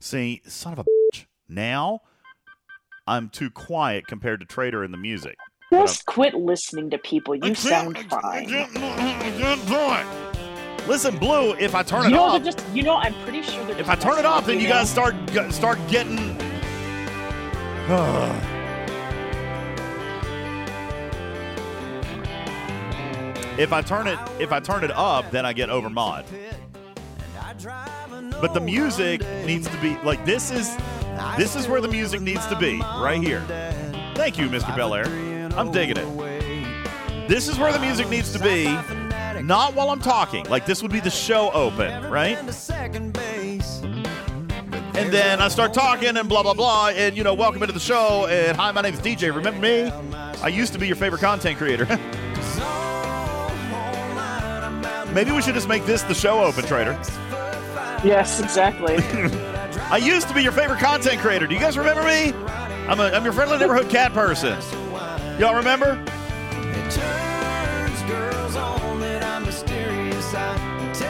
See, son of a bitch. Now I'm too quiet compared to Trader in the music. Just quit listening to people. You sound I fine. can't, I can't do it. Listen, Blue, if I turn You it know, off, they're just you know, I'm pretty sure they're. if just I turn it off, then you now. guys start start getting. if I turn it if I turn it up, then I get over mod. But the music needs to be like this is this is where the music needs to be right here. Thank you, Mr. Belair. I'm digging it. This is where the music needs to be, not while I'm talking. Like this would be the show open, right? And then I start talking and blah blah blah, and you know, welcome into the show. And hi, my name is DJ. Remember me? I used to be your favorite content creator. Maybe we should just make this the show open, Trader. Yes, exactly. I used to be your favorite content creator. Do you guys remember me? I'm, a, I'm your friendly neighborhood cat person. Y'all remember?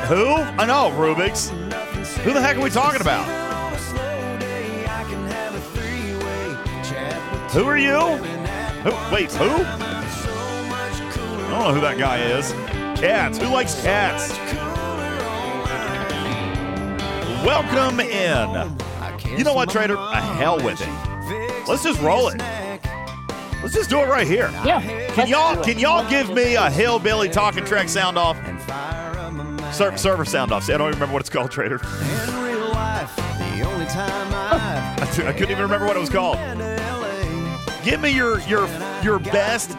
Who? I know, Rubik's. Who the heck are we talking about? Who are you? Who, wait, who? I don't know who that guy is. Cats. Who likes cats? Welcome in. You know what, Trader? A hell with it. Let's just roll it. Let's just do it right here. Yeah. Can y'all can y'all give me a hillbilly talking track sound off? Ser- server sound off. See, I don't even remember what it's called, Trader. I couldn't even remember what it was called. Give me your your your best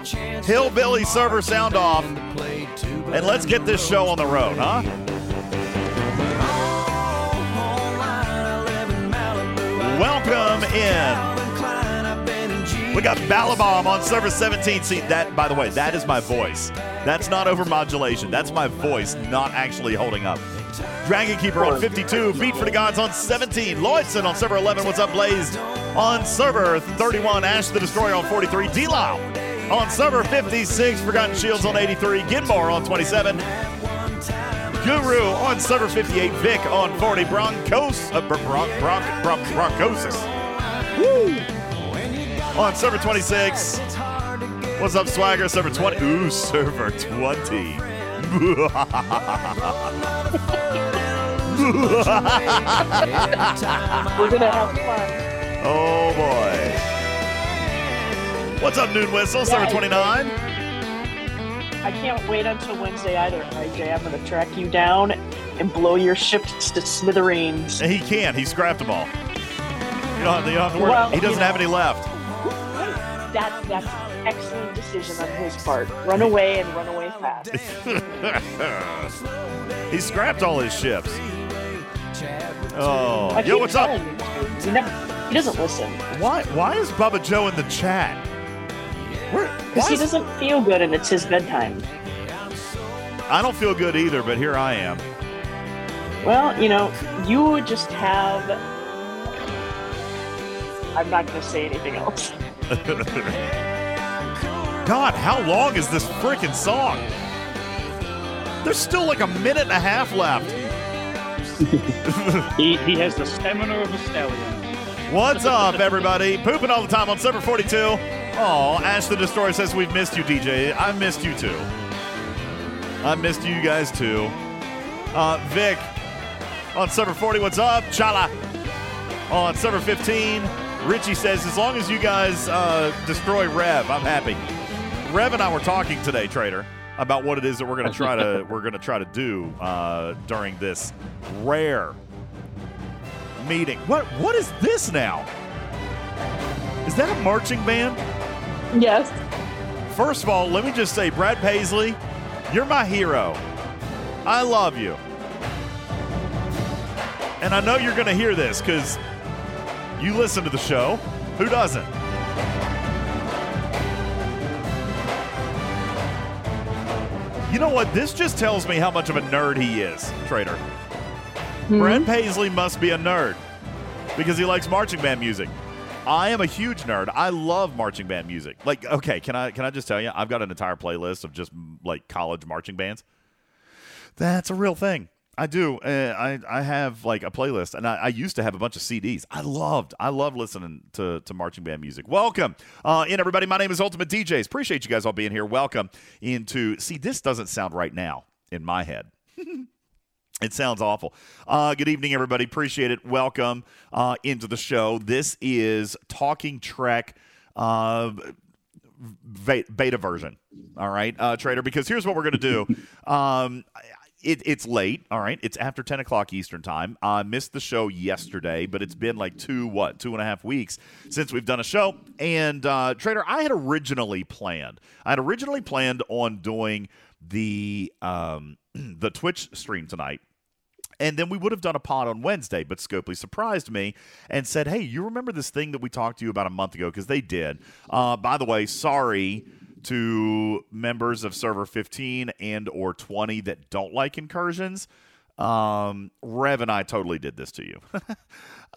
hillbilly server sound off, and let's get this show on the road, huh? Welcome in. We got Balabom on server 17. See that, by the way, that is my voice. That's not over modulation. That's my voice, not actually holding up. Dragon Keeper on 52. Beat for the Gods on 17. Lloydson on server 11. What's up, Blaze? On server 31. Ash the Destroyer on 43. D-Low on server 56. Forgotten Shields on 83. Gidmore on 27. Guru on server 58. Vic on 40. Broncos. Uh, Bron- Bron- Bron- Bron- Broncosis. Woo! On server 26. What's up, Swagger? Server 20. Ooh, server 20. We're gonna have fun. oh, boy. What's up, Noon Whistle? Server 29. I can't wait until Wednesday either, IJ. I'm gonna track you down and blow your ships to smithereens. He can't. He scrapped them all. You don't have you don't have to worry. Well, he doesn't you have any left. That that's an excellent decision on his part. Run away and run away fast. he scrapped all his ships. Oh, yo, what's up? to. He never. He doesn't listen Why? Why is Bubba Joe in the chat? Because he doesn't feel good and it's his bedtime. I don't feel good either, but here I am. Well, you know, you would just have. I'm not going to say anything else. God, how long is this freaking song? There's still like a minute and a half left. He, he has the stamina of a stallion. What's up, everybody? Pooping all the time on Super 42. Oh, Ash the Destroyer says we've missed you, DJ. I missed you too. I missed you guys too. Uh, Vic on server 40. What's up? Chala on server 15. Richie says as long as you guys uh, destroy Rev, I'm happy. Rev and I were talking today, Trader, about what it is that we're gonna try to we're gonna try to do uh, during this rare meeting. What what is this now? Is that a marching band? Yes. First of all, let me just say, Brad Paisley, you're my hero. I love you. And I know you're going to hear this because you listen to the show. Who doesn't? You know what? This just tells me how much of a nerd he is, Trader. Hmm. Brad Paisley must be a nerd because he likes marching band music. I am a huge nerd. I love marching band music. Like, okay, can I can I just tell you? I've got an entire playlist of just like college marching bands. That's a real thing. I do. Uh, I I have like a playlist, and I, I, used to have a bunch of CDs. I loved. I love listening to to marching band music. Welcome uh, in, everybody. My name is Ultimate DJs. Appreciate you guys all being here. Welcome into. See, this doesn't sound right now in my head. It sounds awful. Uh, good evening, everybody. Appreciate it. Welcome uh, into the show. This is Talking Trek uh, beta version. All right, uh, Trader, because here's what we're going to do. Um, it, it's late. All right. It's after 10 o'clock Eastern time. I missed the show yesterday, but it's been like two, what, two and a half weeks since we've done a show. And, uh, Trader, I had originally planned, I had originally planned on doing the, um, the Twitch stream tonight. And then we would have done a pod on Wednesday, but Scopely surprised me and said, Hey, you remember this thing that we talked to you about a month ago? Because they did. Uh, by the way, sorry to members of server 15 and or 20 that don't like incursions. Um, rev and i totally did this to you.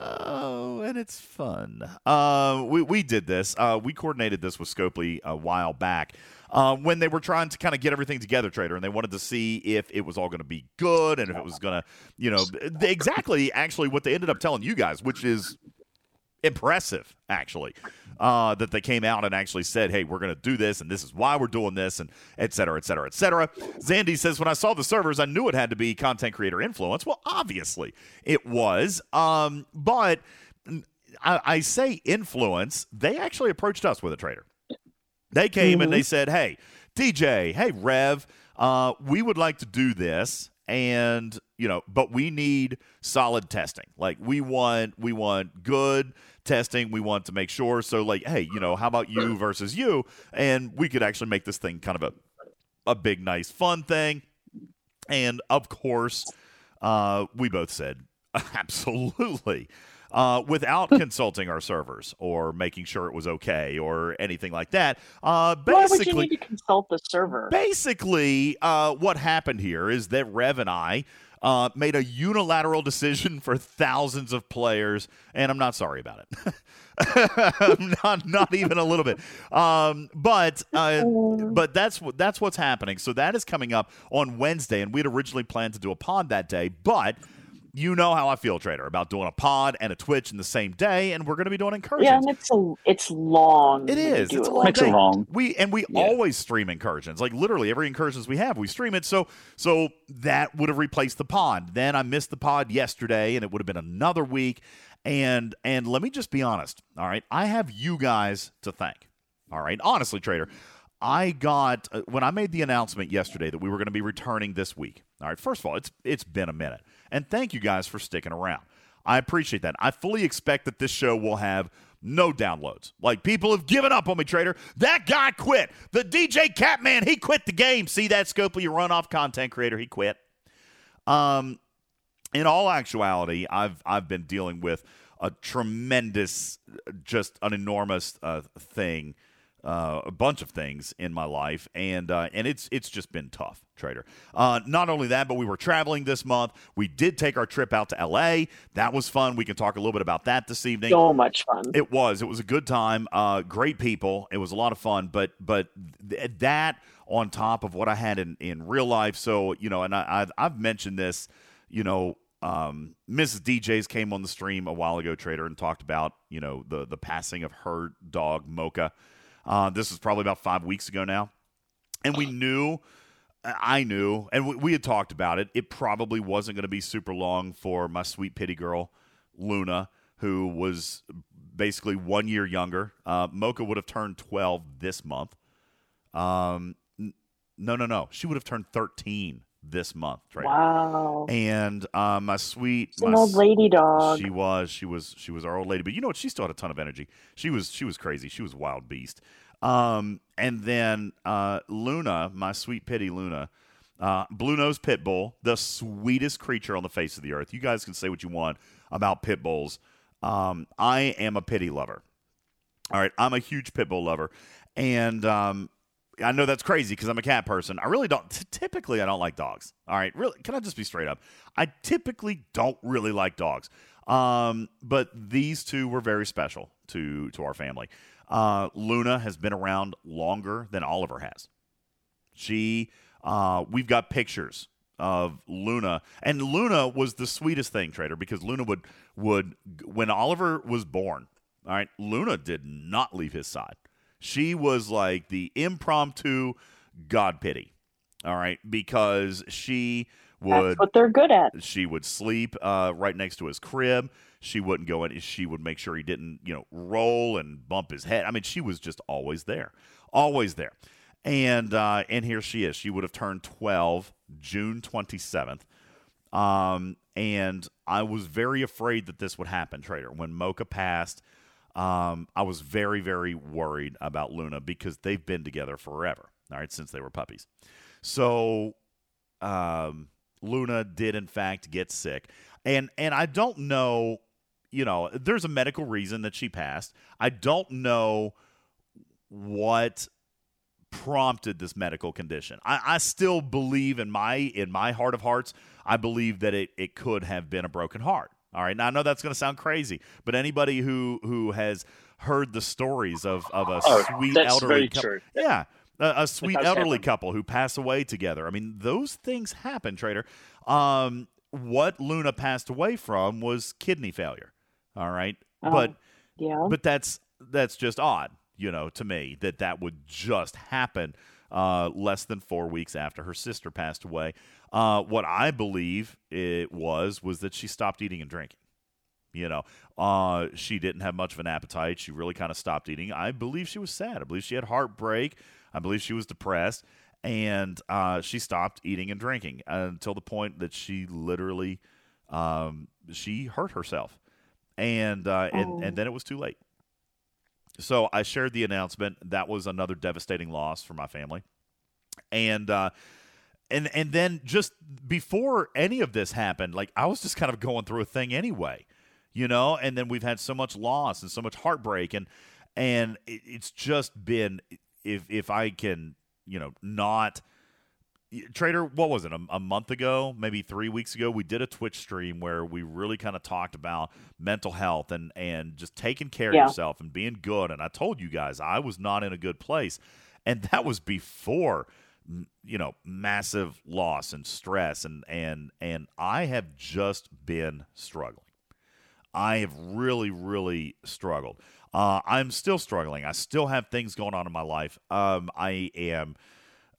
Oh and it's fun. Uh, we, we did this. Uh, we coordinated this with scopely a while back uh, when they were trying to kind of get everything together trader and they wanted to see if it was all going to be good and if it was going to you know exactly actually what they ended up telling you guys which is impressive actually uh, that they came out and actually said, hey, we're going to do this, and this is why we're doing this, and et cetera, et cetera, et cetera. Zandy says, when I saw the servers, I knew it had to be content creator influence. Well, obviously it was. Um, but I, I, say influence, they actually approached us with a trader. They came mm-hmm. and they said, hey, DJ, hey, Rev, uh, we would like to do this and you know but we need solid testing like we want we want good testing. We want to make sure. So, like, hey, you know, how about you versus you? And we could actually make this thing kind of a, a big, nice, fun thing. And of course, uh, we both said, absolutely. Uh, without consulting our servers or making sure it was okay or anything like that. Uh, basically, Why would you need to consult the server? Basically, uh, what happened here is that Rev and I uh, made a unilateral decision for thousands of players, and I'm not sorry about it. not, not even a little bit. Um, but uh, but that's what that's what's happening. So that is coming up on Wednesday, and we had originally planned to do a pod that day, but you know how I feel, Trader, about doing a pod and a Twitch in the same day, and we're going to be doing incursions. Yeah, and it's a, it's long. It is. It's a long. It's long. We and we yeah. always stream incursions. Like literally every incursions we have, we stream it. So so that would have replaced the pod. Then I missed the pod yesterday, and it would have been another week. And and let me just be honest. All right, I have you guys to thank. All right, honestly, Trader. I got uh, when I made the announcement yesterday that we were going to be returning this week. All right, first of all, it's it's been a minute. And thank you guys for sticking around. I appreciate that. I fully expect that this show will have no downloads. Like people have given up on me, trader. That guy quit. The DJ Catman, he quit the game. See that Scopely your runoff content creator, he quit. Um, in all actuality, I've I've been dealing with a tremendous, just an enormous uh, thing uh, a bunch of things in my life, and uh, and it's it's just been tough, trader. Uh, not only that, but we were traveling this month. We did take our trip out to L.A. That was fun. We can talk a little bit about that this evening. So much fun. It was. It was a good time. Uh, great people. It was a lot of fun. But but th- that on top of what I had in in real life. So you know, and I, I've, I've mentioned this. You know, um, Mrs. DJs came on the stream a while ago, Trader, and talked about you know the the passing of her dog Mocha. Uh, this was probably about five weeks ago now. And we knew, I knew, and we, we had talked about it, it probably wasn't going to be super long for my sweet pity girl, Luna, who was basically one year younger. Uh, Mocha would have turned 12 this month. Um, no, no, no. She would have turned 13 this month. Right? Wow. And uh, my sweet, my, old lady dog. She was, she was, she was our old lady. But you know what? She still had a ton of energy. She was, she was crazy. She was a wild beast. Um, and then uh, Luna, my sweet pity Luna, uh, blue nose pit bull, the sweetest creature on the face of the earth. You guys can say what you want about pit bulls. Um, I am a pity lover. All right, I'm a huge pit bull lover, and um, I know that's crazy because I'm a cat person. I really don't. T- typically, I don't like dogs. All right, really. Can I just be straight up? I typically don't really like dogs. Um, but these two were very special to to our family. Uh, Luna has been around longer than Oliver has. She, uh, we've got pictures of Luna, and Luna was the sweetest thing, Trader, because Luna would would when Oliver was born. All right, Luna did not leave his side. She was like the impromptu God pity. All right, because she would That's what they're good at. she would sleep uh, right next to his crib. She wouldn't go in. She would make sure he didn't, you know, roll and bump his head. I mean, she was just always there, always there. And uh, and here she is. She would have turned twelve June twenty seventh. Um, and I was very afraid that this would happen, Trader. When Mocha passed, um, I was very, very worried about Luna because they've been together forever. All right, since they were puppies. So um, Luna did in fact get sick, and and I don't know, you know, there's a medical reason that she passed. I don't know what prompted this medical condition. I, I still believe in my in my heart of hearts, I believe that it, it could have been a broken heart. All right. Now I know that's gonna sound crazy, but anybody who who has heard the stories of, of a Oh, sweet elderly couple. Yeah. A, a sweet elderly happen. couple who pass away together. I mean, those things happen, Trader. Um, what Luna passed away from was kidney failure. All right. Oh. But Yeah. but that's that's just odd, you know, to me that that would just happen uh, less than four weeks after her sister passed away. Uh, what I believe it was was that she stopped eating and drinking. You know, uh, she didn't have much of an appetite. She really kind of stopped eating. I believe she was sad. I believe she had heartbreak. I believe she was depressed, and uh, she stopped eating and drinking until the point that she literally um, she hurt herself, and uh, Oh. and and then it was too late. So I shared the announcement. That was another devastating loss for my family, and uh, and and then just before any of this happened, like I was just kind of going through a thing anyway, you know. And then we've had so much loss and so much heartbreak, and and it, it's just been if if I can you know not Trader, what was it? A, a month ago, maybe three weeks ago, we did a Twitch stream where we really kind of talked about mental health and and just taking care Yeah. of yourself and being good. And I told you guys I was not in a good place, and that was before you know massive loss and stress and and and I have just been struggling. I have really, really struggled. Uh, I'm still struggling. I still have things going on in my life. Um, I am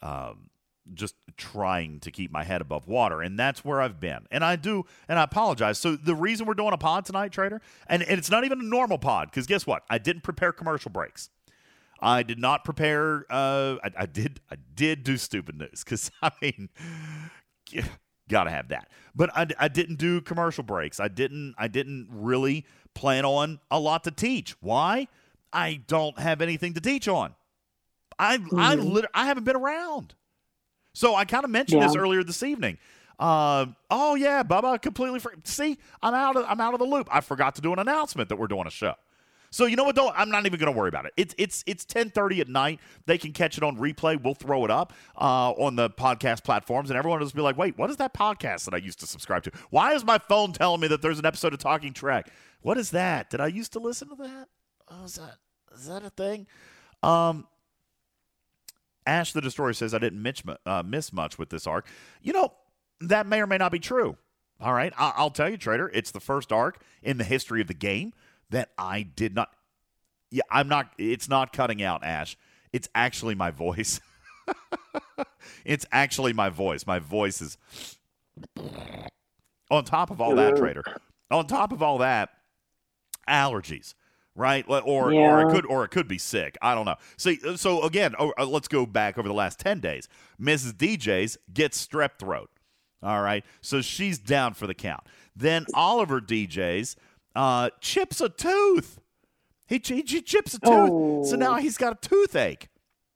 um, just trying to keep my head above water, and that's where I've been. And I do, and I apologize. So the reason we're doing a pod tonight, Trader, and, and it's not even a normal pod, because guess what? I didn't prepare commercial breaks. I did not prepare. Uh, I, I did. I did do stupid news because I mean, gotta have that. But I, I didn't do commercial breaks. I didn't. I didn't really plan on a lot to teach. Why? I don't have anything to teach on. I I Mhm. lit- I haven't been around. So I kind of mentioned this earlier this evening. Um, oh yeah, Bubba, completely. For- See, I'm out of I'm out of the loop. I forgot to do an announcement that we're doing a show. So you know what? Don't I'm not even going to worry about it. It's it's it's 10:30 at night. They can catch it on replay. We'll throw it up uh, on the podcast platforms, and everyone will just be like, "Wait, what is that podcast that I used to subscribe to? Why is my phone telling me that there's an episode of Talking Trek? What is that? Did I used to listen to that? Oh, is that is that a thing?" Um, Ash the Destroyer says, I didn't miss, uh, miss much with this arc. You know, that may or may not be true. All right. I- I'll tell you, Trader, it's the first arc in the history of the game that I did not. Yeah, I'm not. It's not cutting out, Ash. It's actually my voice. it's actually my voice. My voice is. On top of all that, Trader, on top of all that, allergies right? Or or it could or it could be sick. I don't know. See, so again, oh, uh, let's go back over the last ten days. Mrs. DJ's gets strep throat. All right, so she's down for the count. Then Oliver DJ's uh, chips a tooth. He, he, he chips a tooth, so Oh. now he's got a toothache.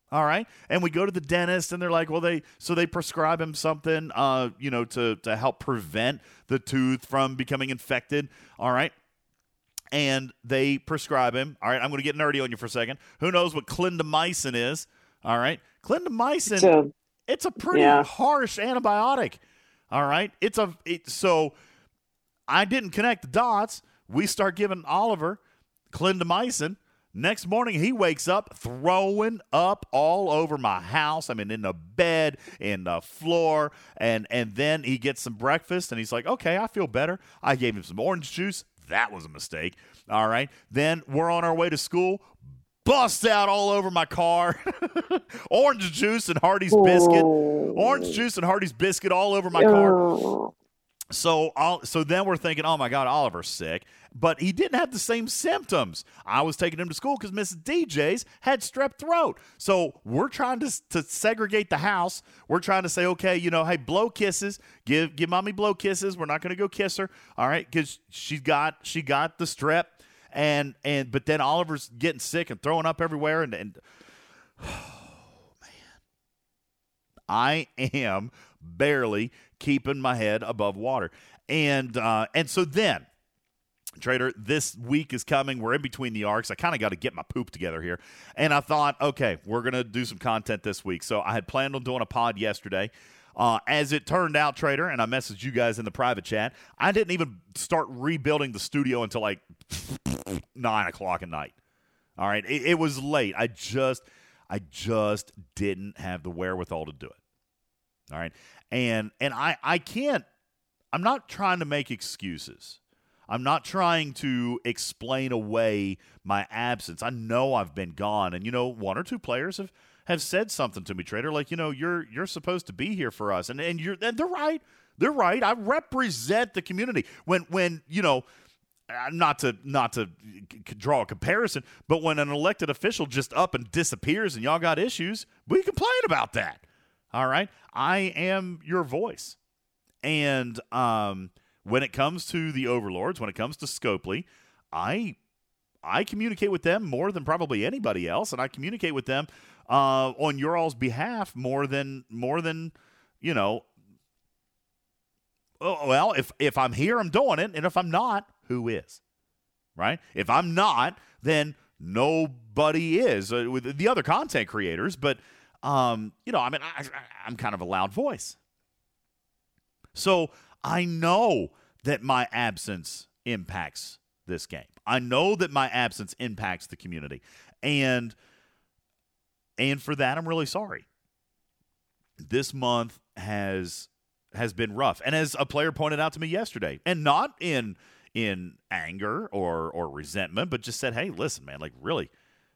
All right, and we go to the dentist, and they're like, "Well, they so they prescribe him something, uh, you know, to to help prevent the tooth from becoming infected." All right, and they prescribe him. All right, I'm going to get nerdy on you for a second. Who knows what clindamycin is? All right, clindamycin. So it's a pretty Yeah. harsh antibiotic. All right, it's a it, so I didn't connect the dots. We start giving Oliver clindamycin, Next morning, he wakes up throwing up all over my house. I mean, in the bed, in the floor, and and then he gets some breakfast, and he's like, "Okay, I feel better." I gave him some orange juice. That was a mistake. All right. Then we're on our way to school. Busts out all over my car. orange juice and Hardee's biscuit. Orange oh. juice and Hardee's biscuit all over my car. So, I'll, so then we're thinking, oh my God, Oliver's sick, but he didn't have the same symptoms. I was taking him to school because Mrs. DJ's had strep throat. So we're trying to to segregate the house. We're trying to say, okay, you know, hey, blow kisses, give give mommy blow kisses. We're not going to go kiss her, all right, because she got she got the strep, and and but then Oliver's getting sick and throwing up everywhere, and and oh man, I am barely keeping my head above water. And uh, and so then, Trader, this week is coming. We're in between the arcs. I kind of got to get my poop together here. And I thought, okay, we're to do some content this week. So I had planned on doing a pod yesterday. Uh, as it turned out, Trader, and I messaged you guys in the private chat, I didn't even start rebuilding the studio until like 9 o'clock at night. All right. It, it was late. I just. I just didn't have the wherewithal to do it. All right and and I I can't I'm not trying to make excuses. I'm not trying to explain away my absence. I know I've been gone and you know one or two players have have said something to me trader like you know you're you're supposed to be here for us and and you're and they're right. They're right. I represent the community. When when you know not to not to draw a comparison, but when an elected official just up and disappears and y'all got issues, we complain about that. All right. I am your voice. And um, when it comes to the overlords, when it comes to Scopely, I I communicate with them more than probably anybody else, and I communicate with them uh, on your all's behalf more than more than you know. Oh, well, if if I'm here, I'm doing it, and if I'm not, who is? Right? If I'm not, then nobody is uh, with the other content creators, but um, you know, I mean, I, I'm kind of a loud voice. So I know that my absence impacts this game. I know that my absence impacts the community. And and for that I'm really sorry. This month has has been rough. And as a player pointed out to me yesterday, and not in in anger or or resentment, but just said, "Hey, listen, man, like really,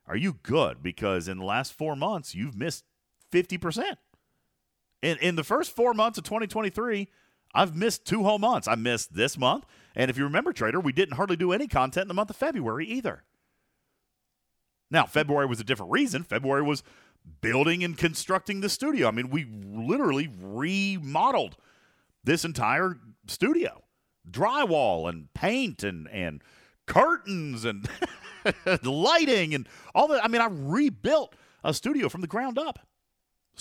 are you good because in the last 4 months you've missed 50%. In, in the first four months of 2023, I've missed two whole months. I missed this month. And if you remember, Trader, we didn't hardly do any content in the month of February either. Now, February was a different reason. February was building and constructing the studio. I mean, we literally remodeled this entire studio drywall and paint and, and curtains and lighting and all that. I mean, I rebuilt a studio from the ground up.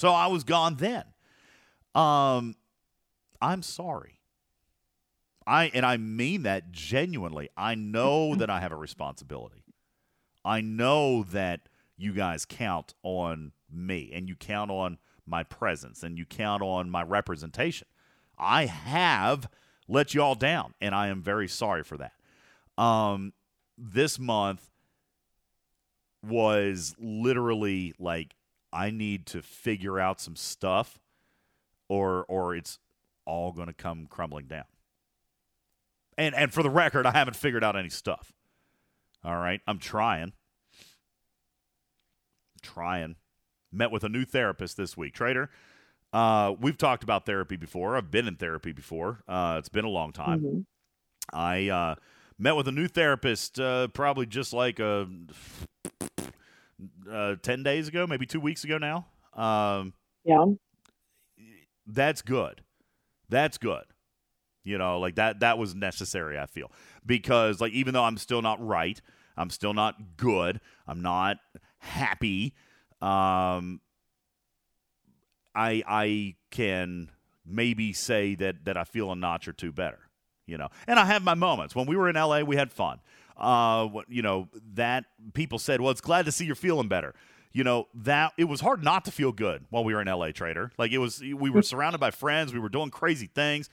So I was gone then. Um, I'm sorry. I and I mean that genuinely. I know that I have a responsibility. I know that you guys count on me and you count on my presence and you count on my representation. I have let y'all down and I am very sorry for that. Um, this month was literally like I need to figure out some stuff or or it's all going to come crumbling down. And and for the record, I haven't figured out any stuff. All right, I'm trying. Trying. Met with a new therapist this week. Trader, uh, we've talked about therapy before. I've been in therapy before. Uh, it's been a long time. Mm-hmm. I uh, met with a new therapist uh, probably just like a uh, 10 days ago, maybe two weeks ago now. Um, yeah. That's good. That's good. You know, like that, that was necessary, I feel. Because, like, even though I'm still not right, I'm still not good, I'm not happy, um, I, I can maybe say that, that I feel a notch or two better, you know. And I have my moments. When we were in LA, we had fun uh, you know, that people said, well, it's glad to see you're feeling better. You know, that it was hard not to feel good while we were in LA Trader. Like it was, we were surrounded by friends, we were doing crazy things.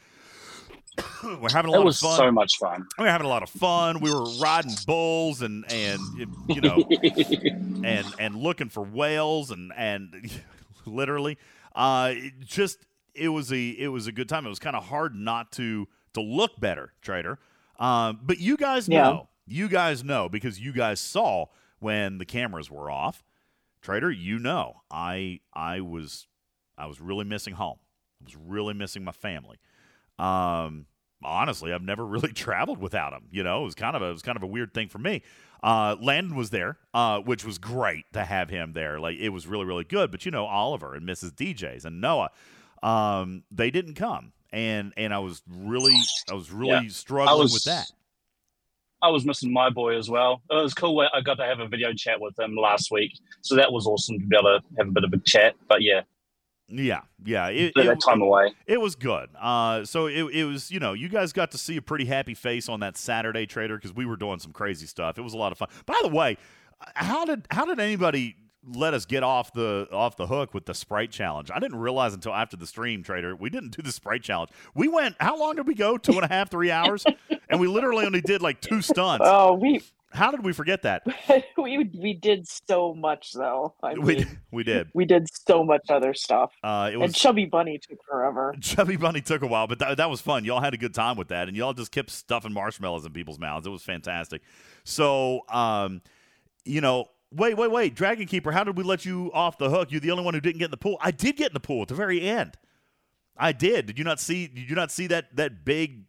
we're having a It lot was of fun. so much fun. we were having a lot of fun. We were riding bulls and and you know and and looking for whales and and literally uh it just it was a it was a good time. It was kind of hard not to to look better, Trader. Um, but you guys know, you guys know because you guys saw when the cameras were off. Trader, you know, I I was I was really missing home. I was really missing my family. Um, honestly, I've never really traveled without him. You know, it was kind of a it was kind of a weird thing for me. Uh, Landon was there, uh, which was great to have him there. Like it was really really good. But you know, Oliver and Mrs. DJs and Noah, um, they didn't come, and and I was really I was really Yeah. struggling was with that. I was missing my boy as well. It was cool. I got to have a video chat with him last week, so that was awesome to be able to have a bit of a chat. But yeah, Yeah, yeah. It, it- that time away. It was good. Uh, so it, it was, you know, you guys got to see a pretty happy face on that Saturday trader because we were doing some crazy stuff. It was a lot of fun. By the way, how did how did anybody let us get off the off the hook with the Sprite challenge? I didn't realize until after the stream, trader, we didn't do the Sprite challenge. We went. How long did we go? Two and a half, three hours, and we literally only did like two stunts. Oh, we How did we forget that? we we did so much though. I mean, We did we did. so much other stuff. Uh, it and was Chubby Bunny took forever. Chubby Bunny took a while, but that, that was fun. Y'all had a good time with that, and y'all just kept stuffing marshmallows in people's mouths. It was fantastic. So, um, you know, wait, wait, wait, Dragon Keeper, how did we let you off the hook? You're the only one who didn't get in the pool. I did get in the pool at the very end. I did. Did you not see? Did you not see that that big?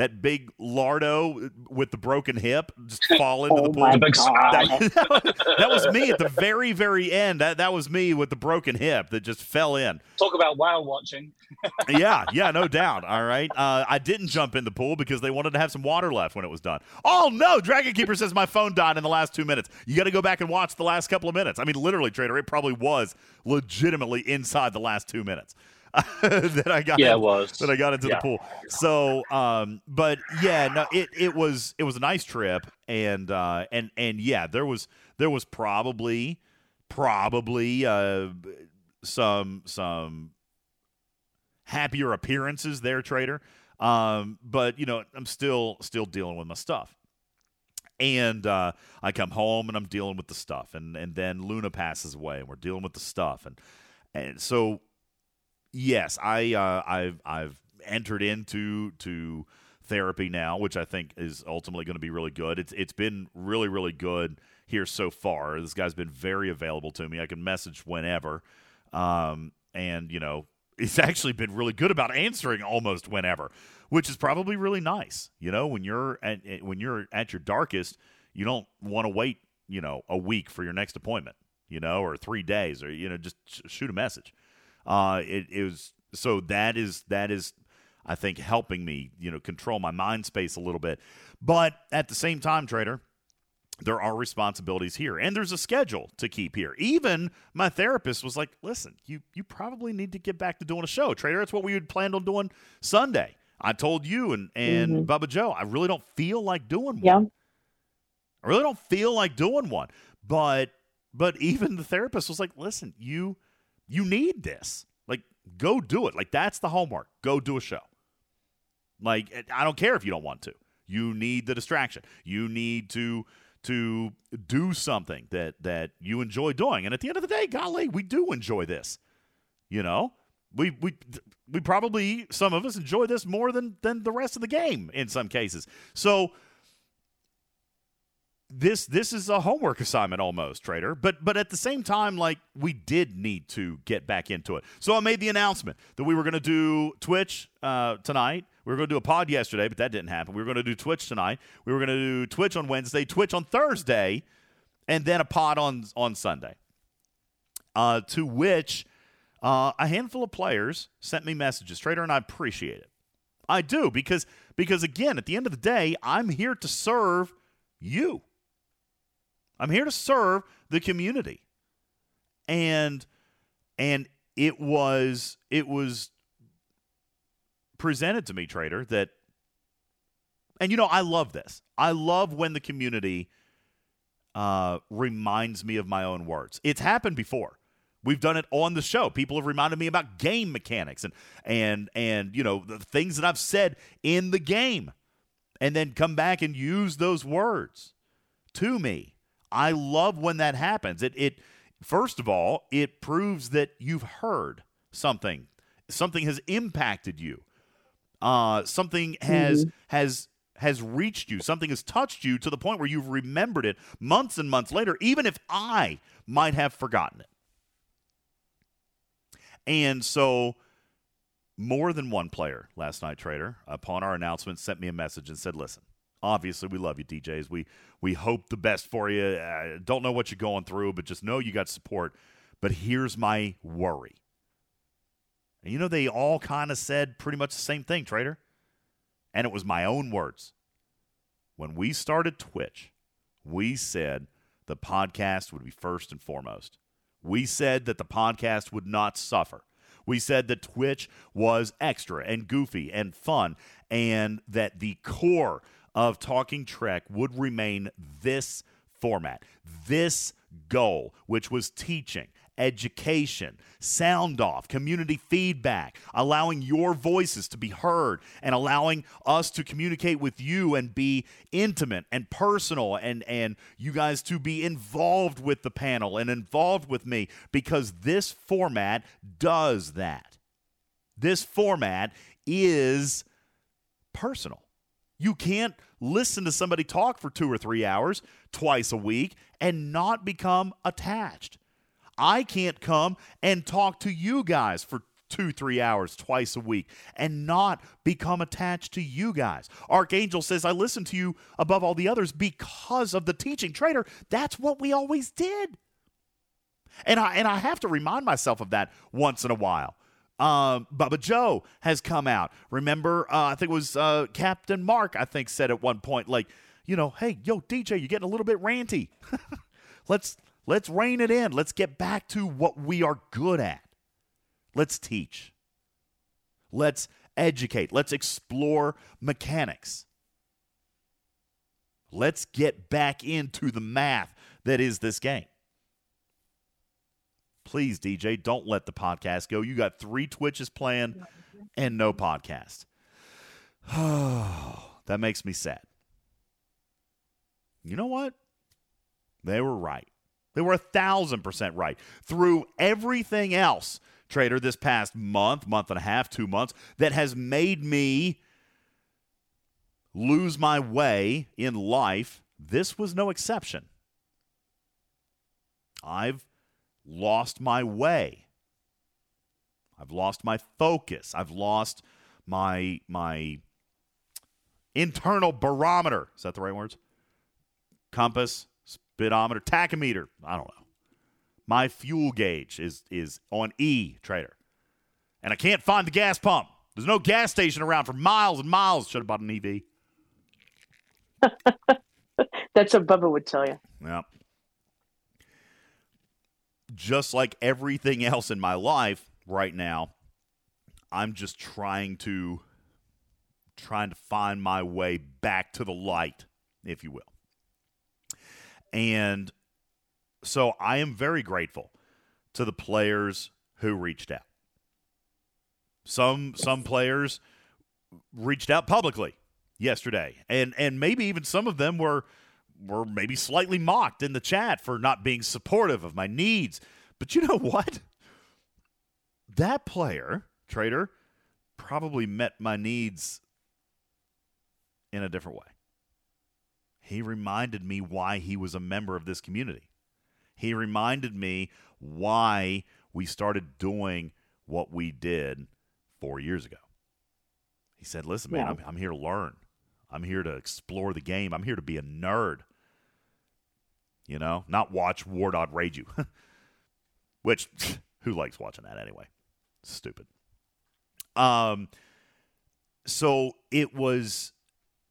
That big lardo with the broken hip just fall into Oh the pool. my The big! That, that was me at the very, very end. That that was me with the broken hip that just fell in Talk about whale watching. yeah, yeah, no doubt. All right. Uh, I didn't jump in the pool because they wanted to have some water left when it was done. Oh, no. Dragon Keeper says my phone died in the last two minutes. You got to go back and watch the last couple of minutes. I mean, literally, Trader, it probably was legitimately inside the last two minutes that I got Yeah, it was. that I got into Yeah. the pool. So, um, but yeah, no, it, it was it was a nice trip, and uh, and and yeah, there was there was probably probably uh, some some happier appearances there, trader. Um, but you know, I'm still still dealing with my stuff. And uh, I come home and I'm dealing with the stuff, and and then Luna passes away, and we're dealing with the stuff, and and so yes, I uh, I've I've entered into to therapy now, which I think is ultimately going to be really good. It's it's been really really good here so far. This guy's been very available to me. I can message whenever, um, and you know he's actually been really good about answering almost whenever, which is probably really nice. You know, when you're at at- when you're at your darkest, you don't want to wait. You know, a week for your next appointment. You know, or three days, or you know, just sh- shoot a message. Uh, it, it was so that is that is I think helping me you know control my mind space a little bit, but at the same time, trader. There are responsibilities here, and there's a schedule to keep here. Even my therapist was like, "Listen, you you probably need to get back to doing a show, trader. That's what we had planned on doing Sunday." I told you and and Bubba Joe, I really don't feel like doing one. Yeah. I really don't feel like doing one. But but even the therapist was like, "Listen, you you need this. Like go do it. Like that's the homework. Go do a show. Like I don't care if you don't want to. You need the distraction. You need to to do something that that you enjoy doing. And at the end of the day, golly, we do enjoy this. You know? We we we probably some of us enjoy this more than than the rest of the game in some cases. So this this is a homework assignment almost trader. But but at the same time like we did need to get back into it. So i made the announcement that we were going to do twitch uh, tonight. We were going to do a pod yesterday but that didn't happen. We were going to do twitch tonight. We were going to do twitch on wednesday twitch on thursday and then a pod on on sunday. Uh, to which uh, a handful of players sent me messages. Trader and i appreciate it. I do because because again at the end of the day i'm here to serve you I'm here to serve the community. And and it was it was presented to me, trader, that and you know, I love this. I love when the community uh, reminds me of my own words. It's happened before We've done it on the show. People have reminded me about game mechanics and and and you know the things that I've said in the game, and then come back and use those words to me. I love when that happens. It it first of all it proves that you've heard something. Something has impacted you. Uh, something has mm-hmm. has has reached you. Something has touched you to the point where you've remembered it months and months later, even if I might have forgotten it. And so, more than one player last night, Trader, upon our announcement, sent me a message and said, "Listen, obviously we love you, DJs. We we hope the best for you. I don't know what you're going through, but just know you got support. But here's my worry." And you know, they all kind of said pretty much the same thing, Trader. And it was my own words. When we started Twitch, we said the podcast would be first and foremost. We said that the podcast would not suffer. We said that Twitch was extra and goofy and fun, and that the core of Talking Trek would remain this format, this goal, which was teaching education, sound off, community feedback, allowing your voices to be heard, and allowing us to communicate with you and be intimate and personal, and, and you guys to be involved with the panel and involved with me because this format does that. This format is personal. You can't listen to somebody talk for two or three hours twice a week and not become attached. I can't come and talk to you guys for two, three hours twice a week and not become attached to you guys. Archangel says, I listen to you above all the others because of the teaching. Trader, that's what we always did. And I and I have to remind myself of that once in a while. Um, Bubba Joe has come out. Remember, uh, I think it was uh, Captain Mark, I think, said at one point, like, you know, hey, yo, DJ, you're getting a little bit ranty. let's Let's rein it in. Let's get back to what we are good at. Let's teach. Let's educate. Let's explore mechanics. Let's get back into the math that is this game. Please, DJ, don't let the podcast go. You got three Twitches planned and no podcast. Oh, that makes me sad. You know what? They were right. They were a thousand percent right. Through everything else, Trader, this past month, month and a half, two months, that has made me lose my way in life, this was no exception. I've lost my way. I've lost my focus. I've lost my my internal barometer. Is that the right words? Compass, speedometer, tachometer. I don't know. My fuel gauge is is on E trader, and I can't find the gas pump. There's no gas station around for miles and miles. Should have bought an EV. That's what Bubba would tell you. Yeah. Just like everything else in my life right now, I'm just trying to trying to find my way back to the light, if you will. And so I am very grateful to the players who reached out. Some some players reached out publicly yesterday, and and maybe even some of them were were maybe slightly mocked in the chat for not being supportive of my needs. But you know what? That player, trader, probably met my needs in a different way. He reminded me why he was a member of this community. He reminded me why we started doing what we did four years ago. He said, Listen, man, yeah. I'm, I'm here to learn. I'm here to explore the game. I'm here to be a nerd. You know, not watch War Dog Rage You. Which, who likes watching that anyway? Stupid. Um, so it was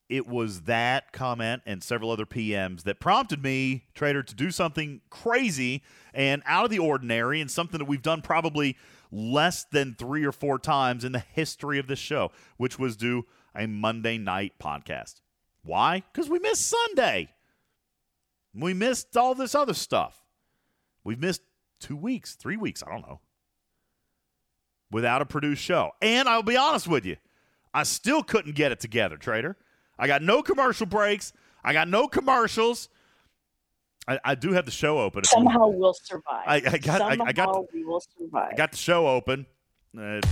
it was that comment and several other PMs that prompted me, Trader, to do something crazy and out of the ordinary and something that we've done probably less than three or four times in the history of this show, which was do a Monday night podcast. Why? Because we missed Sunday. We missed all this other stuff. We've missed two weeks, three weeks, I don't know, without a produced show. And I'll be honest with you, I still couldn't get it together, Trader. I got no commercial breaks. I got no commercials. I, I do have the show open. Somehow we'll survive. I, I got. Somehow I got. we will survive. I got the show open. Uh, it-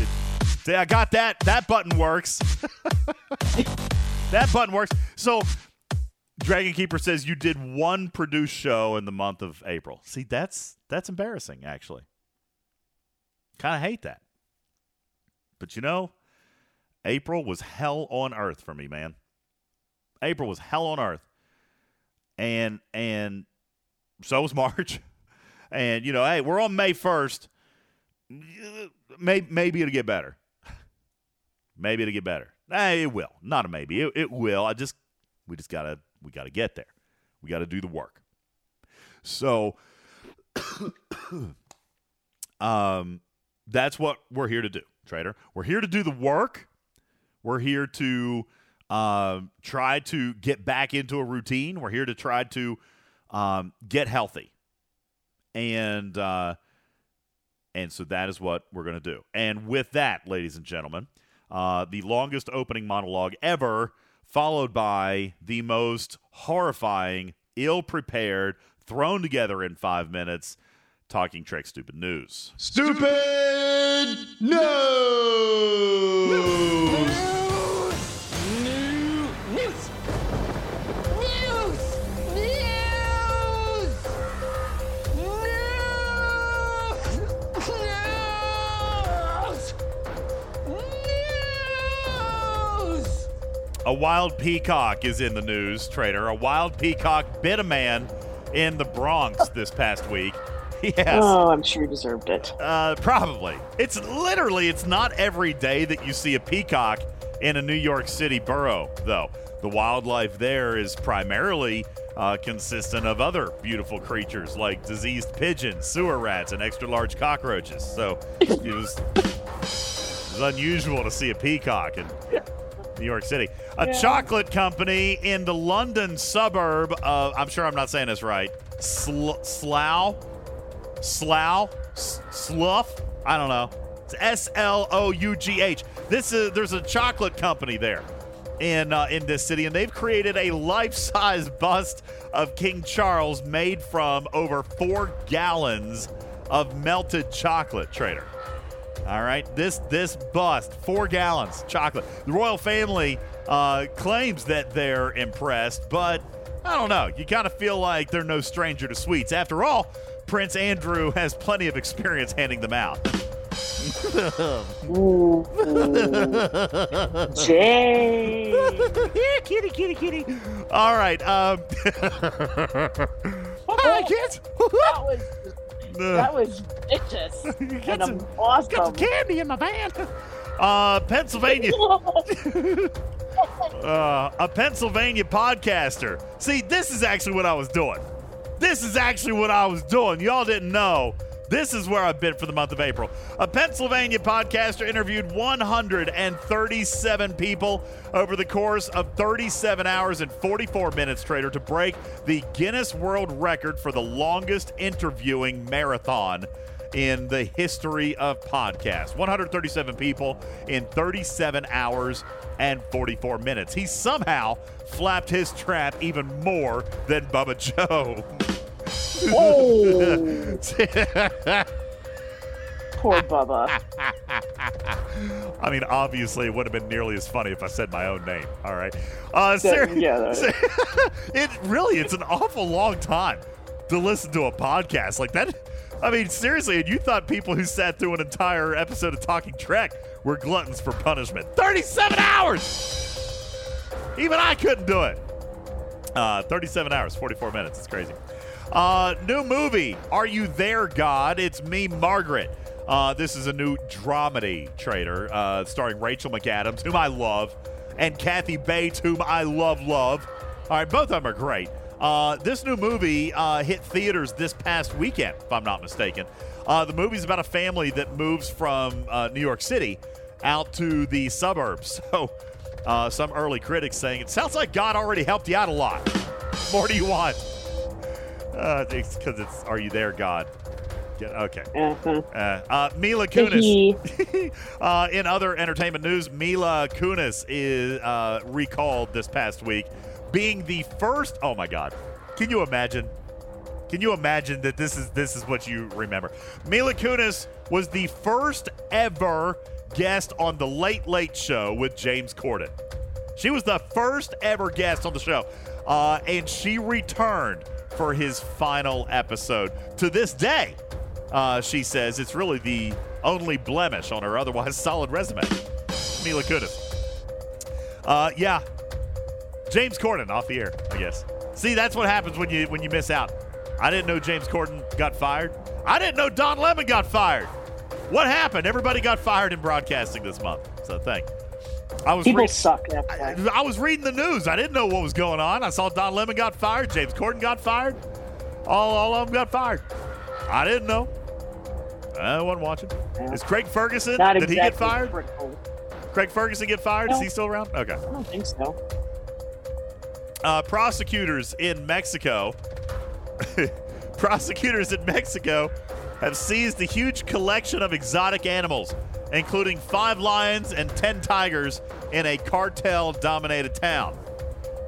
see, I got that. That button works. that button works. So, Dragon Keeper says you did one produced show in the month of April. See, that's that's embarrassing. Actually, kind of hate that. But you know, April was hell on earth for me, man. April was hell on earth, and and so was March. And you know, hey, we're on May first. Maybe maybe it'll get better. Maybe it'll get better. Eh, it will. Not a maybe. It, it will. I just we just gotta we gotta get there. We gotta do the work. So, um, that's what we're here to do, trader. We're here to do the work. We're here to um, try to get back into a routine. We're here to try to um, get healthy, and uh, and so that is what we're going to do. And with that, ladies and gentlemen, uh, the longest opening monologue ever, followed by the most horrifying, ill-prepared, thrown together in five minutes. Talking Trek Stupid News. Stupid news. A wild peacock is in the news, Trader. A wild peacock bit a man in the Bronx this past week. Yes. Oh, I'm sure he deserved it. Uh, probably. It's literally, it's not every day that you see a peacock in a New York City borough, though. The wildlife there is primarily uh, consistent of other beautiful creatures like diseased pigeons, sewer rats, and extra large cockroaches. So it was, it was unusual to see a peacock in New York City. A chocolate company in the London suburb of, I'm sure I'm not saying this right, Sl- Slough? Slough, S- Slough. I don't know. It's S L O U G H. This is there's a chocolate company there in uh, in this city, and they've created a life-size bust of King Charles made from over four gallons of melted chocolate. Trader. All right, this this bust, four gallons chocolate. The royal family uh, claims that they're impressed, but I don't know. You kind of feel like they're no stranger to sweets. After all, Prince Andrew has plenty of experience handing them out. Ooh. Jay. Here, kitty, kitty, kitty. All right. Um, Hi, kids. That was that was vicious got and some- awesome. Got some candy in my van. Uh, Pennsylvania. Uh, a Pennsylvania podcaster. See, this is actually what I was doing. This is actually what I was doing. Y'all didn't know. This is where I've been for the month of April. A Pennsylvania podcaster interviewed 137 people over the course of 37 hours and 44 minutes, Trader, to break the Guinness World Record for the longest interviewing marathon in the history of podcasts. 137 people in 37 hours and 44 minutes. He somehow flapped his trap even more than Bubba Joe. Oh, poor Bubba. I mean, obviously, it would have been nearly as funny if I said my own name. All right. Uh, ser- yeah, it really, it's an awful long time to listen to a podcast like that. I mean, seriously, and you thought people who sat through an entire episode of Talking Trek were gluttons for punishment. 37 hours! Even I couldn't do it. Uh, 37 hours, 44 minutes. It's crazy. Uh, new movie, Are You There, God? It's me, Margaret. Uh, this is a new dramedy trader uh, starring Rachel McAdams, whom I love, and Kathy Bates, whom I love, love. All right, both of them are great. Uh, this new movie uh, hit theaters this past weekend, if I'm not mistaken. Uh, the movie's about a family that moves from uh, New York City out to the suburbs. So, uh, some early critics saying it sounds like God already helped you out a lot. More do you want? Uh, it's because it's Are You There, God? Get, okay. Uh-huh. Uh, uh, Mila Kunis. uh, in other entertainment news, Mila Kunis is uh, recalled this past week, being the first. Oh my God! Can you imagine? Can you imagine that this is this is what you remember? Mila Kunis was the first ever guest on the Late Late Show with James Corden. She was the first ever guest on the show, uh, and she returned for his final episode. To this day, uh, she says it's really the only blemish on her otherwise solid resume. Mila Kunis. Uh, yeah, James Corden off the air, I guess. See, that's what happens when you when you miss out. I didn't know James Corden got fired. I didn't know Don Lemon got fired. What happened? Everybody got fired in broadcasting this month. So thank. I was People read- suck. I, I was reading the news. I didn't know what was going on. I saw Don Lemon got fired. James Corden got fired. All, all of them got fired. I didn't know. I wasn't watching. Yeah. Is Craig Ferguson? Not did exactly he get fired? Craig Ferguson get fired? Is he still around? Okay. I don't think so. Uh, prosecutors in Mexico, prosecutors in Mexico have seized a huge collection of exotic animals, including five lions and ten tigers, in a cartel-dominated town.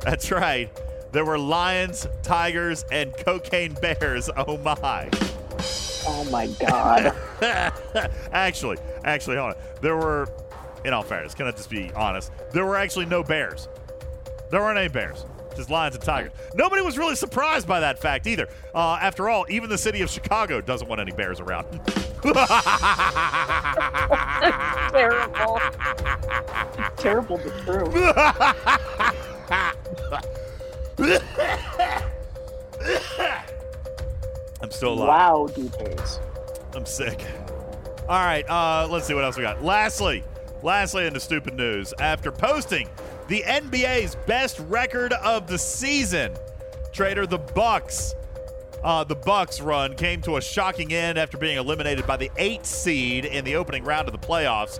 That's right. There were lions, tigers, and cocaine bears. Oh my! Oh my god. actually, actually, hold on. There were, in all fairness, can I just be honest? There were actually no bears. There weren't any bears, just lions and tigers. Nobody was really surprised by that fact either. Uh, after all, even the city of Chicago doesn't want any bears around. Terrible. Terrible but true. I'm still alive. Wow, details. I'm sick. All right, uh, let's see what else we got. Lastly, lastly, in the stupid news, after posting the NBA's best record of the season, trader the Bucks. Uh, the Bucks run came to a shocking end after being eliminated by the eighth seed in the opening round of the playoffs.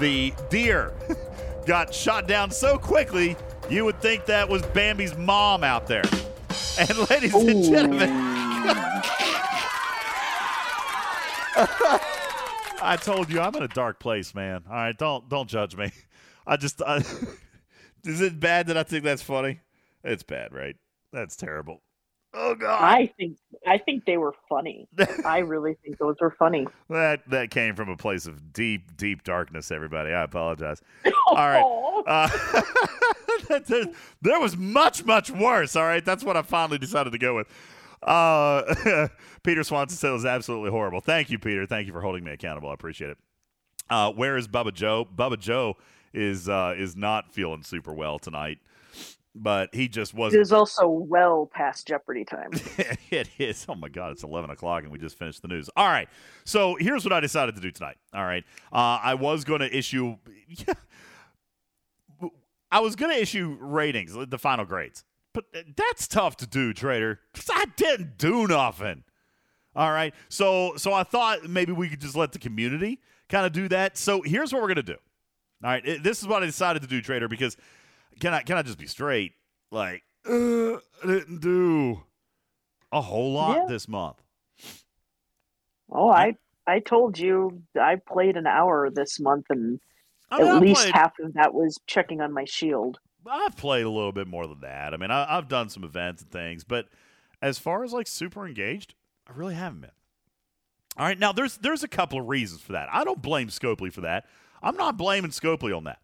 The Deer got shot down so quickly you would think that was Bambi's mom out there. And ladies and gentlemen, I told you I'm in a dark place, man. All right, don't don't judge me. I just I, is it bad that I think that's funny? It's bad, right? That's terrible. Oh God, I think I think they were funny. I really think those were funny. that that came from a place of deep, deep darkness. Everybody, I apologize. All right. Uh, there, there was much, much worse. All right, that's what I finally decided to go with. Uh, Peter Swanson said it was absolutely horrible. Thank you, Peter. Thank you for holding me accountable. I appreciate it. Uh, where is Bubba Joe? Bubba Joe is uh, is not feeling super well tonight, but he just wasn't. is also well past Jeopardy time. it is. Oh my God, it's 11 o'clock and we just finished the news. All right. So here's what I decided to do tonight. All right. Uh, I was going to issue. I was going to issue ratings, the final grades. But that's tough to do, Trader, because I didn't do nothing. All right. So so I thought maybe we could just let the community kind of do that. So here's what we're going to do. All right. It- This is what I decided to do, Trader, because can I can I just be straight? Like, uh, I didn't do a whole lot Yeah. this month. Oh, I I told you I played an hour this month, and I mean, at I least played, half of that was checking on my shield. I've played a little bit more than that. I mean, I, I've done some events and things, but as far as like super engaged, I really haven't been. All right, now there's there's a couple of reasons for that. I don't blame Scopely for that. I'm not blaming Scopely on that.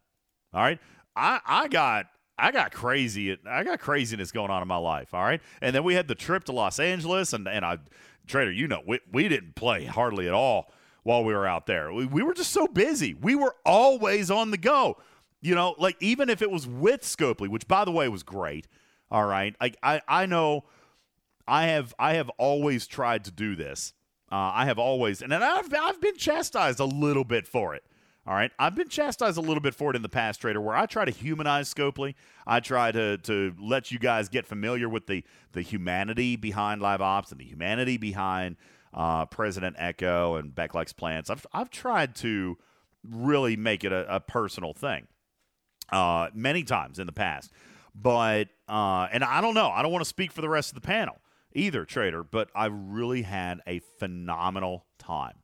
All right, I I got I got crazy I got craziness going on in my life. All right, and then we had the trip to Los Angeles, and and I Trader, you know, we we didn't play hardly at all while we were out there. We, we were just so busy. We were always on the go. You know, like even if it was with Scopely, which by the way was great. All right, like I I know I have I have always tried to do this. Uh, I have always, and I've I've been chastised a little bit for it. All right, I've been chastised a little bit for it in the past, Trader, where I try to humanize Scopely. I try to to let you guys get familiar with the the humanity behind live ops and the humanity behind uh, President Echo and Beck likes plants. I've I've tried to really make it a, a personal thing uh, many times in the past. But uh, and I don't know. I don't want to speak for the rest of the panel. either, Trader, but I really had a phenomenal time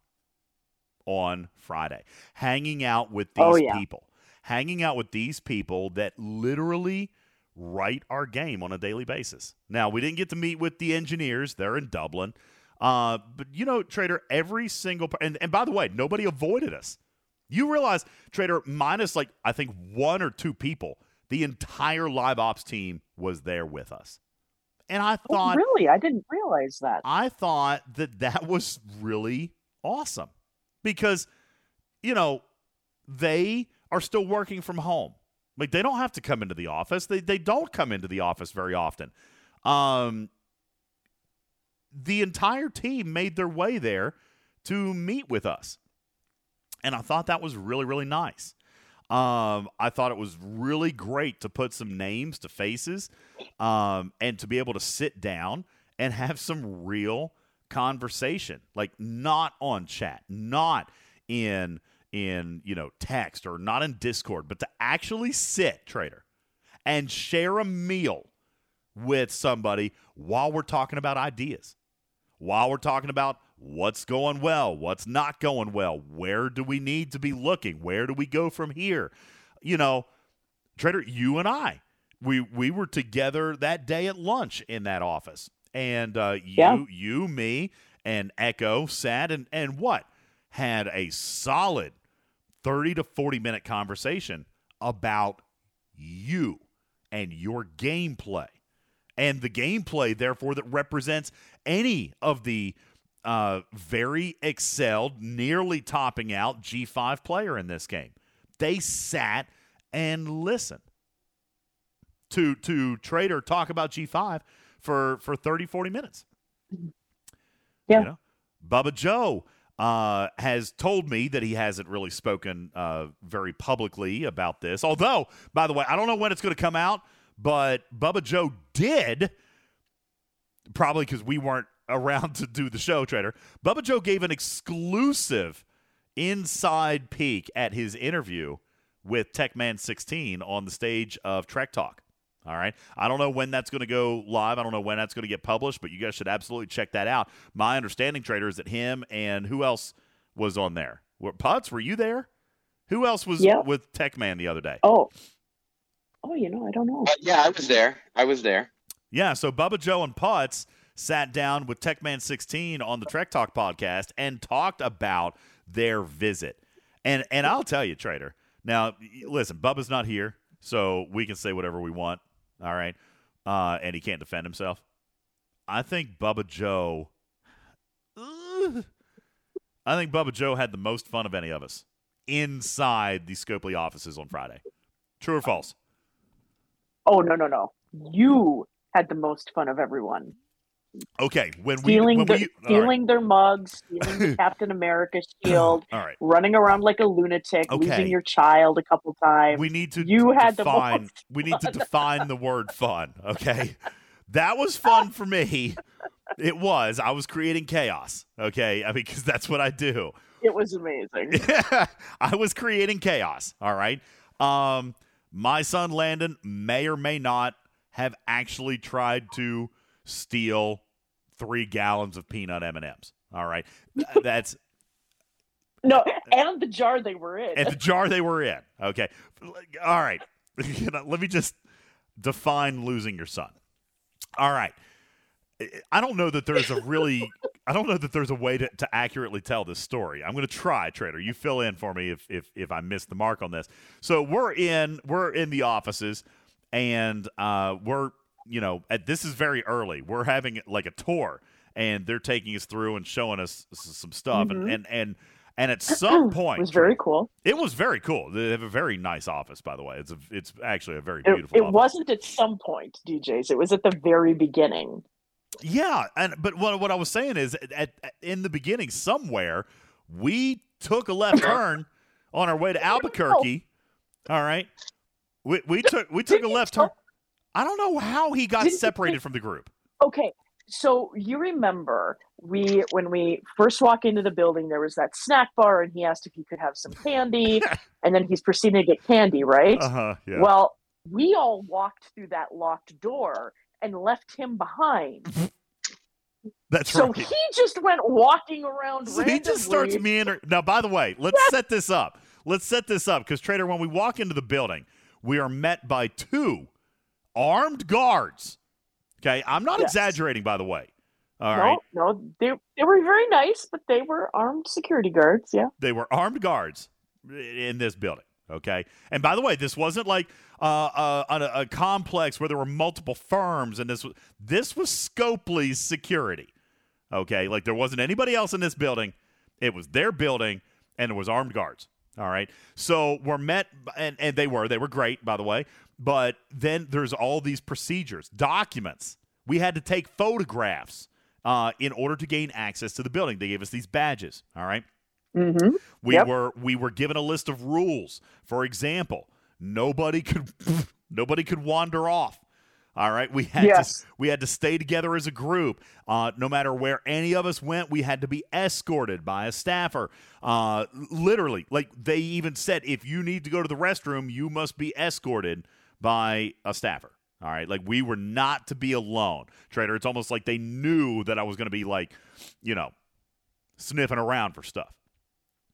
on Friday hanging out with these Oh, yeah. people, hanging out with these people that literally write our game on a daily basis. Now, we didn't get to meet with the engineers, they're in Dublin. Uh, but you know, Trader, every single and, and by the way, nobody avoided us. You realize, Trader, minus like I think one or two people, the entire live ops team was there with us. And I Oh, thought really? I didn't realize that. I thought that that was really awesome because, you know, they are still working from home. Like they don't have to come into the office. They they don't come into the office very often. Um, the entire team made their way there to meet with us, and I thought that was really really nice. Um, I thought it was really great to put some names to faces, um, and to be able to sit down and have some real conversation, like not on chat, not in in you know text or not in Discord, but to actually sit, trader, and share a meal with somebody while we're talking about ideas, while we're talking about what's going well, what's not going well, where do we need to be looking, where do we go from here, you know, trader, you and I, we we were together that day at lunch in that office, and uh, you Yeah. you me and Echo sat and and what? Had a solid 30 to 40 minute conversation about you and your gameplay. And the gameplay therefore that represents any of the uh, very excelled nearly topping out g5 player in this game. They sat and listened. To to trader talk about g5 for for 30 40 minutes Yeah. you know? Bubba Joe uh, has told me that he hasn't really spoken uh, very publicly about this. Although, by the way, I don't know when it's going to come out, but Bubba Joe did, probably because we weren't around to do the show, Trader. Bubba Joe gave an exclusive inside peek at his interview with TechMan16 on the stage of Trek Talk. All right. I don't know when that's going to go live. I don't know when that's going to get published, but you guys should absolutely check that out. My understanding, Trader, is that him and who else was on there? Were, Putz, were you there? Who else was Yeah. with TechMan the other day? Oh. Oh, you know, I don't know. Uh, yeah, I was there. I was there. Yeah, so Bubba Joe and Putz sat down with TechMan16 on the Trek Talk podcast and talked about their visit. And and I'll tell you, Trader. Now, listen, Bubba's not here, so we can say whatever we want. All right, uh, and he can't defend himself. I think Bubba Joe. I think Bubba Joe had the most fun of any of us inside the Scopely offices on Friday. True or false? Oh, no, no, no. You had the most fun of everyone. Okay, when Stealing, we when the, we all right. stealing their mugs, stealing the Captain America shield, all right. running around like a lunatic, Okay. losing your child a couple times. we need to You had the define we need to define the word fun okay that was fun for me it was i was creating chaos okay i mean because that's what i do It was amazing. i was creating chaos all right um my son landon may or may not have actually tried to steal three gallons of peanut m&ms all right that's No, and the jar they were in. and the jar they were in. Okay. All right. Let me just define losing your son. All right. I don't know that there's a really I don't know that there's a way to, to accurately tell this story. I'm going to try, Trader. You fill in for me if if if I miss the mark on this. So we're in we're in the offices and uh we're you know, at, this is very early. We're having like a tour and they're taking us through and showing us some stuff and Mhm. and and and at some point, it was very cool. it was very cool. They have a very nice office, by the way. It's a, it's actually a very beautiful. it office. wasn't at some point, DJs. It was at the very beginning. Yeah, and but what what I was saying is, at, at in the beginning, somewhere we took a left turn on our way to Albuquerque. All right, we we took we took a left turn. I don't know how he got separated from the group. Okay, so you remember we when we first walk into the building, there was that snack bar, and he asked if he could have some candy, and then he's proceeding to get candy, right? Uh huh. Yeah. Well, we all walked through that locked door and left him behind. That's So right. he just went walking around. So he just starts meandering. Now, by the way, let's set this up. Let's set this up because Trader, when we walk into the building, we are met by two armed guards. Okay, I'm not Yes. exaggerating, by the way. All no, right, no, they they were very nice, but they were armed security guards. Yeah. they were armed guards in this building. Okay, and by the way, this wasn't like uh, uh, a, a complex where there were multiple firms, and this was this was Scopely's security. Okay, like there wasn't anybody else in this building. It was their building, and it was armed guards. All right, so we're met, and and they were they were great, by the way. But then there's all these procedures, documents. We had to take photographs uh, in order to gain access to the building. They gave us these badges. All right. Mm-hmm. We Yep. were we were given a list of rules. For example, nobody could nobody could wander off. All right, we had Yes. to we had to stay together as a group. Uh, no matter where any of us went, we had to be escorted by a staffer. Uh, literally, like they even said, if you need to go to the restroom, you must be escorted by a staffer. All right, like we were not to be alone, Trader. It's almost like they knew that I was going to be like, you know, sniffing around for stuff.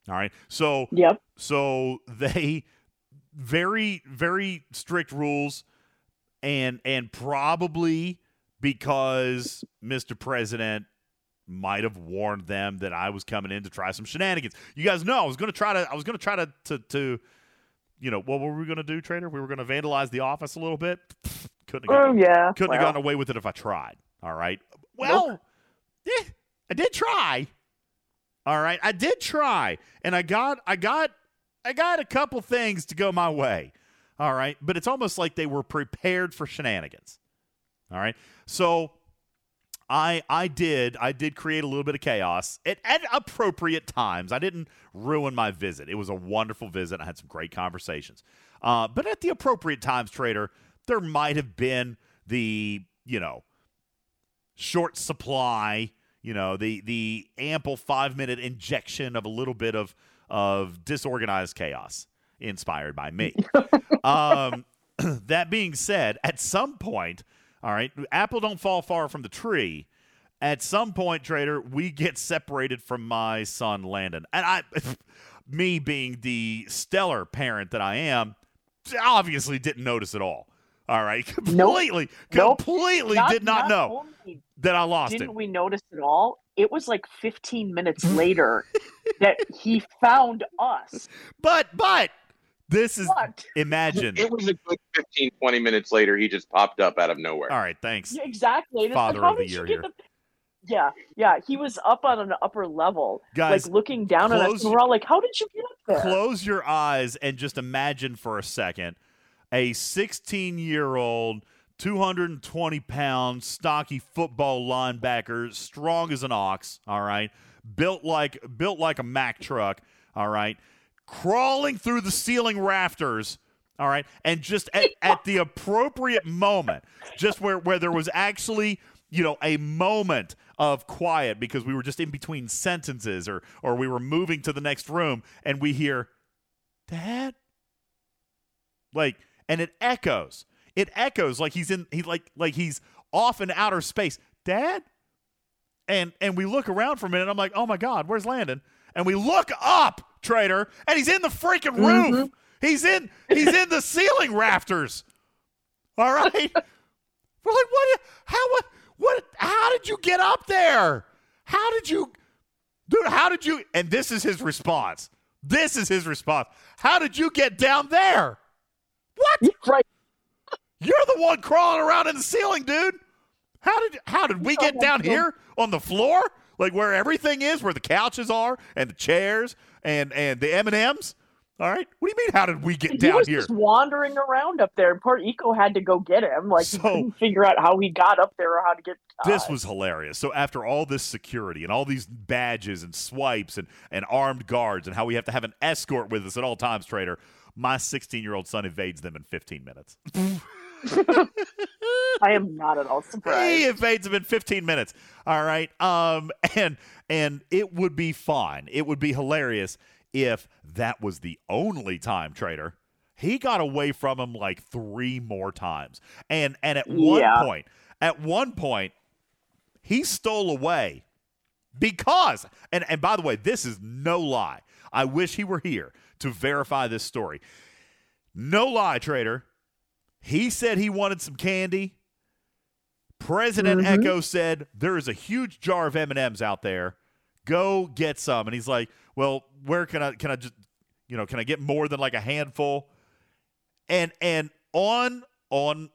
All right, so Yep. so they very very strict rules and and probably because Mr. President might have warned them that I was coming in to try some shenanigans. You guys know I was going to try to I was going to try to to to you know, what were we going to do, Trader? We were going to vandalize the office a little bit. Couldn't have Oh yeah. couldn't well, have gotten away with it if I tried. All right. Well, yeah, I did try. All right, I did try, and I got, I got, I got a couple things to go my way. All right, but it's almost like they were prepared for shenanigans. All right, so I, I did, I did create a little bit of chaos at, at appropriate times. I didn't ruin my visit. It was a wonderful visit. I had some great conversations, uh, but at the appropriate times, Trader, there might have been the, you know, short supply, you know, the the ample five minute injection of a little bit of of disorganized chaos inspired by me. um, that being said, at some point, all right, apple don't fall far from the tree. At some point, trader, we get separated from my son Landon, and I, me being the stellar parent that I am, obviously didn't notice at all. All right, completely, Nope. completely did not, know that I lost it. Didn't him. we notice at all? It was like 15 minutes later that he found us. But but this is What? imagine. It was a good 15, 20 minutes later. He just popped up out of nowhere. All right, thanks. Yeah, exactly. And Father like, of the year here. the- Yeah, yeah. He was up on an upper level, Guys, like looking down on us, and we're all like, "How did you get up there?" Close your eyes and just imagine for a second a 16 year old, 220 pound, stocky football linebacker, strong as an ox. All right, built like built like a Mack truck. All right, crawling through the ceiling rafters. All right, and just at, at the appropriate moment, just where where there was actually you know a moment of quiet because we were just in between sentences or or we were moving to the next room and we hear dad? Like and it echoes. It echoes like he's in he like like he's off in outer space. Dad? And and we look around for a minute i'm like oh my god where's landon and we look up trader and he's in the freaking roof. He's in he's in the ceiling rafters. All right? We're like what how what what how did you get up there? How did you dude how did you and this is his response. This is his response. How did you get down there? What? Right. you're the one crawling around in the ceiling, dude. How did how did we get down here on the floor, like where everything is, where the couches are and the chairs and and the M and M's? All right, what do you mean? How did we get He down was here? just wandering around up there, and poor Echo had to go get him. Like he couldn't figure out how he got up there or how to get. This uh, was hilarious. So after all this security and all these badges and swipes and, and armed guards and how we have to have an escort with us at all times, Trader, my 16 year old son evades them in 15 minutes. I am not at all surprised. It fades him in 15 minutes. All right. Um, and and it would be fun. It would be hilarious if that was the only time, Trader. He got away from him like three more times. And and at one Yeah. point, at one point, he stole away because and and by the way, this is no lie. I wish he were here to verify this story. No lie, trader. He said he wanted some candy. President Mhm. Echo said there is a huge jar of M&Ms out there. Go get some. And he's like, "Well, where can I can I just you know, can I get more than like a handful?" And and on on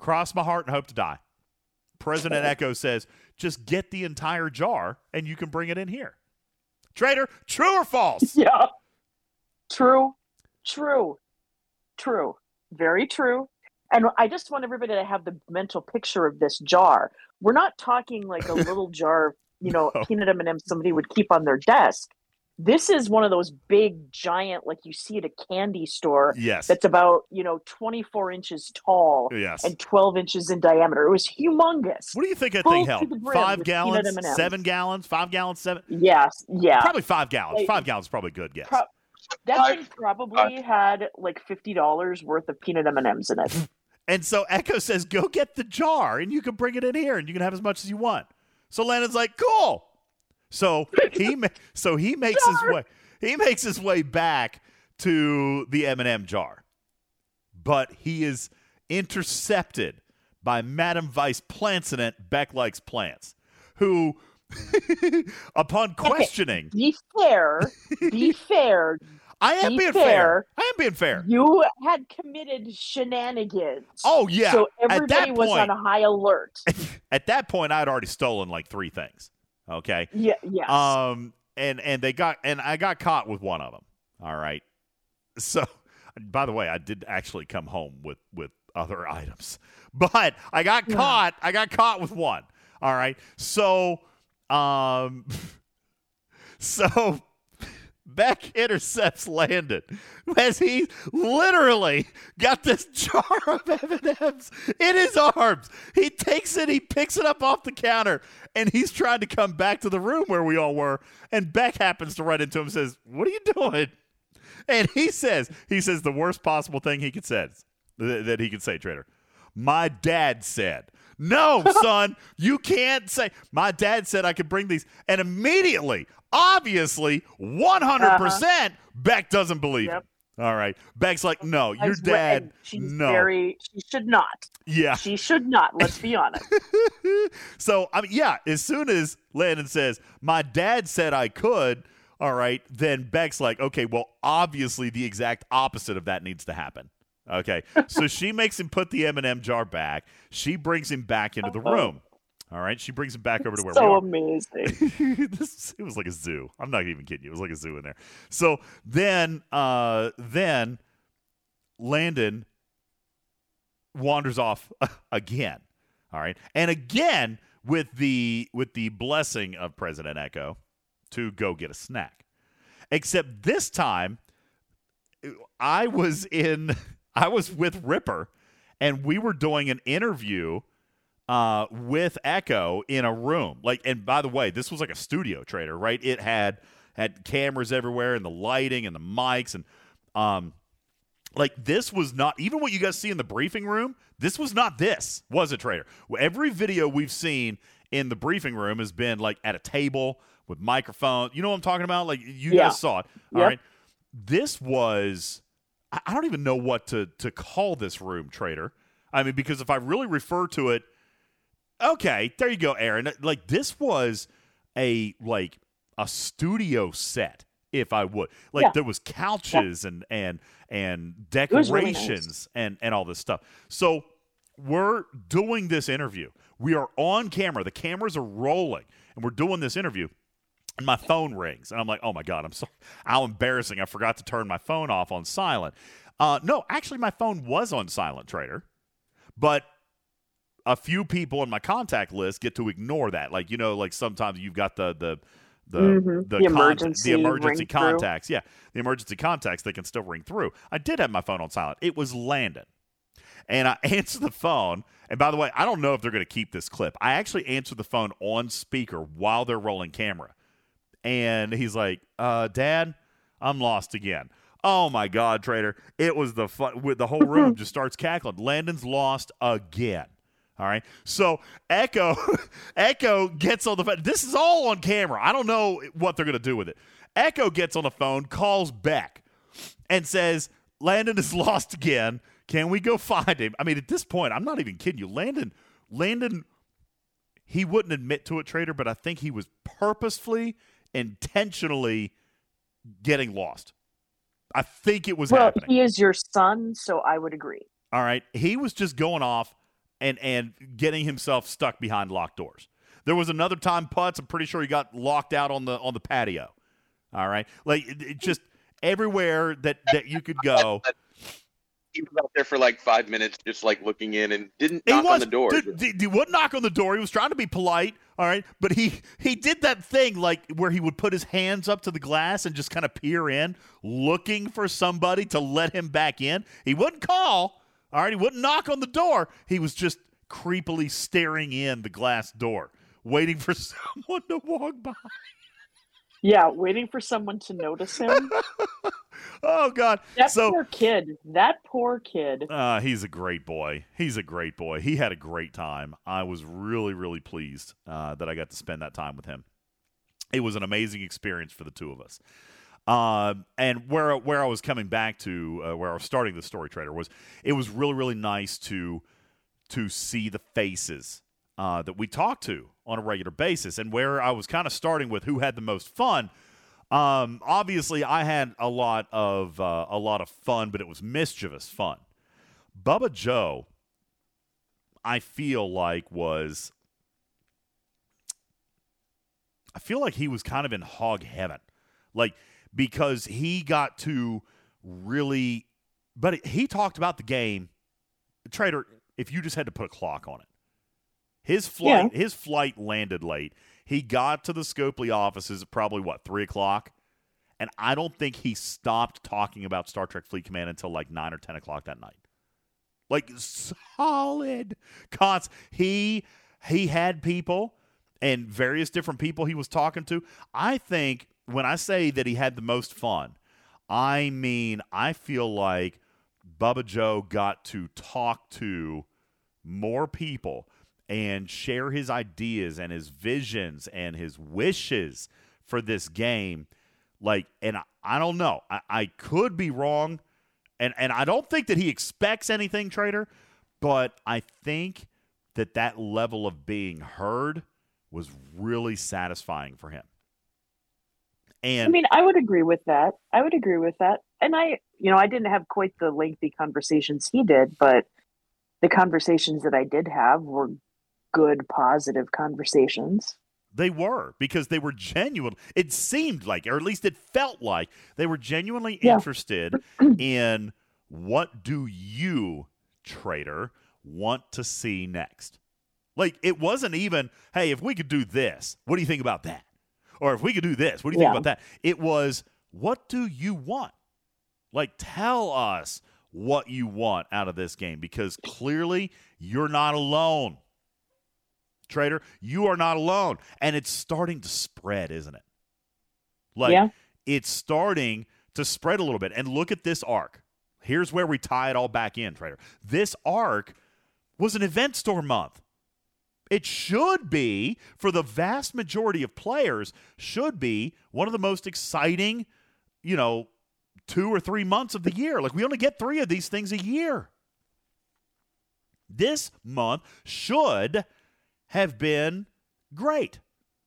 cross my heart and hope to die. President Echo says, "Just get the entire jar and you can bring it in here." Trader, true or false? Yeah. True. True. True. Very true. And I just want everybody to have the mental picture of this jar. We're not talking like a little jar you know, No. peanut M&Ms somebody would keep on their desk. This is one of those big, giant, like you see at a candy store Yes. that's about, you know, 24 inches tall yes. and 12 inches in diameter. It was humongous. What do you think that full thing held? Five gallons, seven gallons, five gallons, seven. Yes. Yeah. Probably five gallons. Five gallons is probably a good guess. Pro- that Five- thing probably had like fifty dollars worth of peanut M and M's in it. and so Echo says, "Go get the jar, and you can bring it in here, and you can have as much as you want." So Landon's like, "Cool." So he ma- so he makes his way he makes his way back to the M and m jar, but he is intercepted by Madam Vice Plantinant Beck likes plants, who, upon questioning, Be fair. Be fair. I am be being fair. fair. I am being fair. You had committed shenanigans. Oh yeah. So At everybody was point, on a high alert. at that point, I had already stolen like three things. Okay. Yeah. Yes. Um, and and they got and I got caught with one of them. All right. So, by the way, I did actually come home with with other items, but I got Yeah. caught. I got caught with one. All right. So, um, so Beck intercepts Landon as he literally got this jar of M&Ms in his arms. He takes it, he picks it up off the counter, and he's trying to come back to the room where we all were. And Beck happens to run into him and says, What are you doing? And he says, he says the worst possible thing he could say that he could say, Trader. My dad said, No, son, you can't say. My dad said I could bring these. And immediately, obviously, uh-huh. 100%, Beck doesn't believe Yep. it. All right. Beck's like, No, your dad, She's no. very. She should not. yeah. She should not. Let's be honest. so I mean, yeah. As soon as Landon says, "My dad said I could," all right, then Beck's like, "Okay, well, obviously the exact opposite of that needs to happen." Okay, so she makes him put the M and m jar back. She brings him back into the Oh. room. All right, she brings him back over to where we so amazing. this, it was like a zoo. I'm not even kidding you. It was like a zoo in there. So then, uh, then Landon wanders off again. All right, and again with the with the blessing of President Echo to go get a snack. Except this time, I was in. I was with Ripper, and we were doing an interview uh, with Echo in a room. Like, and by the way, this was like a studio trader, right? It had had cameras everywhere and the lighting and the mics and um, like this was not even what you guys see in the briefing room. This was not this, was a trader? Every video we've seen in the briefing room has been like at a table with microphone. You know what I'm talking about? Like you Yeah. guys saw it. All Yep. right. This was I I don't even know what to to call this room, trader. I mean, because if I really refer to it, okay, there you go, Aaron. Like this was a like a studio set, if I would. Like Yeah. there was couches and and and was really nice. decorations and and all this stuff. So we're doing this interview. We are on camera. The cameras are rolling, and we're doing this interview. And my phone rings, and I'm like, "Oh my god, I'm so how embarrassing! I forgot to turn my phone off on silent." Uh, no, actually, my phone was on silent, trader, but a few people in my contact list get to ignore that. Like you know, like sometimes you've got the the the Mhm. the, The con- emergency the emergency ring through. contacts. Yeah, the emergency contacts they can still ring through. I did have my phone on silent. It was Landon, and I answered the phone. And by the way, I don't know if they're going to keep this clip. I actually answered the phone on speaker while they're rolling camera, and he's like, uh, "Dad, I'm lost again." Oh my God, Trader! It was the fun. With the whole room just starts cackling. Landon's lost again. All right. So Echo, Echo gets on the phone. This is all on camera. I don't know what they're going to do with it. Echo gets on the phone, calls Beck, and says, Landon is lost again. Can we go find him? I mean, at this point, I'm not even kidding you. Landon, Landon, he wouldn't admit to it, Trader, but I think he was purposefully, intentionally getting lost. I think it was well, happening. he is your son, so I would agree. All right. He was just going off and and getting himself stuck behind locked doors. There was another time Putz. I'm pretty sure he got locked out on the on the patio. All right, like it, just everywhere that that you could go. He was out there for like five minutes, just like looking in, and didn't knock was on the door. Dude, he, he wouldn't knock on the door. He was trying to be polite. All right, but he he did that thing like where he would put his hands up to the glass and just kind of peer in, looking for somebody to let him back in. He wouldn't call. All right, he wouldn't knock on the door. He was just creepily staring in the glass door, waiting for someone to walk by. Yeah, waiting for someone to notice him. Oh God! That so poor kid. That poor kid. Uh, he's a great boy. He's a great boy. He had a great time. I was really, really pleased uh, that I got to spend that time with him. It was an amazing experience for the two of us. Uh, and where where I was coming back to, uh, where I was starting the story trader was, it was really, really nice to to see the faces uh, that we talked to on a regular basis, and where I was kind of starting with who had the most fun. Um, obviously, I had a lot of uh, a lot of fun, but it was mischievous fun. Bubba Joe, I feel like was, I feel like he was kind of in hog heaven, like because he got to really, but he talked about the game, Trader. If you just had to put a clock on it, his flight, his flight landed late. He got to the Scopely offices at probably what three o'clock, and I don't think he stopped talking about Star Trek Fleet Command until like nine or ten o'clock that night. Like solid cons. He he had people and various different people he was talking to. I think when I say that he had the most fun, I mean I feel like Bubba Joe got to talk to more people and share his ideas and his visions and his wishes for this game. Like, and I, I don't know. I, I could be wrong. And, and I don't think that he expects anything, Trader, but I think that that level of being heard was really satisfying for him. And I mean, I would agree with that. I would agree with that. And I, you know, I didn't have quite the lengthy conversations he did, but the conversations that I did have were good, positive conversations. They were because they were genuine. It seemed like, or at least it felt like, they were genuinely Yeah. interested in what do you, trader, want to see next. Like it wasn't even, hey, if we could do this, what do you think about that? Or if we could do this, what do you think about that? It was, what do you want? Like tell us what you want out of this game because clearly you're not alone trader. You are not alone. And it's starting to spread, isn't it? Like Yeah. it's starting to spread a little bit. And look at this arc. Here's where we tie it all back in, trader. This arc was an event store month. It should be, for the vast majority of players, should be one of the most exciting, you know, two or three months of the year. Like we only get three of these things a year. This month should have been great.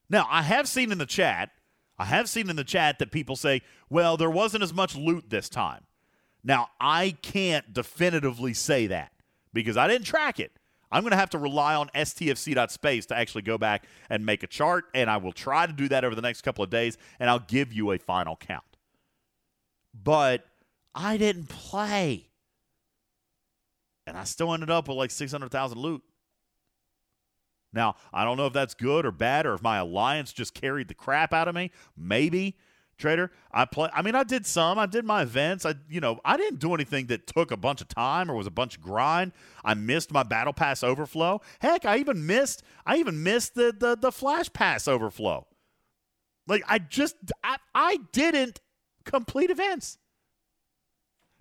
Now, I have seen in the chat, I have seen in the chat that people say, well, there wasn't as much loot this time. Now, I can't definitively say that because I didn't track it. I'm going to have to rely on stfc.space to actually go back and make a chart, and I will try to do that over the next couple of days, and I'll give you a final count. But I didn't play. And I still ended up with like 600,000 loot. Now, I don't know if that's good or bad or if my alliance just carried the crap out of me. Maybe. Trader, I play I mean I did some. I did my events. I you know, I didn't do anything that took a bunch of time or was a bunch of grind. I missed my battle pass overflow. Heck, I even missed I even missed the the, the flash pass overflow. Like I just I, I didn't complete events.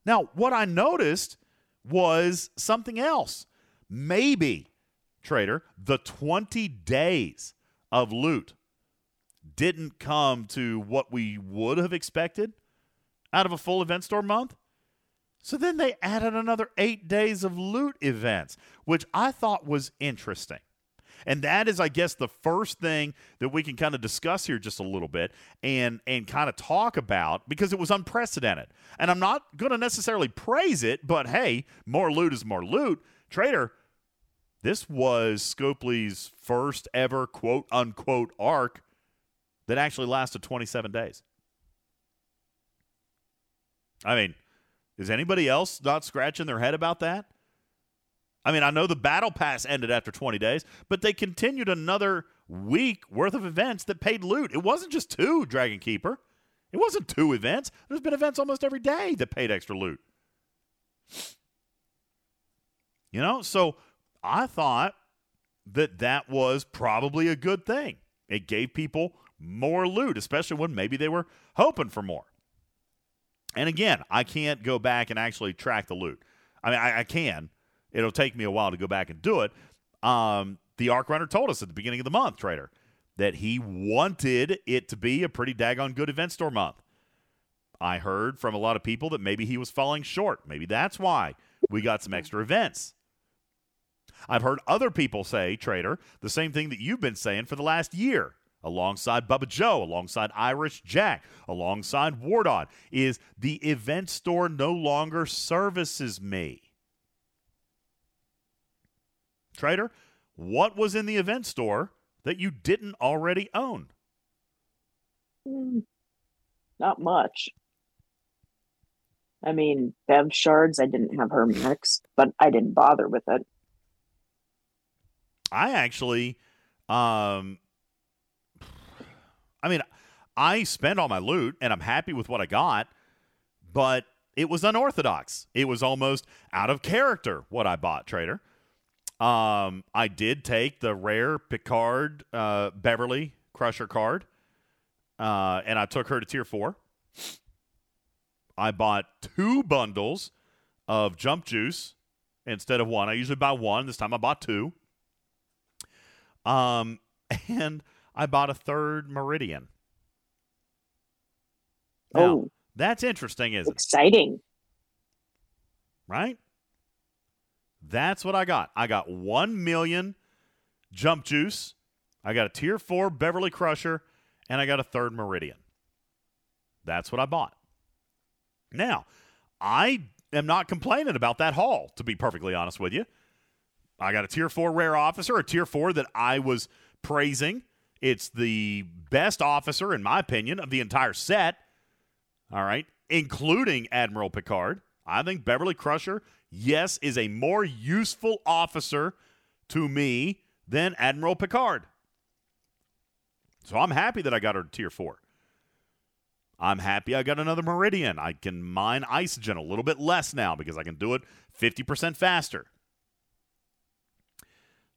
Now, what I noticed was something else. Maybe Trader, the 20 days of loot didn't come to what we would have expected out of a full event store month. So then they added another eight days of loot events, which I thought was interesting. And that is, I guess, the first thing that we can kind of discuss here just a little bit and and kind of talk about because it was unprecedented. And I'm not going to necessarily praise it, but hey, more loot is more loot. Trader, this was Scopely's first ever quote unquote arc that actually lasted 27 days. I mean, is anybody else not scratching their head about that? I mean, I know the battle pass ended after 20 days, but they continued another week worth of events that paid loot. It wasn't just two Dragon Keeper. It wasn't two events. There's been events almost every day that paid extra loot. You know, so I thought that that was probably a good thing. It gave people more loot, especially when maybe they were hoping for more. And again, I can't go back and actually track the loot. I mean, I, I can. It'll take me a while to go back and do it. Um, the Arc Runner told us at the beginning of the month, Trader, that he wanted it to be a pretty daggone good event store month. I heard from a lot of people that maybe he was falling short. Maybe that's why we got some extra events. I've heard other people say, Trader, the same thing that you've been saying for the last year alongside Bubba Joe, alongside Irish Jack, alongside Wardon, is the event store no longer services me. Trader, what was in the event store that you didn't already own? Mm, not much. I mean, Bev Shards, I didn't have her mixed, but I didn't bother with it. I actually, um, I mean, I spent all my loot and I'm happy with what I got, but it was unorthodox. It was almost out of character what I bought, Trader. Um, I did take the rare Picard uh, Beverly Crusher card, uh, and I took her to tier four. I bought two bundles of jump juice instead of one. I usually buy one. This time I bought two. Um, and I bought a third Meridian. Now, oh, that's interesting, isn't it? exciting. Right? That's what I got. I got 1 million jump juice. I got a tier 4 Beverly Crusher and I got a third Meridian. That's what I bought. Now, I am not complaining about that haul, to be perfectly honest with you. I got a tier 4 rare officer, a tier 4 that I was praising. It's the best officer, in my opinion, of the entire set. All right, including Admiral Picard. I think Beverly Crusher, yes, is a more useful officer to me than Admiral Picard. So I'm happy that I got her to tier four. I'm happy I got another Meridian. I can mine Isogen a little bit less now because I can do it 50% faster.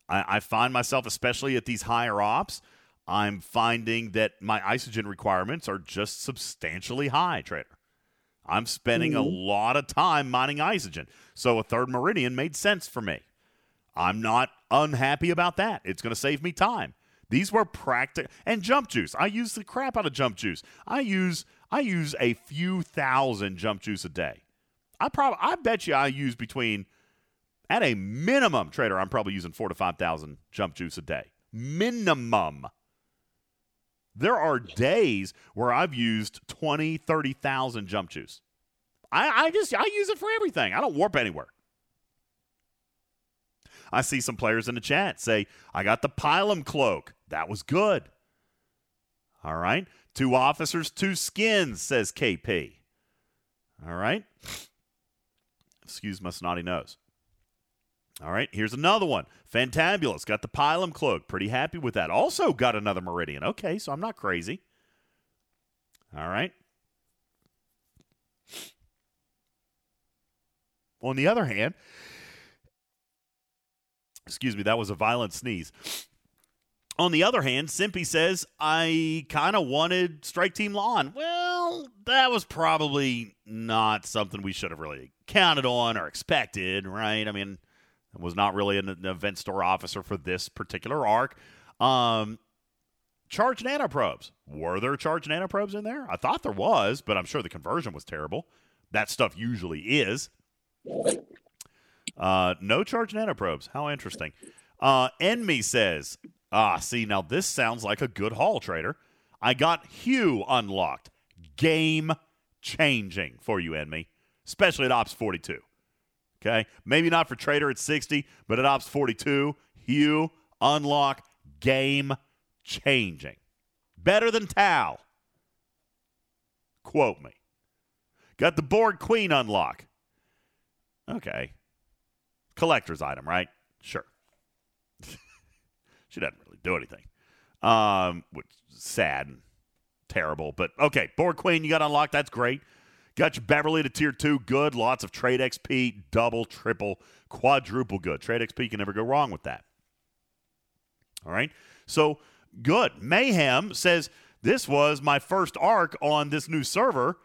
I, I find myself, especially at these higher ops, I'm finding that my Isogen requirements are just substantially high, trader. I'm spending mm-hmm. a lot of time mining Isogen. So a third Meridian made sense for me. I'm not unhappy about that. It's going to save me time. These were practical and jump juice. I use the crap out of jump juice. I use I use a few thousand jump juice a day. I probably I bet you I use between at a minimum trader I'm probably using 4 to 5000 jump juice a day. Minimum. There are days where I've used 20, 30,000 jump juice. I, I just, I use it for everything. I don't warp anywhere. I see some players in the chat say, I got the Pilum cloak. That was good. All right. Two officers, two skins, says KP. All right. Excuse my snotty nose. All right, here's another one. Fantabulous. Got the Pilum cloak. Pretty happy with that. Also got another Meridian. Okay, so I'm not crazy. All right. On the other hand, excuse me, that was a violent sneeze. On the other hand, Simpy says, I kind of wanted Strike Team Lawn. Well, that was probably not something we should have really counted on or expected, right? I mean, was not really an, an event store officer for this particular arc. Um, charge nanoprobes. Were there charge nanoprobes in there? I thought there was, but I'm sure the conversion was terrible. That stuff usually is. Uh, no charge nanoprobes. How interesting. Uh, Enmy says, ah, see, now this sounds like a good haul, trader. I got Hugh unlocked. Game changing for you, Enemy, especially at Ops 42. Okay? Maybe not for Trader at 60, but at Ops 42, Hugh unlock game changing. Better than Tau. Quote me. Got the Borg Queen unlock. Okay. Collector's item, right? Sure. she doesn't really do anything. Um, which is sad and terrible. But okay, Borg Queen, you got unlocked. That's great. Got your Beverly to tier two. Good. Lots of trade XP. Double, triple, quadruple good. Trade XP can never go wrong with that. All right. So good. Mayhem says this was my first arc on this new server.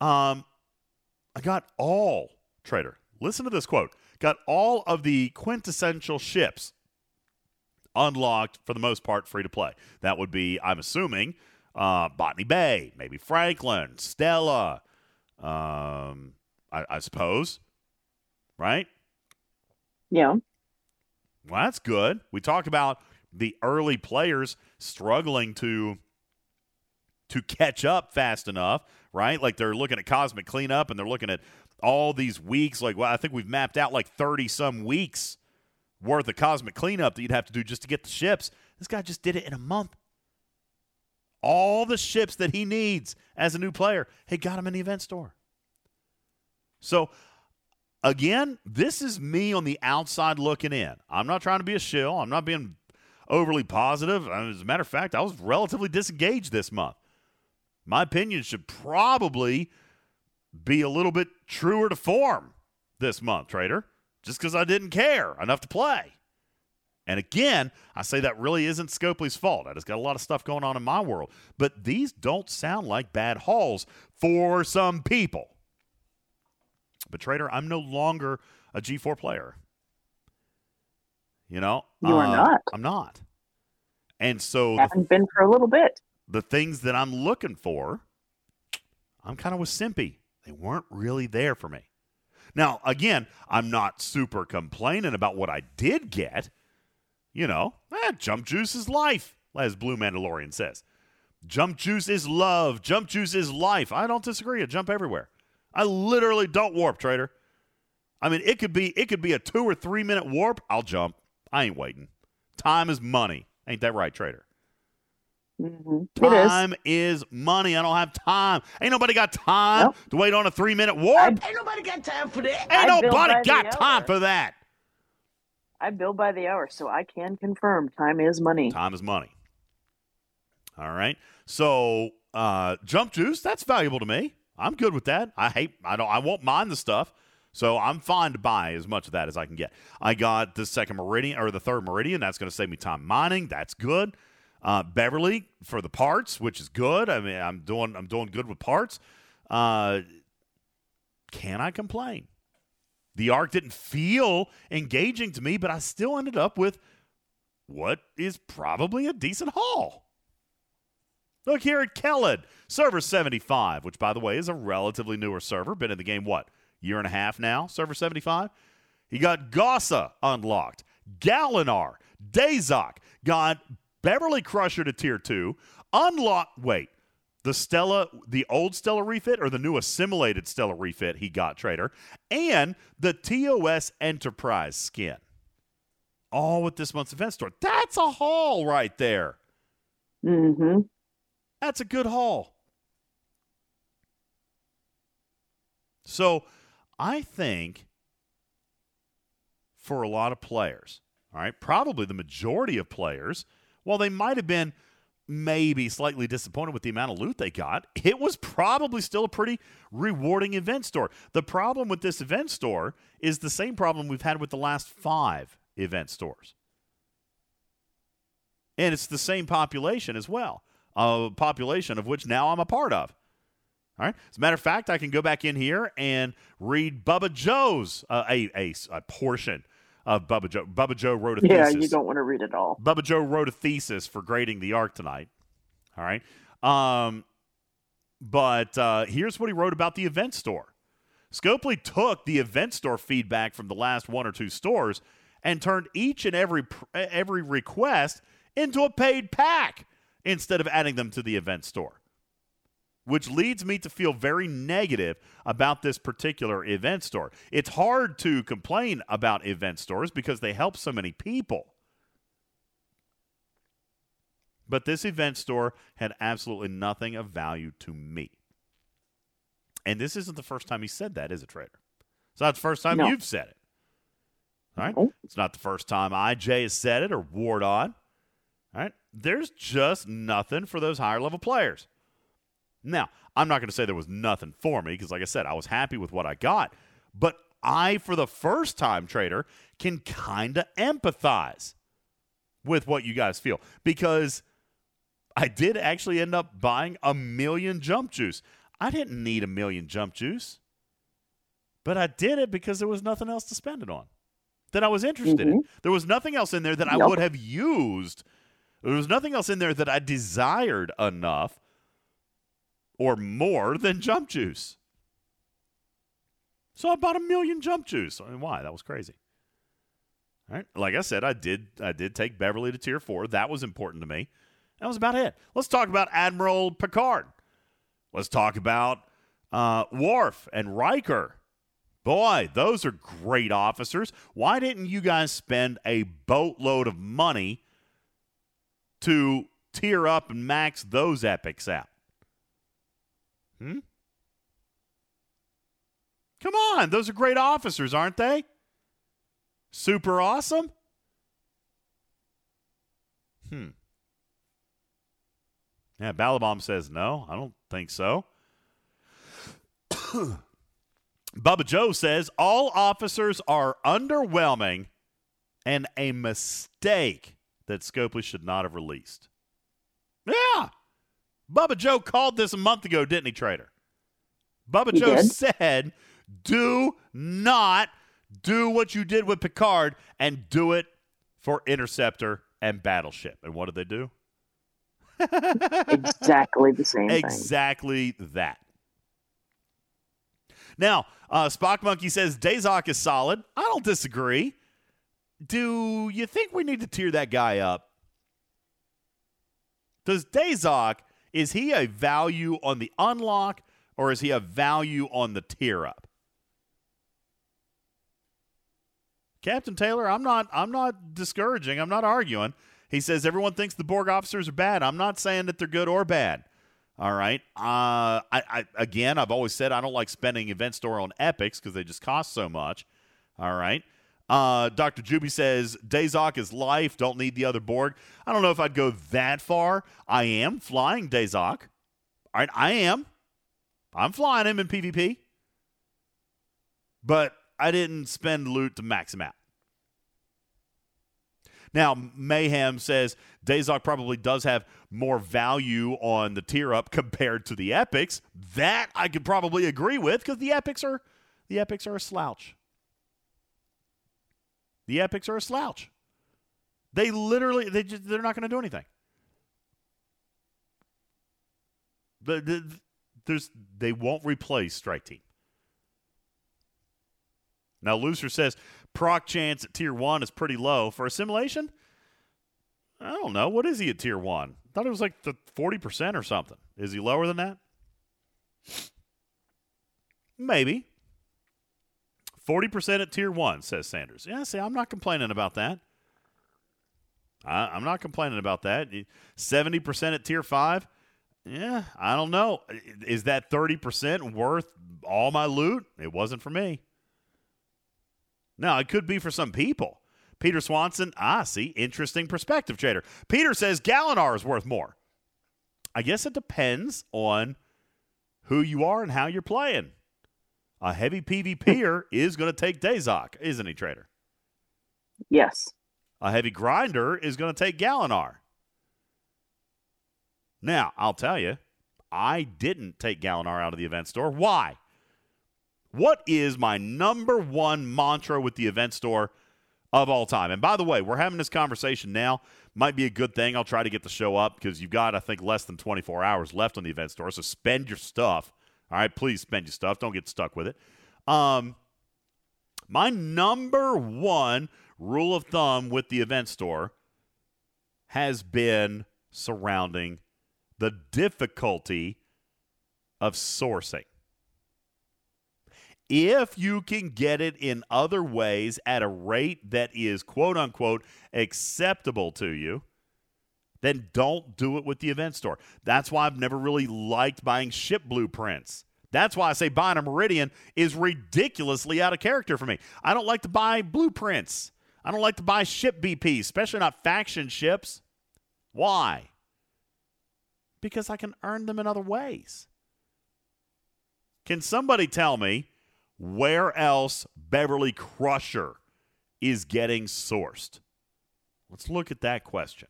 Um, I got all trader. Listen to this quote. Got all of the quintessential ships unlocked for the most part, free to play. That would be, I'm assuming, uh, Botany Bay, maybe Franklin, Stella, um, I, I suppose, right? Yeah. Well, that's good. We talked about the early players struggling to to catch up fast enough, right? Like they're looking at cosmic cleanup and they're looking at all these weeks. Like, well, I think we've mapped out like 30 some weeks worth of cosmic cleanup that you'd have to do just to get the ships. This guy just did it in a month. All the ships that he needs as a new player, he got them in the event store. So, again, this is me on the outside looking in. I'm not trying to be a shill. I'm not being overly positive. Uh, as a matter of fact, I was relatively disengaged this month. My opinion should probably be a little bit truer to form this month, trader, just because I didn't care enough to play. And again, I say that really isn't Scopely's fault. I just got a lot of stuff going on in my world. But these don't sound like bad hauls for some people. But Trader, I'm no longer a G4 player. You know, You are Uh, not. I'm not. And so Haven't been for a little bit. the things that I'm looking for, I'm kind of with Simpy. They weren't really there for me. Now, again, I'm not super complaining about what I did get. You know, eh, jump juice is life, as Blue Mandalorian says. Jump juice is love. Jump juice is life. I don't disagree. I jump everywhere. I literally don't warp, trader. I mean, it could be it could be a two or three minute warp. I'll jump. I ain't waiting. Time is money. Ain't that right, trader? hmm Time is money. I don't have time. Ain't nobody got time Nope. to wait on a three minute warp. I- Ain't nobody got time for that. Ain't bill nobody got time hour. for that. I bill by the hour, so I can confirm time is money. Time is money. All right. So uh, jump juice, that's valuable to me. I'm good with that. I hate I don't I won't mind the stuff. So I'm fine to buy as much of that as I can get. I got the second meridian or the third meridian. That's going to save me time mining. That's good. Uh, Beverly for the parts, which is good. I mean, I'm doing I'm doing good with parts. Uh, can I complain? The arc didn't feel engaging to me, but I still ended up with what is probably a decent haul. Look here at Kelled, server 75, which, by the way, is a relatively newer server. Been in the game, what, year and a half now, server 75? He got Gossa unlocked, Galinar, Dazok, got Beverly Crusher to tier 2, unlocked, wait, the Stella, the old Stella refit or the new assimilated Stella refit he got, Trader, and the TOS Enterprise skin. All with this month's event store. That's a haul right there. Mm-hmm. That's a good haul. So I think for a lot of players, all right, probably the majority of players, while they might have been maybe slightly disappointed with the amount of loot they got, it was probably still a pretty rewarding event store. The problem with this event store is the same problem we've had with the last five event stores. And it's the same population as well, a population of which now I'm a part of. All right. As a matter of fact, I can go back in here and read Bubba Joe's uh, a, a, a portion of Bubba Joe. Bubba Joe wrote a Yeah, thesis. Yeah, you don't want to read it all. Bubba Joe wrote a thesis for grading the arc tonight. All right. Um, but uh, here's what he wrote about the event store. Scopely took the event store feedback from the last one or two stores and turned each and every every request into a paid pack instead of adding them to the event store. Which leads me to feel very negative about this particular event store. It's hard to complain about event stores because they help so many people. But this event store had absolutely nothing of value to me. And this isn't the first time he said that, is it, Trader? It's not the first time No. you've said it. All right? No. It's not the first time IJ has said it or Wardon. All right? There's just nothing for those higher level players. Now, I'm not going to say there was nothing for me because, like I said, I was happy with what I got. But I, for the first time, Trader, can kind of empathize with what you guys feel because I did actually end up buying a million jump juice. I didn't need a million jump juice, but I did it because there was nothing else to spend it on that I was interested in. Mm-hmm. There was nothing else in there that I would have used. There was nothing else in there that I desired enough or more than jump juice. So I bought a million jump juice. I mean, why? That was crazy. All right. Like I said, I did I did take Beverly to tier four. That was important to me. That was about it. Let's talk about Admiral Picard. Let's talk about uh, Worf and Riker. Boy, those are great officers. Why didn't you guys spend a boatload of money to tier up and max those epics out? Hmm? Come on, those are great officers, aren't they? Super awesome? Hmm. Yeah, Balabom says no. I don't think so. Bubba Joe says all officers are underwhelming and a mistake that Scopely should not have released. Yeah. Bubba Joe called this a month ago, didn't he, Trader? Bubba He Joe did. said, do not do what you did with Picard and do it for Interceptor and Battleship. And what did they do? Exactly the same thing. Exactly that. Now, uh, Spock Monkey says Dazok is solid. I don't disagree. Do you think we need to tear that guy up? Does Dazok, is he a value on the unlock or is he a value on the tier up? Captain Taylor, I'm not I'm not discouraging. I'm not arguing. He says everyone thinks the Borg officers are bad. I'm not saying that they're good or bad. All right. Uh, I, I again, I've always said I don't like spending event store on epics because they just cost so much. All right. Uh, Dr. Juby says Dazok is life. Don't need the other Borg. I don't know if I'd go that far. I am flying Dazok. All right, I am. I'm flying him in PvP. But I didn't spend loot to max him out. Now, Mayhem says Dazok probably does have more value on the tier up compared to the epics. That I could probably agree with because the epics are the epics are a slouch. The epics are a slouch. They literally they just they're not going to do anything. The, the, there's they won't replace strike team. Now, Lucer says proc chance at tier one is pretty low for assimilation. I don't know. What is he at tier one? Thought it was like the forty percent or something. Is he lower than that? Maybe. Forty percent at tier one, says Sanders. Yeah, see, I'm not complaining about that. I, I'm not complaining about that. Seventy percent at tier five. Yeah, I don't know. Is that thirty percent worth all my loot? It wasn't for me. Now, it could be for some people. Peter Swanson, ah, see, interesting perspective, trader. Peter says Galinar is worth more. I guess it depends on who you are and how you're playing. A heavy PvPer is going to take Dazok, isn't he, trader? Yes. A heavy grinder is going to take Galinar. Now, I'll tell you, I didn't take Galinar out of the event store. Why? What is my number one mantra with the event store of all time. And by the way, we're having this conversation now. Might be a good thing. I'll try to get the show up because you've got, I think, less than 24 hours left on the event store. So spend your stuff. All right, please spend your stuff. Don't get stuck with it. Um, my number one rule of thumb with the event store has been surrounding the difficulty of sourcing. If you can get it in other ways at a rate that is quote unquote acceptable to you, then don't do it with the event store. That's why I've never really liked buying ship blueprints. That's why I say buying a Meridian is ridiculously out of character for me. I don't like to buy blueprints. I don't like to buy ship BPs, especially not faction ships. Why? Because I can earn them in other ways. Can somebody tell me where else Beverly Crusher is getting sourced? Let's look at that question.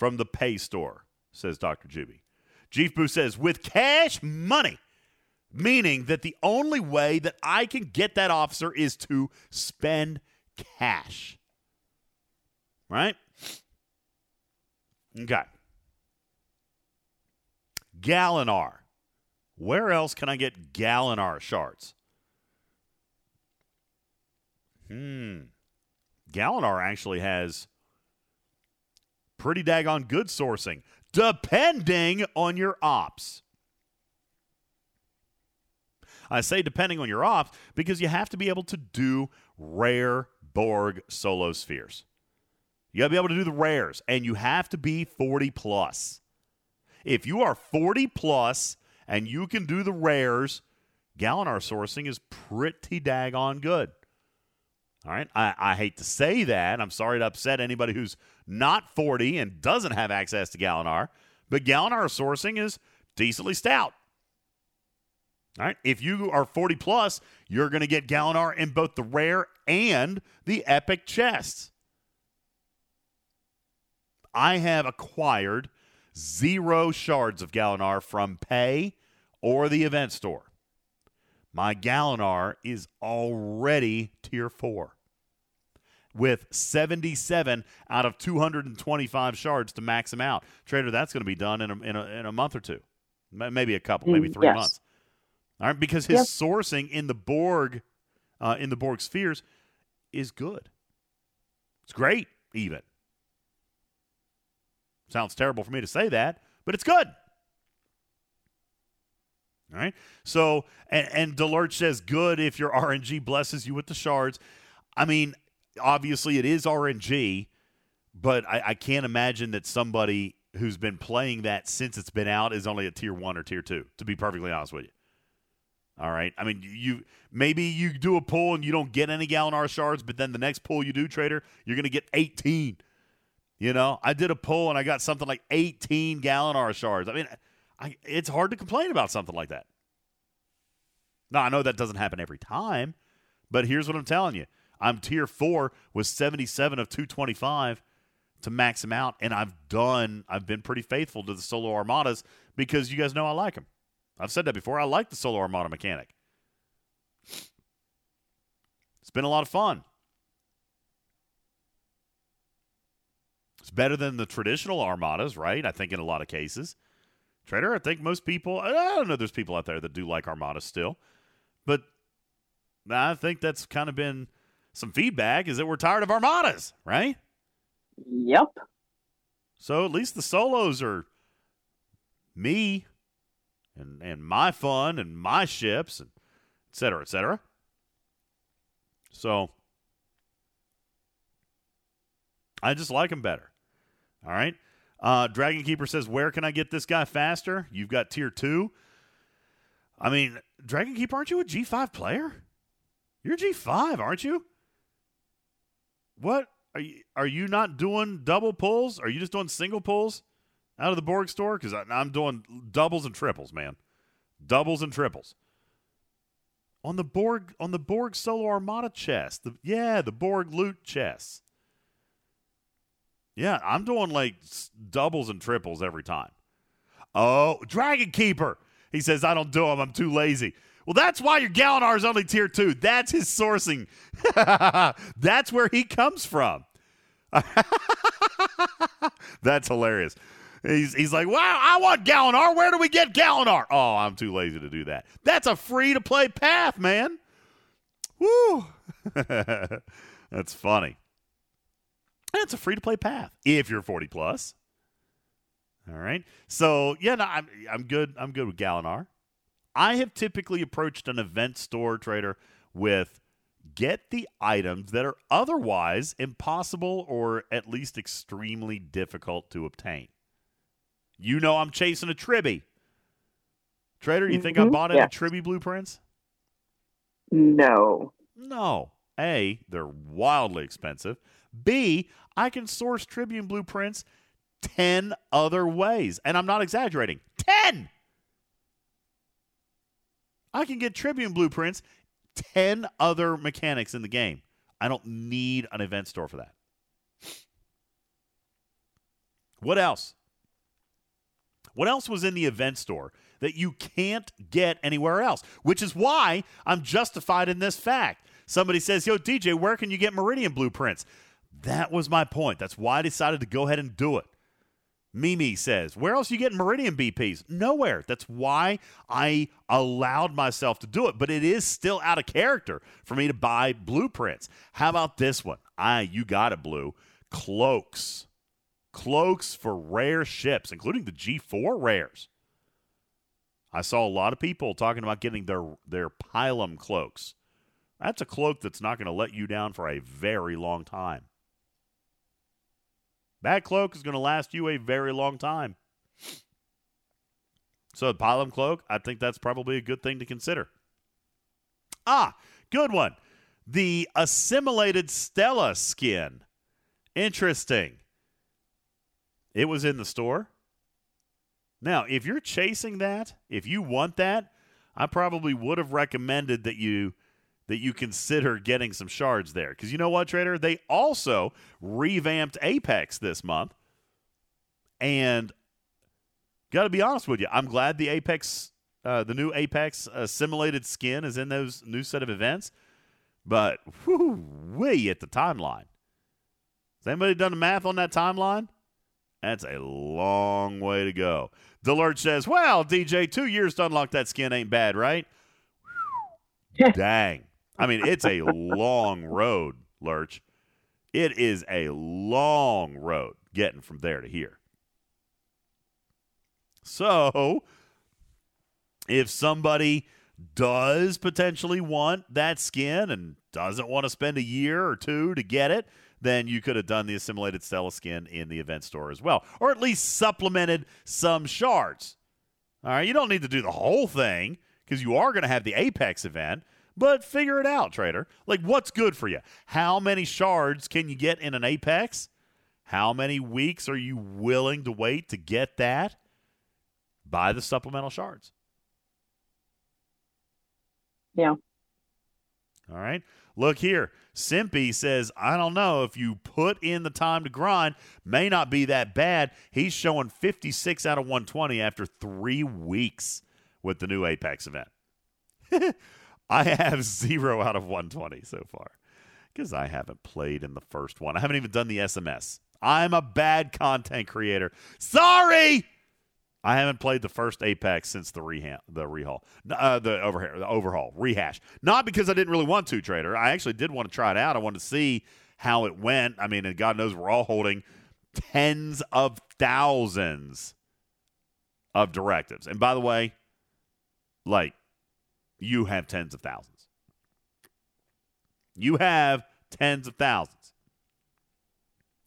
From the pay store, says Dr. Juby. Chief Boo says, with cash money, meaning that the only way that I can get that officer is to spend cash. Right? Okay. Galinar. Where else can I get Galinar shards? Hmm. Galinar actually has pretty daggone good sourcing, depending on your ops. I say depending on your ops because you have to be able to do rare Borg solo spheres. You got to be able to do the rares, and you have to be 40 plus. If you are 40 plus and you can do the rares, Galinar sourcing is pretty daggone good. All right. I, I hate to say that. I'm sorry to upset anybody who's not 40 and doesn't have access to Galinar, but Galinar sourcing is decently stout. All right. If you are 40 plus, you're going to get Galinar in both the rare and the epic chests. I have acquired zero shards of Galinar from pay or the event store. My Galinar is already tier 4 with 77 out of 225 shards to max him out. Trader, that's going to be done in a, in a, in a month or two, maybe a couple, maybe three yes. months. All right, because his Yes. sourcing in the Borg, uh, in the Borg spheres, is good. It's great, even. Sounds terrible for me to say that, but it's good. All right. So, and, and says, good if your RNG blesses you with the shards. I mean, obviously it is RNG, but I, I can't imagine that somebody who's been playing that since it's been out is only a tier one or tier two, to be perfectly honest with you. All right. I mean, you maybe you do a pull and you don't get any Galinar shards, but then the next pull you do, trader, you're going to get 18. You know, I did a pull and I got something like 18 Galinar shards. I mean, I, it's hard to complain about something like that. Now, I know that doesn't happen every time, but here's what I'm telling you. I'm tier four with 77 of 225 to max him out, and I've done, I've been pretty faithful to the solo armadas because you guys know I like them. I've said that before. I like the solo armada mechanic. It's been a lot of fun. It's better than the traditional armadas, right? I think in a lot of cases. Trader, I think most people, I don't know, there's people out there that do like armadas still, but I think that's kind of been some feedback is that we're tired of armadas, right? Yep. So at least the solos are me and and my fun and my ships and et cetera, et cetera. So I just like them better. All right. Uh, Dragon Keeper says, Where can I get this guy faster? You've got tier two. I mean, Dragon Keeper, aren't you a G5 player? You're G5, aren't you? What? Are you, are you not doing double pulls? Are you just doing single pulls out of the Borg store? Because I'm doing doubles and triples, man. Doubles and triples. On the Borg on the Borg Solo Armada chest. The, yeah, the Borg loot chests. Yeah, I'm doing like doubles and triples every time. Oh, Dragon Keeper. He says, I don't do them. I'm too lazy. Well, that's why your Galinar is only tier two. That's his sourcing. that's where he comes from. that's hilarious. He's, he's like, wow, I want Galinar. Where do we get Galinar? Oh, I'm too lazy to do that. That's a free to play path, man. Woo. That's funny. And it's a free to play path if you're 40 plus. All right. So yeah, no, I'm I'm good. I'm good with Galinar. I have typically approached an event store trader with get the items that are otherwise impossible or at least extremely difficult to obtain. You know I'm chasing a Tribby. Trader, you think I Mhm, bought any yes. Tribby blueprints? No. No. A, they're wildly expensive. B, I can source Tribune blueprints 10 other ways. And I'm not exaggerating. 10! I can get Tribune blueprints 10 other mechanics in the game. I don't need an event store for that. What else? What else was in the event store that you can't get anywhere else? Which is why I'm justified in this fact. Somebody says, Yo, DJ, where can you get Meridian blueprints? That was my point. That's why I decided to go ahead and do it. Mimi says, Where else you getting Meridian BPs? Nowhere. That's why I allowed myself to do it. But it is still out of character for me to buy blueprints. How about this one? I, you got it, Blue. Cloaks. Cloaks for rare ships, including the G4 rares. I saw a lot of people talking about getting their, their Pilum cloaks. That's a cloak that's not going to let you down for a very long time. That cloak is going to last you a very long time. So, the Pilum cloak, I think that's probably a good thing to consider. Ah, good one. The assimilated Stella skin. Interesting. It was in the store. Now, if you're chasing that, if you want that, I probably would have recommended that you that you consider getting some shards there. Because you know what, Trader? They also revamped Apex this month. And got to be honest with you, I'm glad the Apex, uh, the new Apex assimilated skin is in those new set of events. But whoo, way at the timeline. Has anybody done the math on that timeline? That's a long way to go. Delurch says, well, DJ, two years to unlock that skin ain't bad, right? Dang. I mean, it's a long road, Lurch. It is a long road getting from there to here. So, if somebody does potentially want that skin and doesn't want to spend a year or two to get it, then you could have done the assimilated Stella skin in the event store as well, or at least supplemented some shards. All right, you don't need to do the whole thing because you are going to have the Apex event, but figure it out, trader. Like, what's good for you? How many shards can you get in an Apex? How many weeks are you willing to wait to get that? Buy the supplemental shards. Yeah. All right. Look here. Simpy says, I don't know if you put in the time to grind, may not be that bad. He's showing 56 out of 120 after three weeks with the new Apex event. I have zero out of 120 so far because I haven't played in the first one. I haven't even done the SMS. I'm a bad content creator. Sorry. I haven't played the first Apex since the reha- the rehaul, uh, the overhaul, the overhaul, rehash. Not because I didn't really want to, Trader. I actually did want to try it out. I wanted to see how it went. I mean, and God knows we're all holding tens of thousands of directives. And by the way, like you have tens of thousands. You have tens of thousands.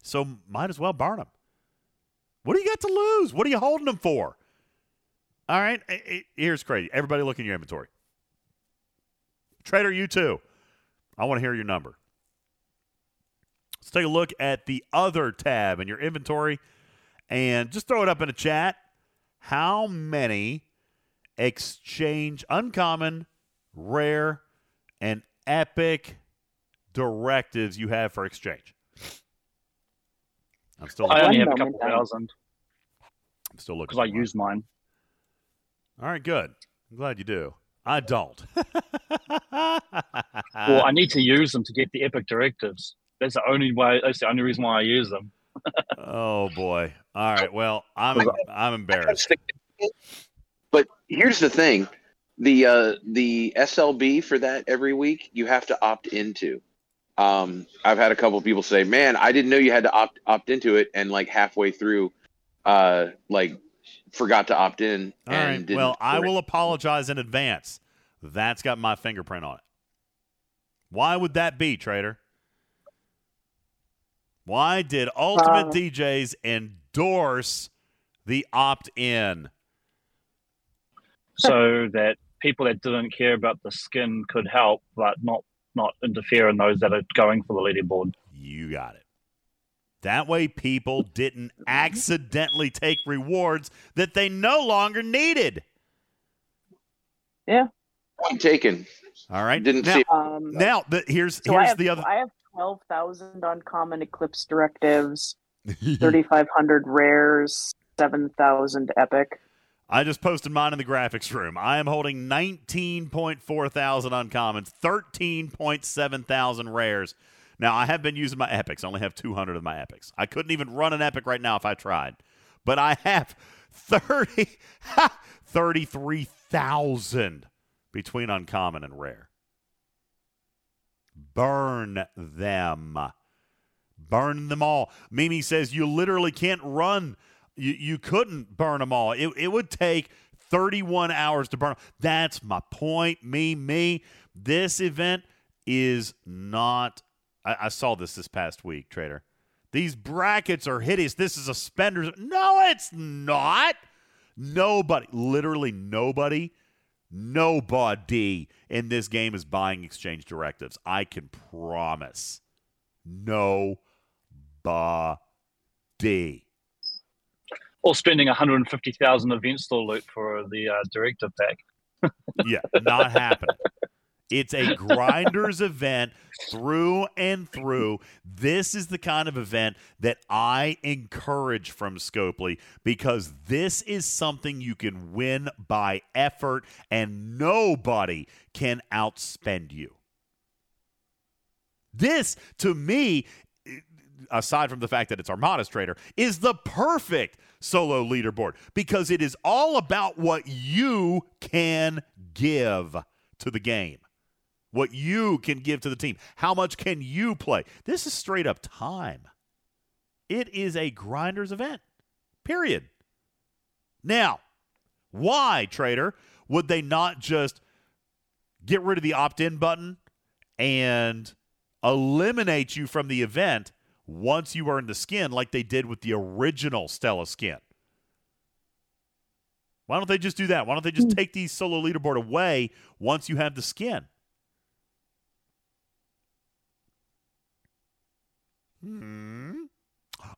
So might as well burn them. What do you got to lose? What are you holding them for? All right, i- i- here's crazy. Everybody look in your inventory. Trader, you too. I want to hear your number. Let's take a look at the other tab in your inventory and just throw it up in the chat. How many exchange uncommon, rare, and epic directives you have for exchange? I'm still I only have a moment, couple thousand I'm still looking because I use mine. All right, good. I'm glad you do. I don't. well, I need to use them to get the epic directives. That's the only way. That's the only reason why I use them. oh boy. All right. Well, I'm I'm embarrassed. But here's the thing: the uh, the SLB for that every week you have to opt into. Um, I've had a couple of people say, "Man, I didn't know you had to opt opt into it," and like halfway through, uh, like forgot to opt in. All right. Well, I will apologize in advance. That's got my fingerprint on it. Why would that be, Trader? Why did Ultimate uh, DJs endorse the opt in? So that people that didn't care about the skin could help, but not not interfere in those that are going for the leaderboard. You got it. That way, people didn't accidentally take rewards that they no longer needed. Yeah. Point taken. All right. Didn't now, see. Um, now, the, here's so here's have, the other. I have twelve thousand uncommon eclipse directives, thirty five hundred rares, seven thousand epic. I just posted mine in the graphics room. I am holding 19.4 thousand uncommons, 13.7 thousand rares, now, I have been using my epics. I only have 200 of my epics. I couldn't even run an epic right now if I tried. But I have 30 33,000 between uncommon and rare. Burn them. Burn them all. Mimi says you literally can't run. You, you couldn't burn them all. It, it would take 31 hours to burn. That's my point. Me, me. This event is not I, I saw this this past week, Trader. These brackets are hideous. This is a spender. No, it's not. Nobody, literally nobody, nobody in this game is buying exchange directives. I can promise. Nobody. Or spending 150,000 event store loot for the uh, directive pack. yeah, not happening. It's a grinders event through and through. This is the kind of event that I encourage from Scopely because this is something you can win by effort and nobody can outspend you. This, to me, aside from the fact that it's Armada's trader, is the perfect solo leaderboard because it is all about what you can give to the game what you can give to the team. How much can you play? This is straight up time. It is a grinders event, period. Now, why, trader, would they not just get rid of the opt in button and eliminate you from the event once you earn the skin like they did with the original Stella skin? Why don't they just do that? Why don't they just hmm. take the solo leaderboard away once you have the skin? Hmm.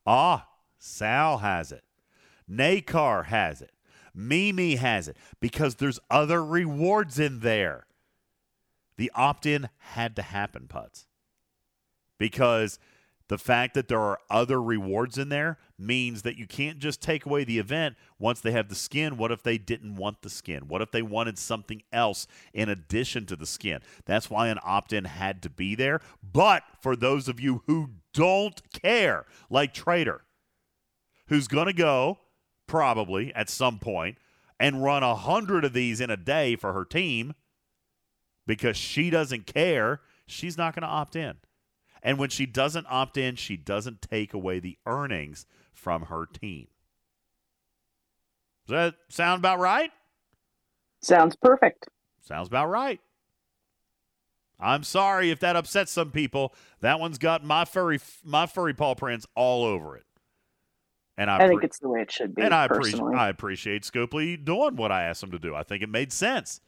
Ah, Sal has it. Nakar has it. Mimi has it because there's other rewards in there. The opt in had to happen, Putz. Because the fact that there are other rewards in there means that you can't just take away the event once they have the skin. What if they didn't want the skin? What if they wanted something else in addition to the skin? That's why an opt in had to be there. But for those of you who don't care, like Trader, who's going to go probably at some point and run a hundred of these in a day for her team because she doesn't care, she's not going to opt in. And when she doesn't opt in, she doesn't take away the earnings from her team. Does that sound about right? Sounds perfect. Sounds about right. I'm sorry if that upsets some people. That one's got my furry my furry paw prints all over it. And I, I think pre- it's the way it should be. And I appreciate I appreciate Scopely doing what I asked him to do. I think it made sense.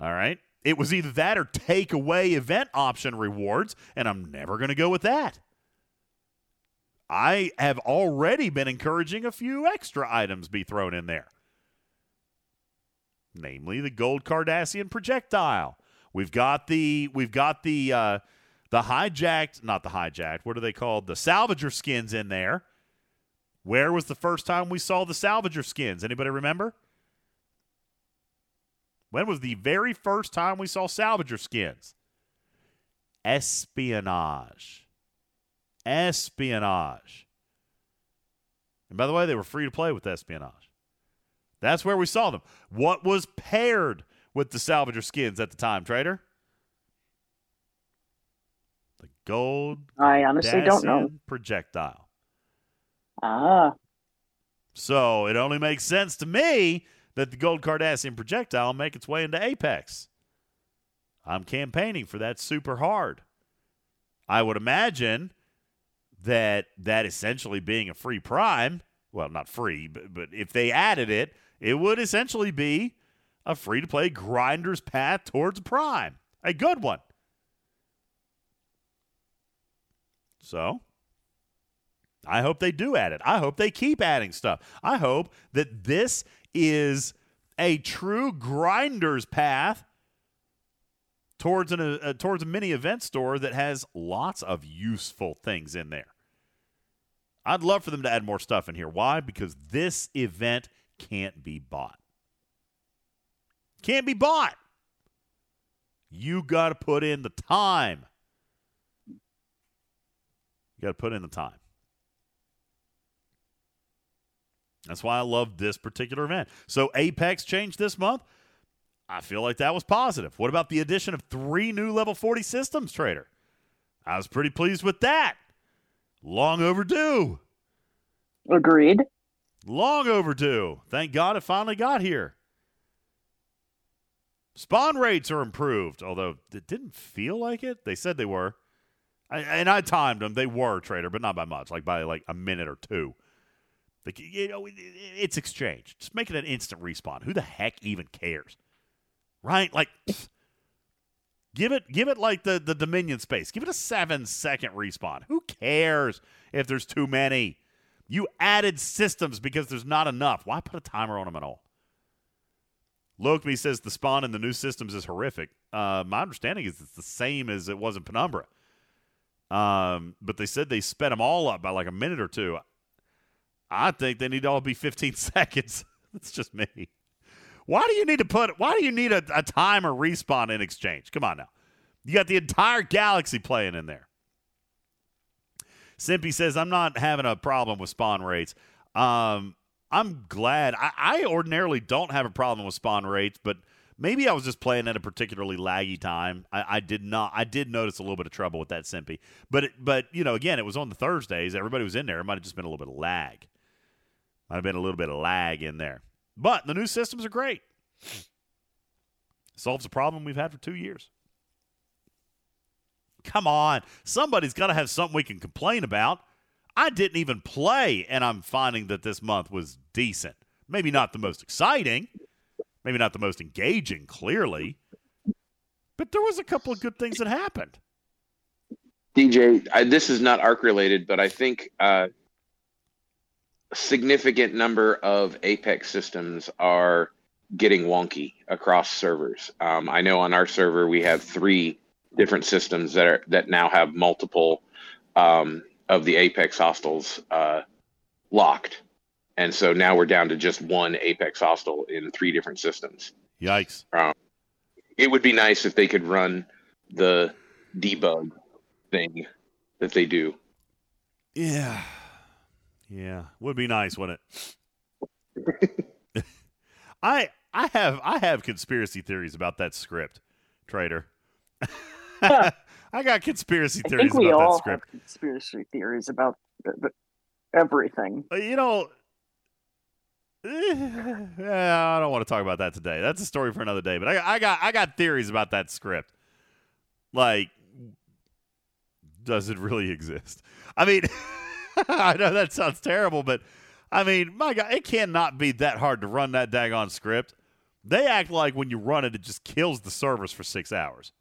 All right. It was either that or take away event option rewards, and I'm never going to go with that. I have already been encouraging a few extra items be thrown in there. Namely the gold Cardassian projectile. We've got the we've got the uh the hijacked, not the hijacked, what are they called? The salvager skins in there. Where was the first time we saw the salvager skins? Anybody remember? When was the very first time we saw salvager skins? Espionage. Espionage. And by the way, they were free to play with espionage. That's where we saw them. What was paired with the salvager skins at the time, Trader? The gold I honestly don't know. Projectile. Ah, So it only makes sense to me that the gold Cardassian projectile make its way into Apex. I'm campaigning for that super hard. I would imagine that that essentially being a free prime, well, not free, but, but if they added it, it would essentially be a free to play grinder's path towards prime. A good one. So, I hope they do add it. I hope they keep adding stuff. I hope that this is a true grinder's path towards an uh, towards a mini event store that has lots of useful things in there. I'd love for them to add more stuff in here. Why? Because this event can't be bought. Can't be bought. You got to put in the time. You got to put in the time. That's why I love this particular event. So Apex changed this month. I feel like that was positive. What about the addition of three new level 40 systems, Trader? I was pretty pleased with that. Long overdue. agreed. Long overdue. Thank God it finally got here. Spawn rates are improved, although it didn't feel like it. They said they were. I, and I timed them. They were, Trader, but not by much, like by like a minute or two. Like, you know, it- it's exchange. Just make it an instant respawn. Who the heck even cares? Right? Like, give it, give it like the the Dominion space. Give it a seven second respawn. Who cares if there's too many? You added systems because there's not enough. Why put a timer on them at all? Lokme says the spawn in the new systems is horrific. Uh, my understanding is it's the same as it was in Penumbra. Um, but they said they sped them all up by like a minute or two. I think they need to all be 15 seconds. That's just me. Why do you need to put? Why do you need a, a timer respawn in exchange? Come on now, you got the entire galaxy playing in there. Simpy says I'm not having a problem with spawn rates. Um, I'm glad. I, I ordinarily don't have a problem with spawn rates, but maybe I was just playing at a particularly laggy time. I, I did not. I did notice a little bit of trouble with that Simpy, but it, but you know, again, it was on the Thursdays. Everybody was in there. It might have just been a little bit of lag. Might have been a little bit of lag in there. But the new systems are great. Solves a problem we've had for two years. Come on. Somebody's got to have something we can complain about. I didn't even play, and I'm finding that this month was decent. Maybe not the most exciting, maybe not the most engaging, clearly, but there was a couple of good things that happened. DJ, I, this is not arc related, but I think uh, significant number of Apex systems are getting wonky across servers. Um, I know on our server we have three different systems that are that now have multiple um, of the Apex hostels uh, locked, and so now we're down to just one Apex hostel in three different systems. Yikes. It would be nice if they could run the debug thing that they do. Yeah. Yeah. Would be nice, wouldn't it? I I have I have conspiracy theories about that script, Trader. I got conspiracy theories I think we about that all script. have conspiracy theories about th- th- everything. Uh, You know, yeah, I don't want to talk about that today. That's a story for another day. But I, I got I got theories about that script. Like, does it really exist? I mean, I know that sounds terrible, but I mean, my God, it cannot be that hard to run that daggone script. They act like when you run it, it just kills the servers for six hours.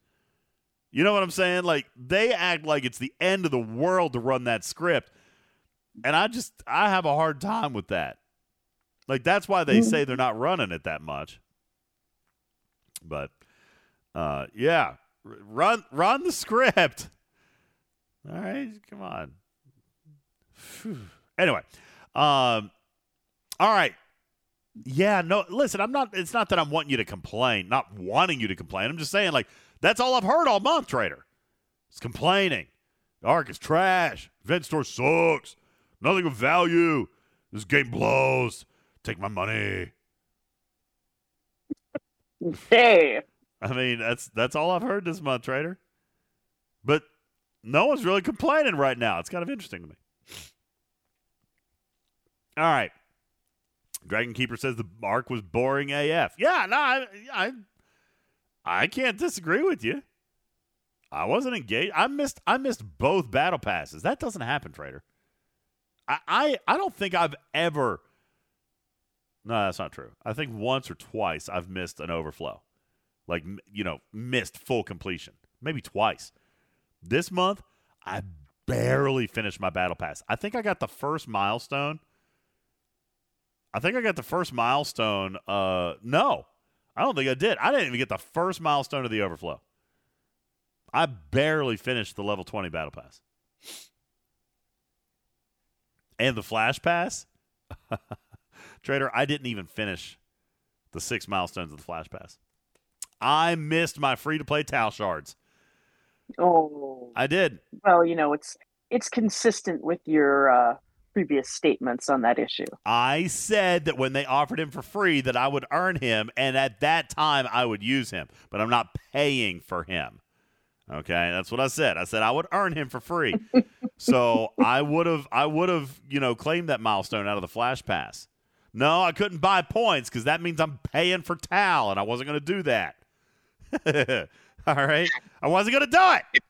You know what I'm saying? Like they act like it's the end of the world to run that script. And I just I have a hard time with that. Like that's why they say they're not running it that much. But uh yeah, R- run run the script. All right, come on. Anyway, um all right. Yeah, no, listen, I'm not it's not that I'm wanting you to complain, not wanting you to complain. I'm just saying like that's all I've heard all month, trader. It's complaining. The arc is trash. Event store sucks. Nothing of value. This game blows. Take my money. Hey, I mean, that's that's all I've heard this month, trader. But no one's really complaining right now. It's kind of interesting to me. All right. Dragon Keeper says the arc was boring AF. Yeah, no, I, I, I can't disagree with you. I wasn't engaged. I missed. I missed both battle passes. That doesn't happen, trader. I, I, I don't think I've ever. No, that's not true. I think once or twice I've missed an overflow, like you know, missed full completion. Maybe twice. This month, I barely finished my battle pass. I think I got the first milestone. I think I got the first milestone. Uh, no, I don't think I did. I didn't even get the first milestone of the overflow. I barely finished the level 20 battle pass. And the flash pass? Trader, I didn't even finish the six milestones of the flash pass. I missed my free to play Tau shards. oh, I did. well, you know, it's it's consistent with your uh, previous statements on that issue. I said that when they offered him for free that I would earn him and at that time I would use him, but I'm not paying for him. Okay, that's what I said. I said I would earn him for free. so I would have I would have, you know, claimed that milestone out of the flash pass. No, I couldn't buy points because that means I'm paying for Tal, and I wasn't going to do that. All right, I wasn't going to do it.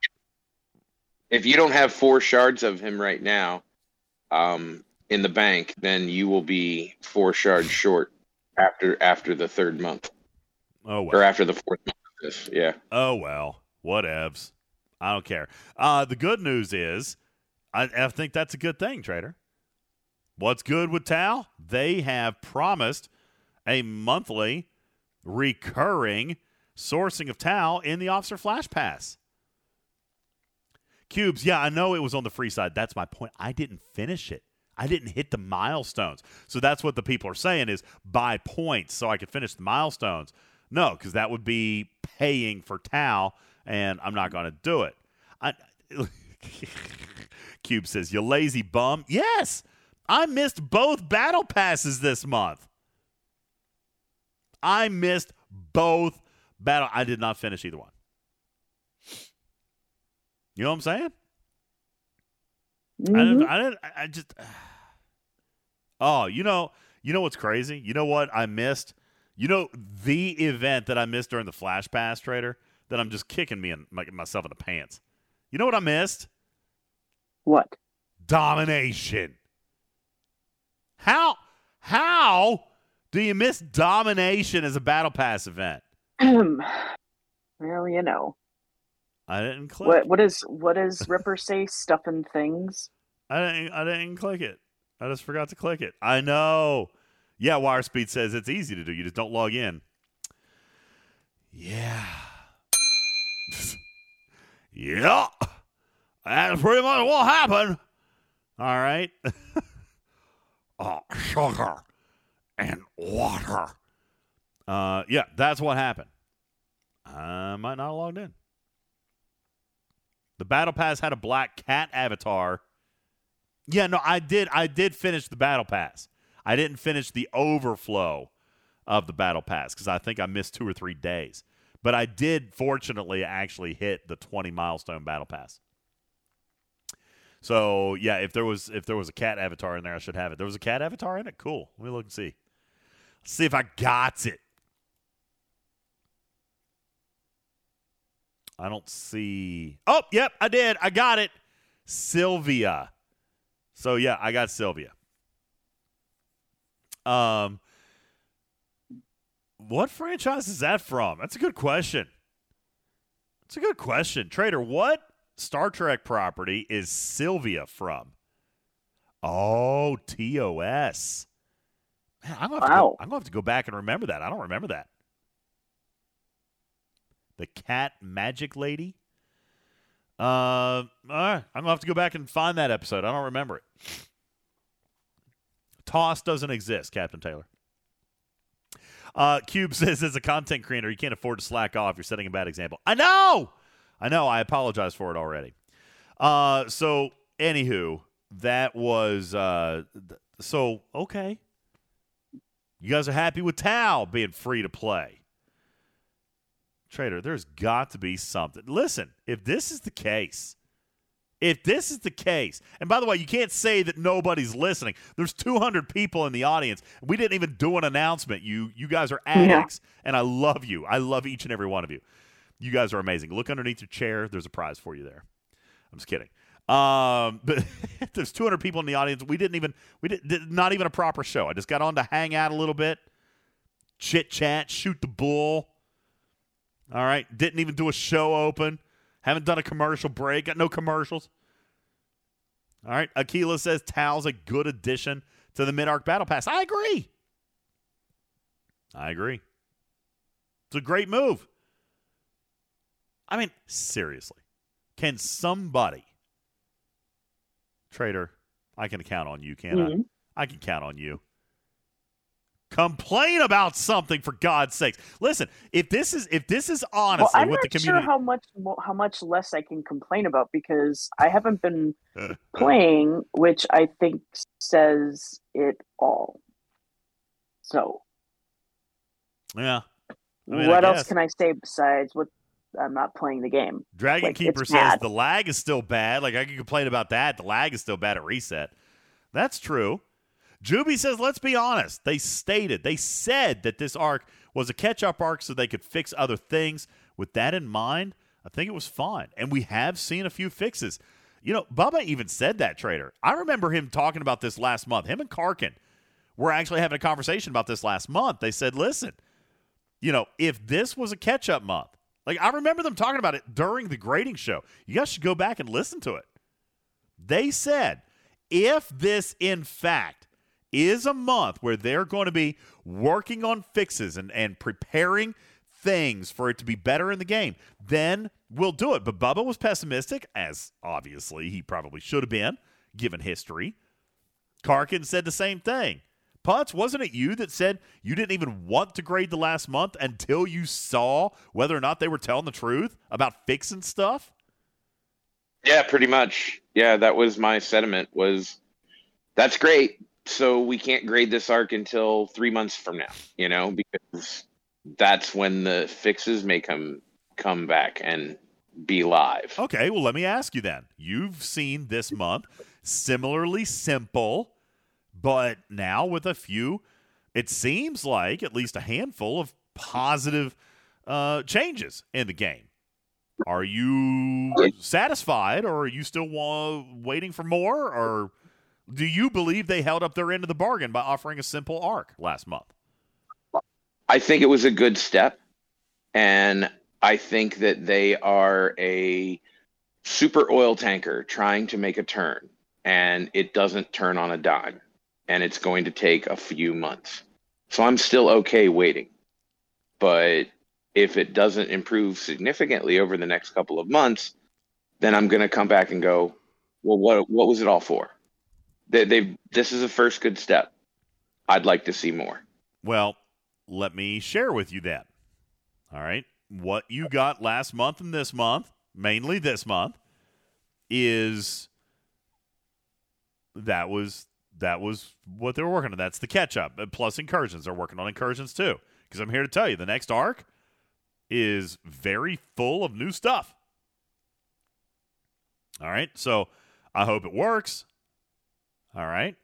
If you don't have four shards of him right now, um, in the bank, then you will be four shards short after after the third month Oh well. or after the fourth month. Yeah. Oh well, whatevs. I don't care. Uh, the good news is, I, I think that's a good thing, trader. What's good with Tal? They have promised a monthly, recurring sourcing of Tal in the Officer Flash Pass. Cubes, yeah, I know it was on the free side. That's my point. I didn't finish it. I didn't hit the milestones. So that's what the people are saying is buy points so I could finish the milestones. No, because that would be paying for Tau, and I'm not going to do it. I, Cube says, You lazy bum. Yes, I missed both battle passes this month. I missed both battle. I did not finish either one. You know what I'm saying? I didn't. I didn't. I just. Oh, you know, you know what's crazy? You know what I missed? You know the event that I missed during the Flash Pass trader that I'm just kicking me and my, myself in the pants. You know what I missed? What? Domination. How? How do you miss domination as a battle pass event? well, you know I didn't click. what? What is what does Ripper say? Stuffing things. I didn't. I didn't click it. I just forgot to click it. I know. Yeah, Wire Speed says it's easy to do. You just don't log in. Yeah. yeah. That's pretty much what happened. All right. oh, sugar and water. Uh, yeah, that's what happened. I might not have logged in. The battle pass had a black cat avatar. Yeah, no, I did. I did finish the battle pass. I didn't finish the overflow of the battle pass because I think I missed two or three days. But I did, fortunately, actually hit the 20 milestone battle pass. So yeah, if there was if there was a cat avatar in there, I should have it. There was a cat avatar in it. Cool. Let me look and see. Let's see if I got it. I don't see. Oh, yep, I did. I got it. Sylvia. So yeah, I got Sylvia. Um, what franchise is that from? That's a good question. That's a good question, Trader. What Star Trek property is Sylvia from? Oh, TOS. Man, I'm gonna, to go, Wow. I'm gonna have to go back and remember that. I don't remember that. The cat magic lady. Uh, all right. I'm gonna have to go back and find that episode. I don't remember it. Toss doesn't exist, Captain Taylor. Uh, Cube says, as a content creator, you can't afford to slack off. You're setting a bad example. I know. I know. I apologize for it already. Uh, so, anywho, that was uh, th- so okay. You guys are happy with Tau being free to play. Trader, there's got to be something. Listen, if this is the case, if this is the case, and by the way, you can't say that nobody's listening. There's 200 people in the audience. We didn't even do an announcement. You you guys are addicts, and I love you. I love each and every one of you. You guys are amazing. Look underneath your chair. There's a prize for you there. I'm just kidding. Um, but there's 200 people in the audience. We didn't even we did, did not even a proper show. I just got on to hang out a little bit, chit chat, shoot the bull. All right, didn't even do a show open. Haven't done a commercial break. Got no commercials. All right, Aquila says Tal's a good addition to the Mid Arc Battle Pass. I agree. I agree. It's a great move. I mean, seriously, can somebody, Trader, I can count on you, can Mhm. I? I can count on you. Complain about something for God's sakes. Listen, if this is if this is Well, honestly I'm what not the community sure how much how much less I can complain about because I haven't been playing, which I think says it all. So, Yeah. I mean, what else can I say besides what I'm not playing the game? Dragon Like, Keeper says bad. the lag is still bad. Like I can complain about that. The lag is still bad at reset. That's true. Juby says, let's be honest. They stated, they said that this arc was a catch up arc so they could fix other things. With that in mind, I think it was fine. And we have seen a few fixes. You know, Bubba even said that, Trader. I remember him talking about this last month. Him and Karkin were actually having a conversation about this last month. They said, listen, you know, if this was a catch up month, like I remember them talking about it during the grading show. You guys should go back and listen to it. They said, if this in fact is a month where they're going to be working on fixes and, and preparing things for it to be better in the game, then we'll do it. But Bubba was pessimistic, as obviously he probably should have been, given history. Karkin said the same thing. Putz, wasn't it you that said you didn't even want to grade the last month until you saw whether or not they were telling the truth about fixing stuff? Yeah, pretty much. Yeah, that was my sentiment. Was that's great. So we can't grade this arc until three months from now. You know, because that's when the fixes may come come back and be live. Okay, well, let me ask you then. You've seen this month similarly simple, but now with a few, it seems like at least a handful of positive uh, changes in the game. Are you satisfied, or are you still wa- waiting for more, or do you believe they held up their end of the bargain by offering a simple arc last month? I think it was a good step, and I think that they are a super oil tanker trying to make a turn, and it doesn't turn on a dime, and it's going to take a few months. So I'm still okay waiting, but if it doesn't improve significantly over the next couple of months, then I'm going to come back and go, well, what what was it all for? They, they've this is a first good step. I'd like to see more. Well, let me share with you that. All right. What you got last month and this month, mainly this month, is that was that was what they were working on. That's the catch up. Plus incursions. They're working on incursions too. Because I'm here to tell you the next arc is very full of new stuff. All right. So I hope it works. All right.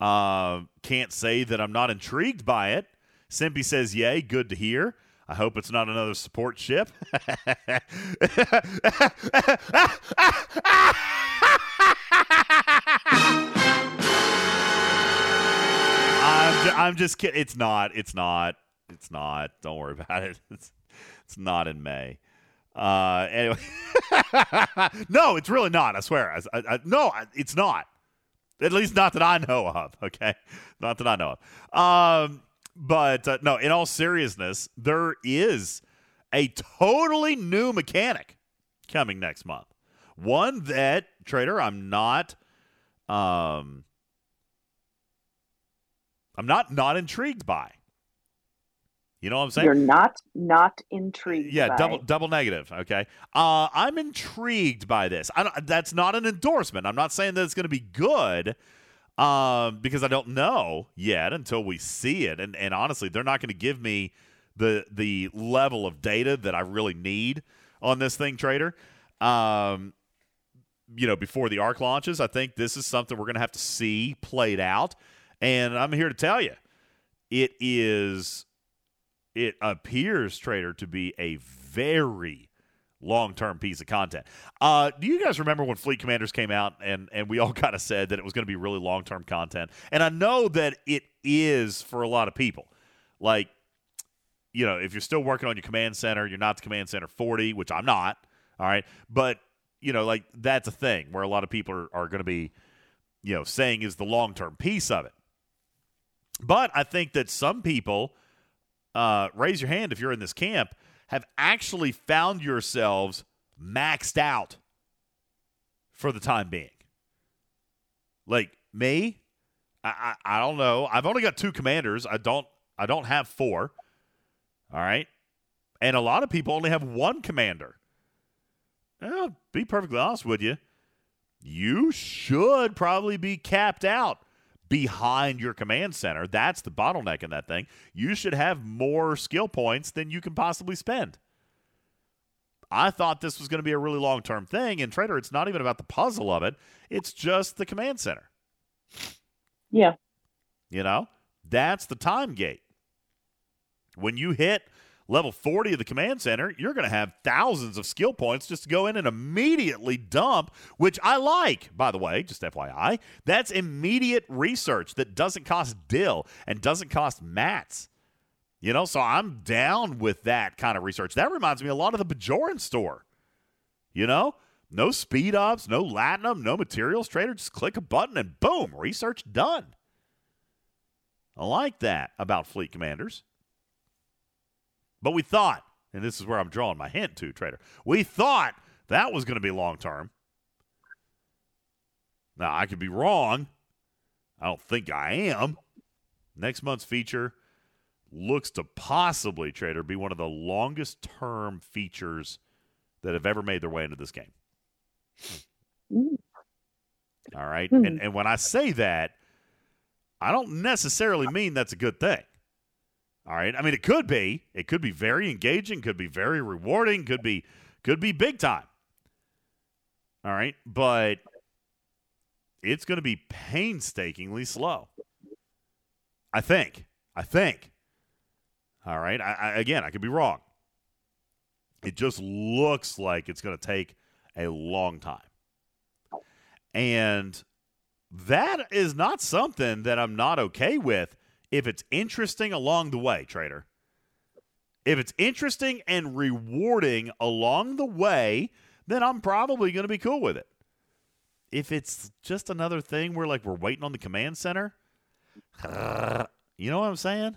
Uh, can't say that I'm not intrigued by it. Simpy says, Yay, good to hear. I hope it's not another support ship. I'm, ju- I'm just kidding. It's not. It's not. It's not. Don't worry about it. It's, it's not in May. Uh, anyway, no, it's really not. I swear. I, I, I- no, it's not. At least not that I know of. Okay, not that I know of. Um, but uh, no, in all seriousness, there is a totally new mechanic coming next month. One that trader, I'm not. Um, I'm not not intrigued by. You know what I'm saying? You're not not intrigued. yeah, double double negative. Okay, uh, I'm intrigued by this. I don't, that's not an endorsement. I'm not saying that it's going to be good, um, because I don't know yet until we see it. And and honestly, they're not going to give me the the level of data that I really need on this thing, Trader. Um, you know, before the arc launches, I think this is something we're going to have to see played out. And I'm here to tell you, it is it appears trader to be a very long-term piece of content. Uh, do you guys remember when fleet commanders came out and and we all kind of said that it was going to be really long-term content? And i know that it is for a lot of people. Like you know if you're still working on your command center you're not the command center 40 which i'm not all right? But you know like that's a thing where a lot of people are, are going to be you know saying is the long-term piece of it. But i think that some people uh, raise your hand if you're in this camp, have actually found yourselves maxed out for the time being. Like me, I, I, I don't know. I've only got two commanders. I don't I don't have four. All right. And a lot of people only have one commander. Well, be perfectly honest with you. You should probably be capped out behind your command center. That's the bottleneck in that thing. You should have more skill points than you can possibly spend. I thought this was going to be a really long term thing. And Trader, it's not even about the puzzle of it, it's just the command center. Yeah. You know, that's the time gate. When you hit level 40 of the command center, you're going to have thousands of skill points just to go in and immediately dump, which I like, by the way, just FYI. That's immediate research that doesn't cost dill and doesn't cost mats. You know, so I'm down with that kind of research. That reminds me a lot of the Bajoran store. You know, no speed ups, no latinum, no materials trader. Just click a button and boom, research done. I like that about fleet commanders. But we thought, and this is where I'm drawing my hint to, Trader, we thought that was going to be long term. Now, I could be wrong. I don't think I am. Next month's feature looks to possibly, Trader, be one of the longest term features that have ever made their way into this game. All right. Hmm. And, and when I say that, I don't necessarily mean that's a good thing. All right. I mean, it could be. It could be very engaging. Could be very rewarding. Could be could be big time. All right, but it's going to be painstakingly slow. I think. I think. All right. I, I, again, I could be wrong. It just looks like it's going to take a long time, and that is not something that I'm not okay with if it's interesting along the way, trader. If it's interesting and rewarding along the way, then I'm probably going to be cool with it. If it's just another thing where like we're waiting on the command center, you know what I'm saying?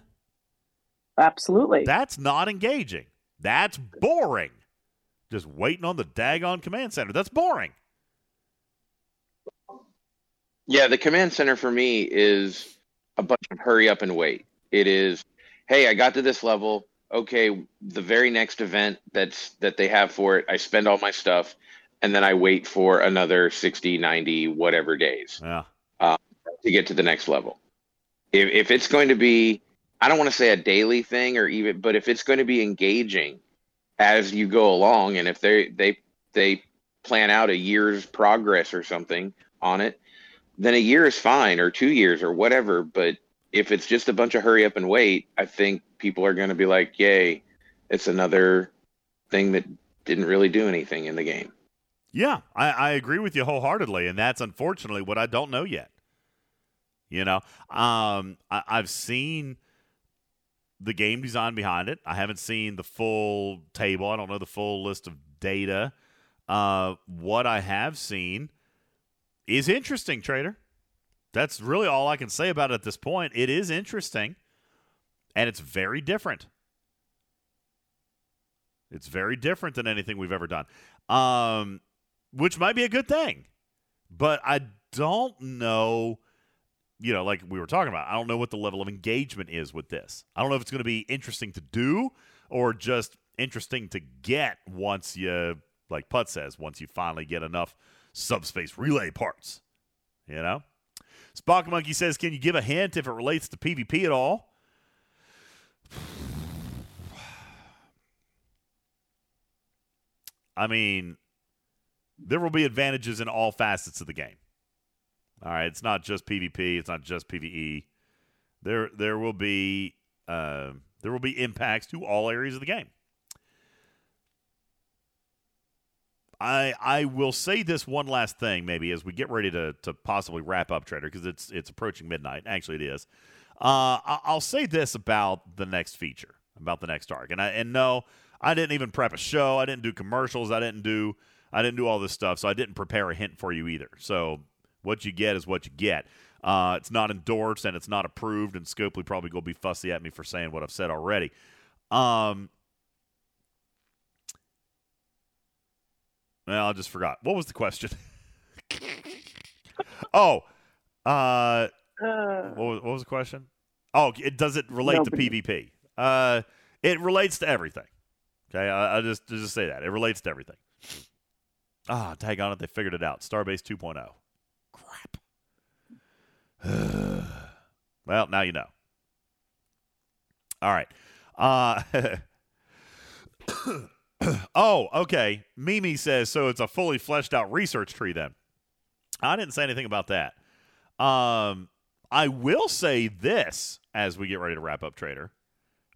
Absolutely. That's not engaging. That's boring. Just waiting on the daggone command center. That's boring. Yeah, the command center for me is a bunch of hurry up and wait. It is, hey, I got to this level. Okay, the very next event that's that they have for it, I spend all my stuff and then I wait for another 60, 90, whatever days Yeah. Um, to get to the next level. If if it's going to be I don't want to say a daily thing or even but if it's going to be engaging as you go along and if they they they plan out a year's progress or something on it, then a year is fine or 2 years or whatever, but if it's just a bunch of hurry up and wait, I think people are going to be like, "Yay, it's another thing that didn't really do anything in the game." Yeah, I, I agree with you wholeheartedly, and that's unfortunately what I don't know yet. You know, um, I, I've seen the game design behind it. I haven't seen the full table. I don't know the full list of data. Uh, what I have seen is interesting, trader. That's really all I can say about it at this point. It is interesting, and it's very different. It's very different than anything we've ever done, um, which might be a good thing. But I don't know you know, like we were talking about, I don't know what the level of engagement is with this. I don't know if it's going to be interesting to do or just interesting to get once you, like Putz says, once you finally get enough subspace relay parts. You know? Spock Monkey says, Can you give a hint if it relates to PvP at all? I mean, there will be advantages in all facets of the game. All right, it's not just PvP, it's not just PvE. There, there will be uh, there will be impacts to all areas of the game. I I will say this one last thing, maybe as we get ready to to possibly wrap up Trader, because it's it's approaching midnight. Actually, it is. Uh, I'll say this about the next feature, about the next arc, and I and no, I didn't even prep a show. I didn't do commercials. I didn't do I didn't do all this stuff, so I didn't prepare a hint for you either. So what you get is what you get. Uh, it's not endorsed and it's not approved, and Scopely probably to be fussy at me for saying what I've said already. Um, well, I just forgot. What was the question? oh, uh, Uh, what was, what was the question? Oh, it does it relate to PvP? Uh, it relates to everything. Okay, I, I just just say that it relates to everything. Ah, tag on it. They figured it out. Starbase 2.0. Crap. well, now you know. All right. Uh, oh, okay. Mimi says so. It's a fully fleshed out research tree. Then I didn't say anything about that. Um, I will say this as we get ready to wrap up, Trader.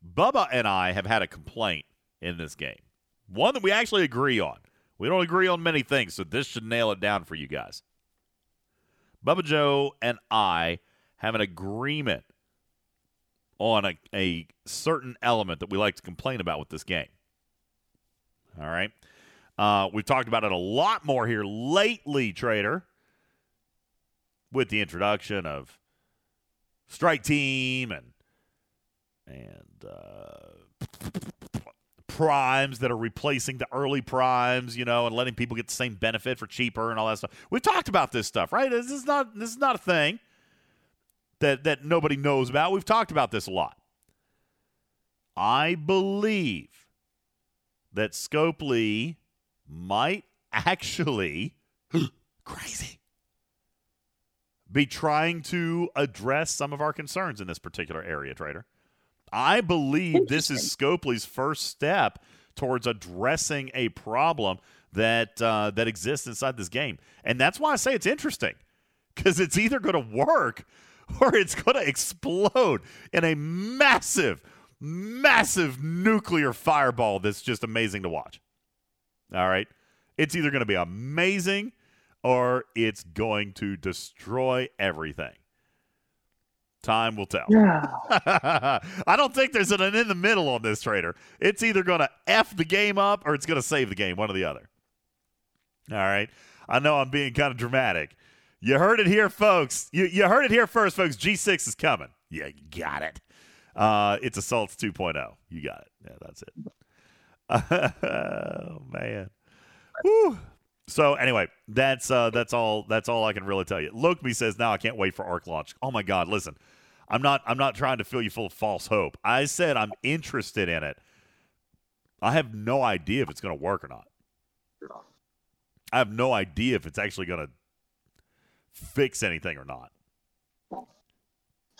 Bubba and I have had a complaint in this game. One that we actually agree on. We don't agree on many things, so this should nail it down for you guys. Bubba Joe and I have an agreement on a, a certain element that we like to complain about with this game. All right. Uh, we've talked about it a lot more here lately, Trader, with the introduction of Strike Team and and uh, primes that are replacing the early primes, you know, and letting people get the same benefit for cheaper and all that stuff. We've talked about this stuff, right? This is not this is not a thing that that nobody knows about. We've talked about this a lot. I believe that Scopely might actually crazy be trying to address some of our concerns in this particular area, trader. I believe this is Scopely's first step towards addressing a problem that uh, that exists inside this game, and that's why I say it's interesting because it's either going to work or it's going to explode in a massive, massive nuclear fireball that's just amazing to watch. All right, it's either going to be amazing or it's going to destroy everything. Time will tell. I don't think there's an in the middle on this trader. It's either going to F the game up or it's going to save the game, one or the other. All right. I know I'm being kind of dramatic. You heard it here, folks. You, you heard it here first, folks. G6 is coming. Yeah, you got it. Uh, it's Assaults 2.0. You got it. Yeah, that's it. oh, man. So anyway, that's uh, that's all that's all I can really tell you. Lokme says now I can't wait for Arc launch. Oh my God, listen, I'm not I'm not trying to fill you full of false hope. I said I'm interested in it. I have no idea if it's going to work or not. I have no idea if it's actually going to fix anything or not.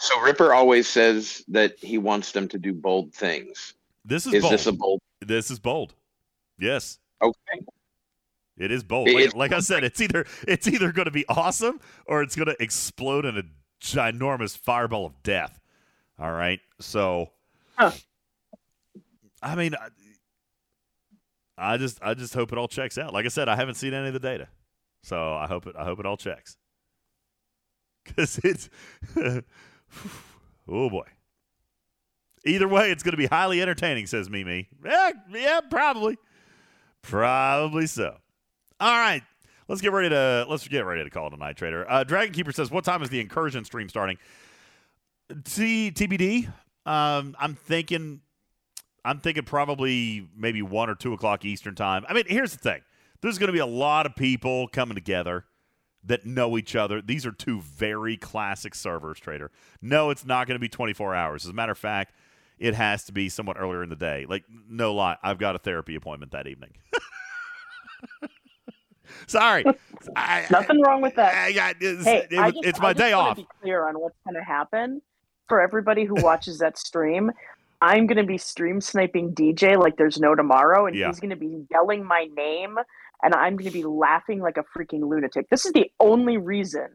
So Ripper always says that he wants them to do bold things. This is, Is bold. this a bold? this is bold. Yes, Okay. it is bold. It Like, like I said, it's either it's either going to be awesome or it's going to explode in a ginormous fireball of death. All right. So, Huh. I mean, I, I just I just hope it all checks out. Like I said, I haven't seen any of the data, so I hope it I hope it all checks. Because it's oh boy. Either way, it's going to be highly entertaining, says Mimi. Yeah, yeah, probably, probably so. All right, let's get ready to let's get ready to call it a night trader. Uh, Dragon Keeper says, "What time is the incursion stream starting?" T TBD. Um, I'm thinking, I'm thinking probably maybe one or two o'clock Eastern time. I mean, here's the thing: there's going to be a lot of people coming together that know each other. These are two very classic servers, Trader. No, it's not going to be 24 hours. As a matter of fact, it has to be somewhat earlier in the day. Like, no lie, I've got a therapy appointment that evening. Sorry. I, Nothing wrong with that. I, I, it's, hey, it- I just, it's my day off. Be clear on what's going to happen for everybody who watches that stream. I'm going to be stream sniping DJ like there's no tomorrow, and Yeah. he's going to be yelling my name, and I'm going to be laughing like a freaking lunatic. This is the only reason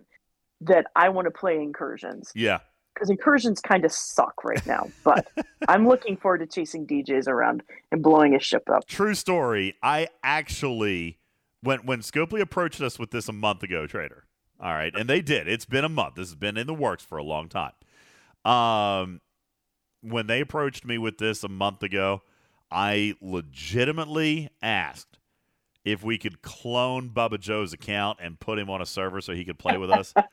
that I want to play incursions Yeah. because incursions kind of suck right now. But I'm looking forward to chasing DJs around and blowing his ship up. True story. I actually when when Scopely approached us with this a month ago, Trader. All right, and they did. It's been a month. This has been in the works for a long time. Um, when they approached me with this a month ago, I legitimately asked if we could clone Bubba Joe's account and put him on a server so he could play with us.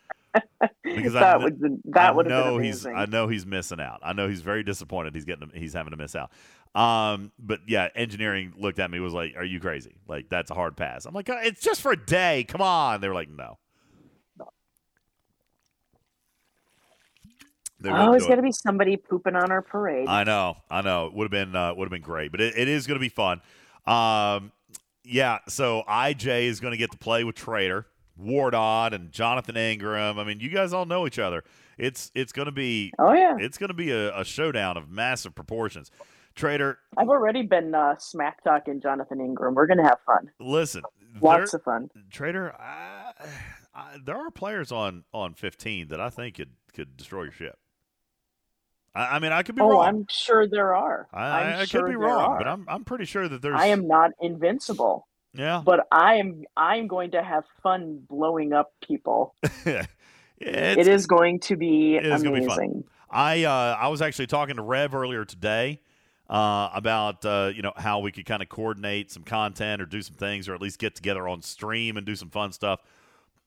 Because I that kn- would been, that I would have know been he's. I know he's missing out. I know he's very disappointed. He's getting he's having to miss out. Um, but yeah, engineering looked at me was like, "Are you crazy? Like that's a hard pass." I'm like, "Uh, "It's just for a day. Come on." They were like, "No." They wouldn't Always do it. got to be somebody pooping on our parade. I know, I know. It would have been uh, would have been great, but it, it is going to be fun. Um, yeah. So IJ is going to get to play with Trader, Wardon, and Jonathan Ingram. I mean, you guys all know each other. It's it's going to be oh yeah, it's going to be a, a showdown of massive proportions. Trader, I've already been uh, smack talking Jonathan Ingram. We're gonna have fun, listen, lots there- of fun. Trader, I, I, there are players on on 15 that I think could could destroy your ship. I, I mean, I could be Oh, wrong. I'm sure there are. I, I, sure could be wrong, are. but I'm I'm pretty sure that there's. I am not invincible, Yeah. but I am. I'm going to have fun blowing up people. It's- it is going to be it is gonna be amazing. fun. I uh, I was actually talking to Rev earlier today uh, about uh, you know how we could kind of coordinate some content or do some things or at least get together on stream and do some fun stuff.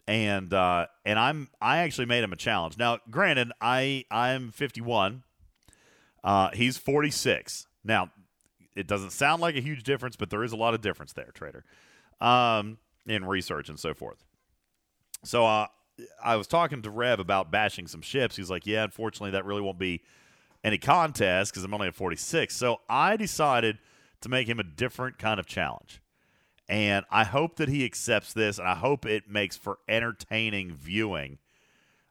And uh, and I'm I actually made him a challenge. Now, granted, I I'm 51. Uh, he's 46. Now, it doesn't sound like a huge difference, but there is a lot of difference there, Trader, um, in research and so forth. So uh, I was talking to Rev about bashing some ships. He's like, "Yeah, unfortunately, that really won't be any contest because I'm only at 46." So I decided to make him a different kind of challenge, and I hope that he accepts this, and I hope it makes for entertaining viewing.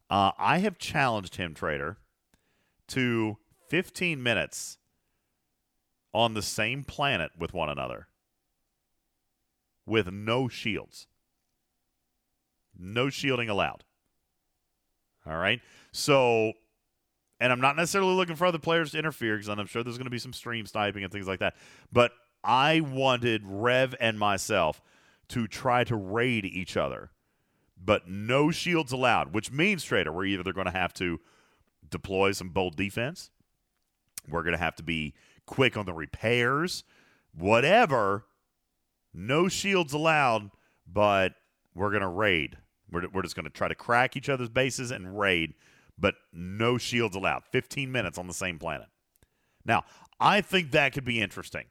Uh, I have challenged him, Trader, to 15 minutes on the same planet with one another with no shields. No shielding allowed. All right. So, and I'm not necessarily looking for other players to interfere because I'm sure there's going to be some stream sniping and things like that. But I wanted Rev and myself to try to raid each other, but no shields allowed, which means, Trader, we're either going to have to deploy some bold defense, we're going to have to be quick on the repairs, whatever. No shields allowed, but we're going to raid. We're, we're just going to try to crack each other's bases and raid, but no shields allowed. 15 minutes on the same planet. Now, I think that could be interesting.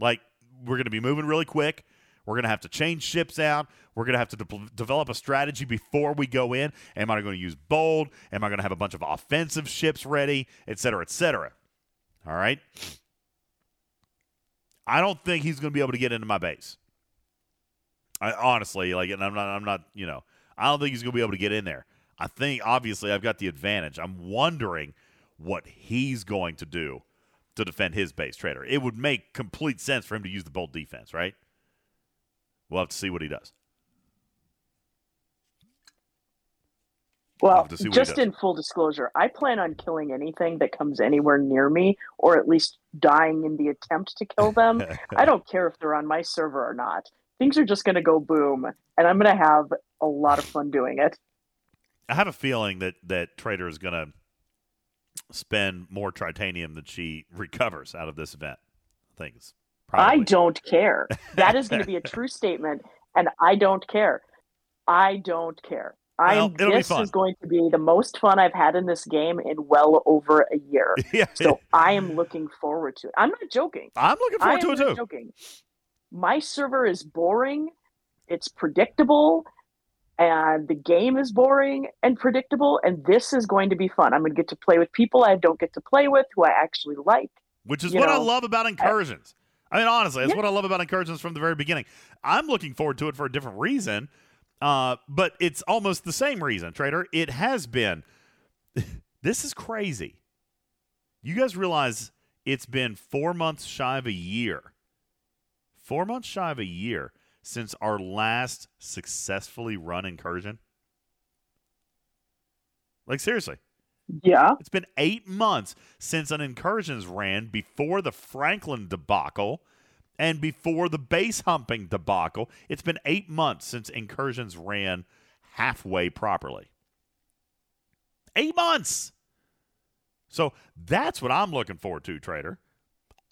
Like, we're going to be moving really quick. We're going to have to change ships out. We're going to have to de- develop a strategy before we go in. Am I going to use bold? Am I going to have a bunch of offensive ships ready, et cetera, et cetera? All right. I don't think he's going to be able to get into my base. I honestly like, and I'm not, I'm not, you know, I don't think he's going to be able to get in there. I think obviously I've got the advantage. I'm wondering what he's going to do to defend his base trader. It would make complete sense for him to use the bold defense, right? We'll have to see what he does. Well, have to see what he just in full disclosure, I plan on killing anything that comes anywhere near me, or at least dying in the attempt to kill them. I don't care if they're on my server or not. Things are just going to go boom, and I'm going to have a lot of fun doing it. I have a feeling that that Trader is going to spend more tritanium than she recovers out of this event. Things. probably. I don't care. That is going to be a true statement, and I don't care. I don't care. Well, I'm. This is going to be the most fun I've had in this game in well over a year. yeah, So I am looking forward to it. I'm not joking. I'm looking I forward to it not too. joking. My server is boring. It's predictable. and the game is boring and predictable. And this is going to be fun. I'm going to get to play with people I don't get to play with who I actually like. Which is You what I love about incursions. I, mean, honestly, that's Yeah. what I love about incursions from the very beginning. I'm looking forward to it for a different reason, uh, but it's almost the same reason, Trader. It has been. this is crazy. You guys realize it's been four months shy of a year. Four months shy of a year since our last successfully run incursion. Like, seriously. Yeah. It's been eight months since an incursions ran before the Franklin debacle and before the base humping debacle. It's been eight months since incursions ran halfway properly. Eight months. So that's what I'm looking forward to, Trader.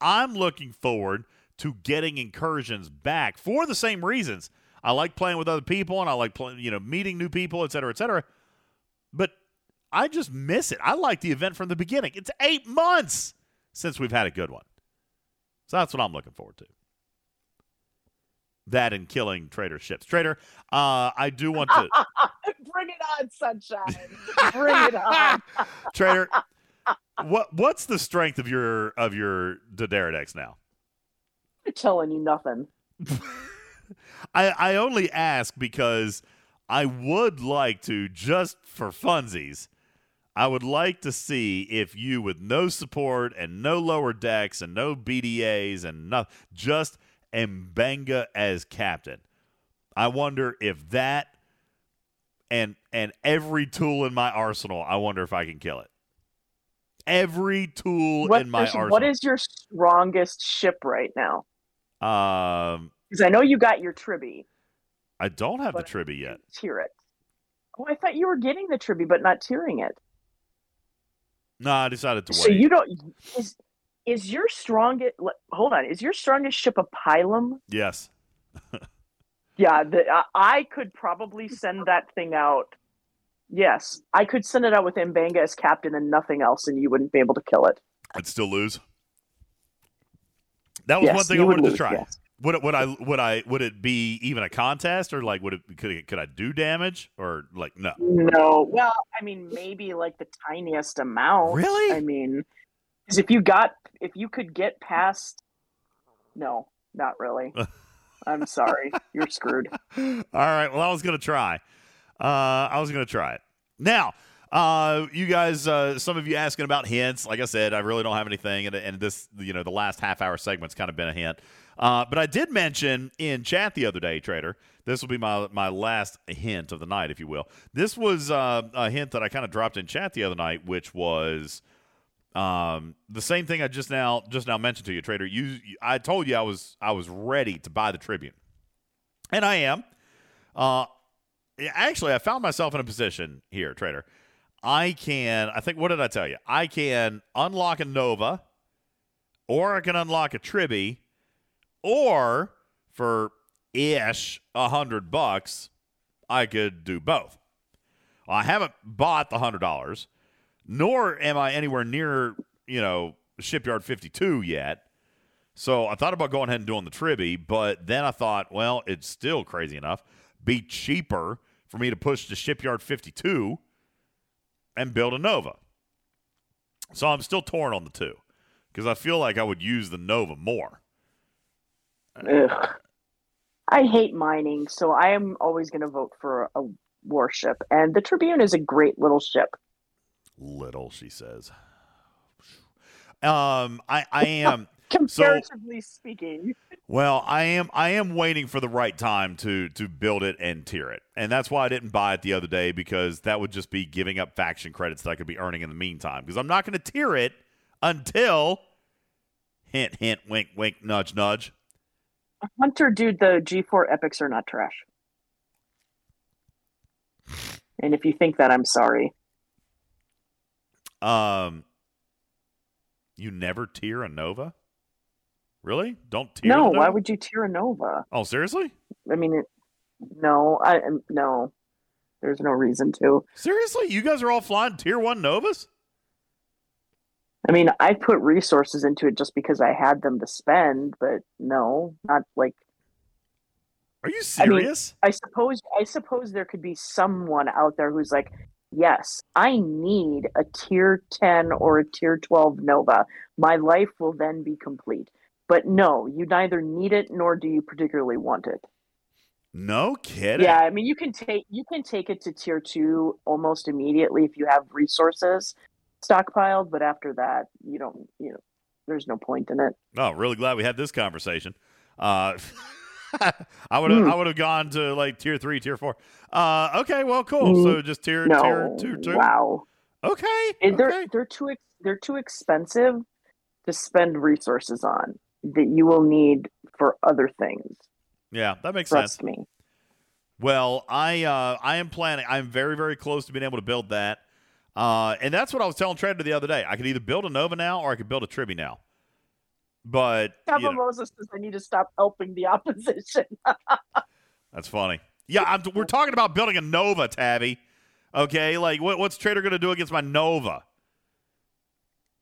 I'm looking forward to getting incursions back for the same reasons. I like playing with other people and I like playing, you know, meeting new people, et cetera, et cetera. But I just miss it. I like the event from the beginning. It's eight months since we've had a good one. So that's what I'm looking forward to. That and killing trader ships. Trader, uh, I do want to. Bring it on, sunshine. Bring it on. Trader, what what's the strength of your of your D'deridex now? I'm telling you nothing. I I only ask because I would like to just for funsies. I would like to see if you, with no support and no lower decks and no BDAs and no, just M'Benga as captain. I wonder if that and and every tool in my arsenal. I wonder if I can kill it. Every tool What in my arsenal. what is your strongest ship right now? um? Because I know you got your Tribby. I don't have the tribby yet. Tier it. Oh, I thought you were getting the Tribby, but not tiering it. No, I decided to wait. So you don't is is your strongest? Hold on, is your strongest ship a Pilum? yes. Yeah, the, I I could probably send that thing out. Yes, I could send it out with M'Benga as captain and nothing else, and you wouldn't be able to kill it. I'd still lose. That was yes, one thing I wanted lose, to try. yes. Would it, would I would I would it be even a contest or like would it could it, could I do damage or like no? No, well, I mean, maybe like the tiniest amount. Really? I mean, 'cause if you got, if you could get past, no, not really. I'm sorry, you're screwed. All right. Well, I was gonna try. Uh, I was gonna try it. Now, uh, you guys, uh, some of you asking about hints. Like I said, I really don't have anything, and, and this, you know, the last half hour segment's kind of been a hint. Uh, but I did mention in chat the other day, Trader. This will be my my last hint of the night, if you will. This was uh, a hint that I kind of dropped in chat the other night, which was um, the same thing I just now just now mentioned to you, Trader. You, I told you I was I was ready to buy the Tribune, and I am. Uh, actually, I found myself in a position here, Trader. I can. I think. What did I tell you? I can unlock a Nova, or I can unlock a Tribby, or for ish a hundred bucks, I could do both. I haven't bought the hundred dollars, nor am I anywhere near you know Shipyard Fifty Two yet. So I thought about going ahead and doing the Tribby, but then I thought, well, it's still crazy enough. Be cheaper for me to push to Shipyard 52 and build a Nova. So I'm still torn on the two because I feel like I would use the Nova more. Ugh. I hate mining, so I am always going to vote for a warship. And the Tribune is a great little ship. Little, she says. Um, I, I am. Comparatively speaking, Well, I am I am waiting for the right time to to build it and tier it. And that's why I didn't buy it the other day because that would just be giving up faction credits that I could be earning in the meantime because I'm not going to tier it until hint hint wink wink nudge nudge. Hunter, dude, the G4 epics are not trash. And if you think that, I'm sorry. Um you never tear a Nova? Really? Don't tier no, why would you tear a Nova? Oh, seriously? I mean, it, no, I um, no. There's no reason to. Seriously? You guys are all flying tier 1 Novas? I mean, I put resources into it just because I had them to spend, but no, not like Are you I mean, serious? I suppose I suppose there could be someone out there who's like, yes, I need a tier 10 or a tier 12 Nova. My life will then be complete. But no, you neither need it nor do you particularly want it. no kidding. Yeah, I mean you can take you can take it to tier 2 almost immediately if you have resources stockpiled, but after that, you don't, you know, there's no point in it. Oh, really glad we had this conversation. Uh, I would have Hmm. I would have gone to like tier three, tier four. Uh, okay, well, cool. So just tier No. tier two, two. Wow. Okay, And they're okay. they're too ex- they're too expensive to spend resources on that you will need for other things. Yeah, that makes sense. Trust me. Well, I uh, I am planning. I'm very very close to being able to build that, uh, and that's what I was telling Trader the other day. I could either build a Nova now or I could build a Tribby now. But Papa Moses says I need to stop helping the opposition. that's funny. Yeah, I'm, we're talking about building a Nova, Tabby. Okay, like what, what's Trader going to do against my Nova?